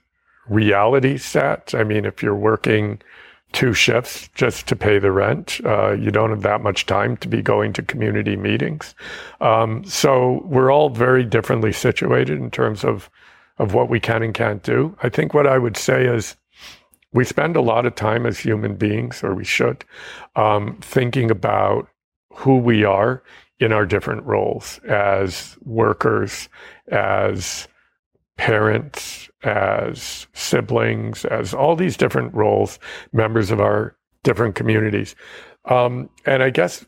reality set. I mean, if you're working, two shifts just to pay the rent. Uh, you don't have that much time to be going to community meetings. Um, so we're all very differently situated in terms of of what we can and can't do. I think what I would say is we spend a lot of time as human beings, or we should, um, thinking about who we are in our different roles as workers, as parents, as siblings, as all these different roles, members of our different communities. Um, and I guess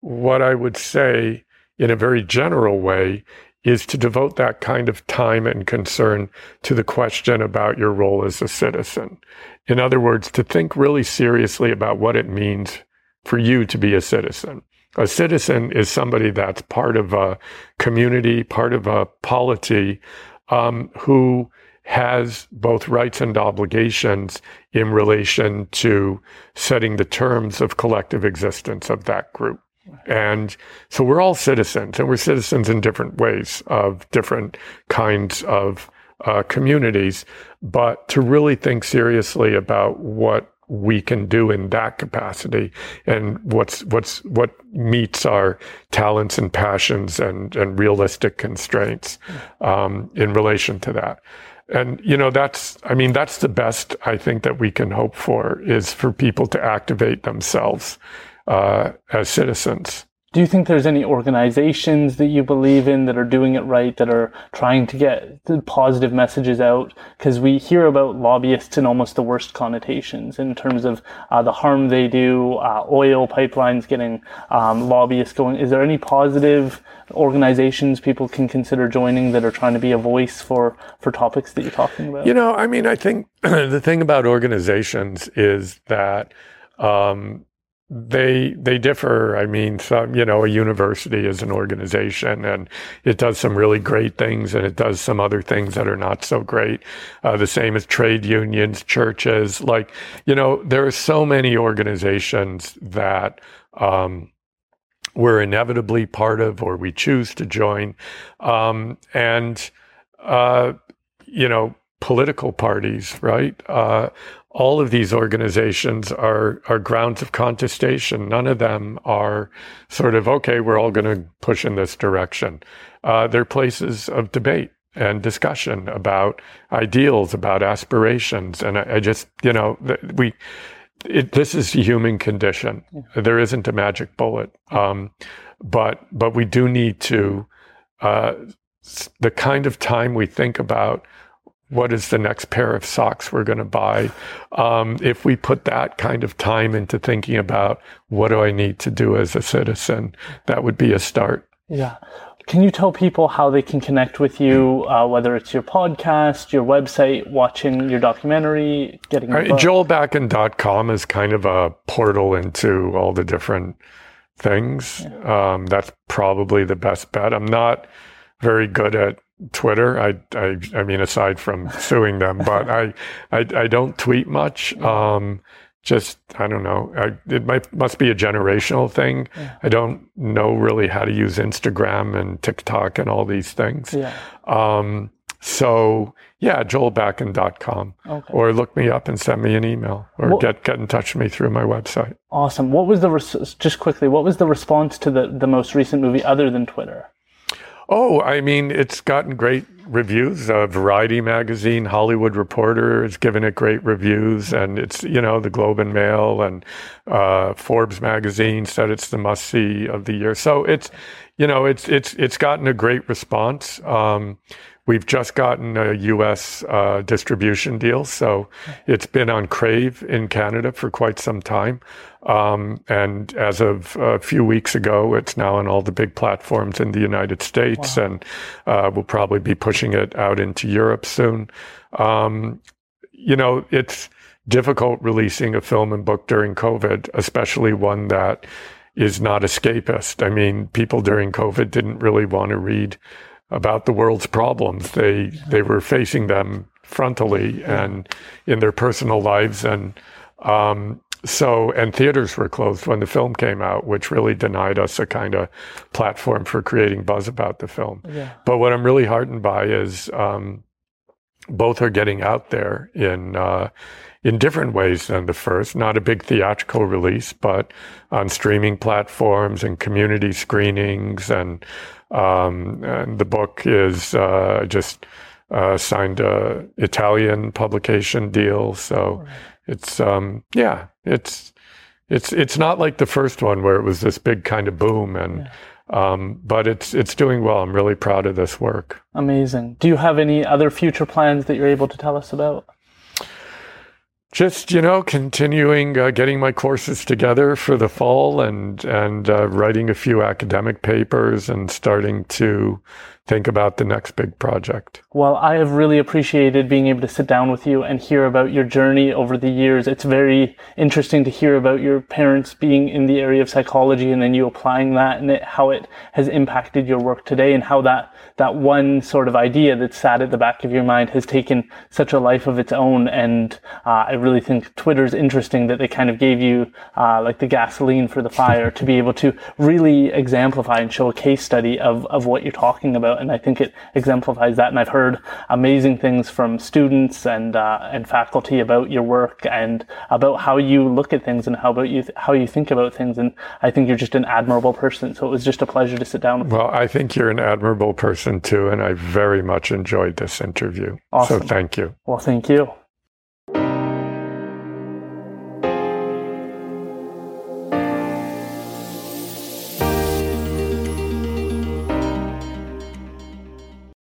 what I would say in a very general way is to devote that kind of time and concern to the question about your role as a citizen. In other words, to think really seriously about what it means for you to be a citizen. A citizen is somebody that's part of a community, part of a polity, um, who has both rights and obligations in relation to setting the terms of collective existence of that group. And so we're all citizens, and we're citizens in different ways of different kinds of uh, communities. But to really think seriously about what we can do in that capacity and what's what's what meets our talents and passions and and realistic constraints um, in relation to that and you know that's i mean that's the best i think that we can hope for is for people to activate themselves uh, as citizens do you think there's any organizations that you believe in that are doing it right, that are trying to get the positive messages out? Because we hear about lobbyists in almost the worst connotations in terms of uh, the harm they do, uh, oil pipelines getting um, lobbyists going. Is there any positive organizations people can consider joining that are trying to be a voice for, for topics that you're talking about? You know, I mean, I think the thing about organizations is that um, they they differ. I mean, some you know, a university is an organization, and it does some really great things, and it does some other things that are not so great. Uh, the same as trade unions, churches. Like you know, there are so many organizations that. Um, we're inevitably part of, or we choose to join, um, and uh, you know, political parties, right? Uh, all of these organizations are are grounds of contestation. None of them are sort of okay. We're all going to push in this direction. Uh, they're places of debate and discussion about ideals, about aspirations, and I, I just you know we. It, this is the human condition. There isn't a magic bullet, um, but but we do need to uh, the kind of time we think about what is the next pair of socks we're going to buy? Um, if we put that kind of time into thinking about what do I need to do as a citizen, that would be a start. Yeah. Can you tell people how they can connect with you, uh, whether it's your podcast, your website, watching your documentary, getting right, JoelBakan.com is kind of a portal into all the different things. Um, that's probably the best bet. I'm not very good at Twitter. I, I, I mean, aside from suing them, but I, I, I don't tweet much. Um, just I don't know. I, it might must be a generational thing. Yeah. I don't know really how to use Instagram and TikTok and all these things. Yeah. Um, so yeah, joelbakan.com Okay. or look me up and send me an email or Well- get get in touch with me through my website. Awesome. What was the res- just quickly? What was the response to the the most recent movie other than Twitter? Oh, I mean, it's gotten great reviews. Uh, Variety magazine, Hollywood Reporter has given it great reviews, and it's you know the Globe and Mail and uh, Forbes magazine said it's the must see of the year. So it's you know it's it's it's gotten a great response. Um, we've just gotten a U.S. Uh, distribution deal, so it's been on Crave in Canada for quite some time. Um, and as of a few weeks ago, it's now on all the big platforms in the United States, and uh, we'll probably be pushing it out into Europe soon. Um, you know, it's difficult releasing a film and book during COVID, especially one that is not escapist. I mean, people during COVID didn't really want to read about the world's problems. They they were facing them frontally and in their personal lives and um, so and theaters were closed when the film came out, which really denied us a kind of platform for creating buzz about the film. Yeah. But what I'm really heartened by is um, both are getting out there in uh, in different ways than the first. Not a big theatrical release, but on streaming platforms and community screenings, and um, and the book is uh, just uh, signed a Italian publication deal, so it's um, yeah, it's it's it's not like the first one where it was this big kind of boom and. Um, but it's it's doing well. I'm really proud of this work. Amazing. Do you have any other future plans that you're able to tell us about? Just you know, continuing uh, getting my courses together for the fall and and uh, writing a few academic papers and starting to think about the next big project. Well, I have really appreciated being able to sit down with you and hear about your journey over the years. It's very interesting to hear about your parents being in the area of psychology and then you applying that and it, how it has impacted your work today and how that, that one sort of idea that sat at the back of your mind has taken such a life of its own. And uh, I really think Twitter's interesting that they kind of gave you uh, like the gasoline for the fire to be able to really exemplify and show a case study of, of what you're talking about. And I think it exemplifies that. And I've heard amazing things from students and uh, and faculty about your work and about how you look at things and how about you how you think about things. And I think you're just an admirable person. So it was just a pleasure to sit down with. you. Well, I think you're an admirable person too, and I very much enjoyed this interview. Awesome. So thank you. Well, thank you.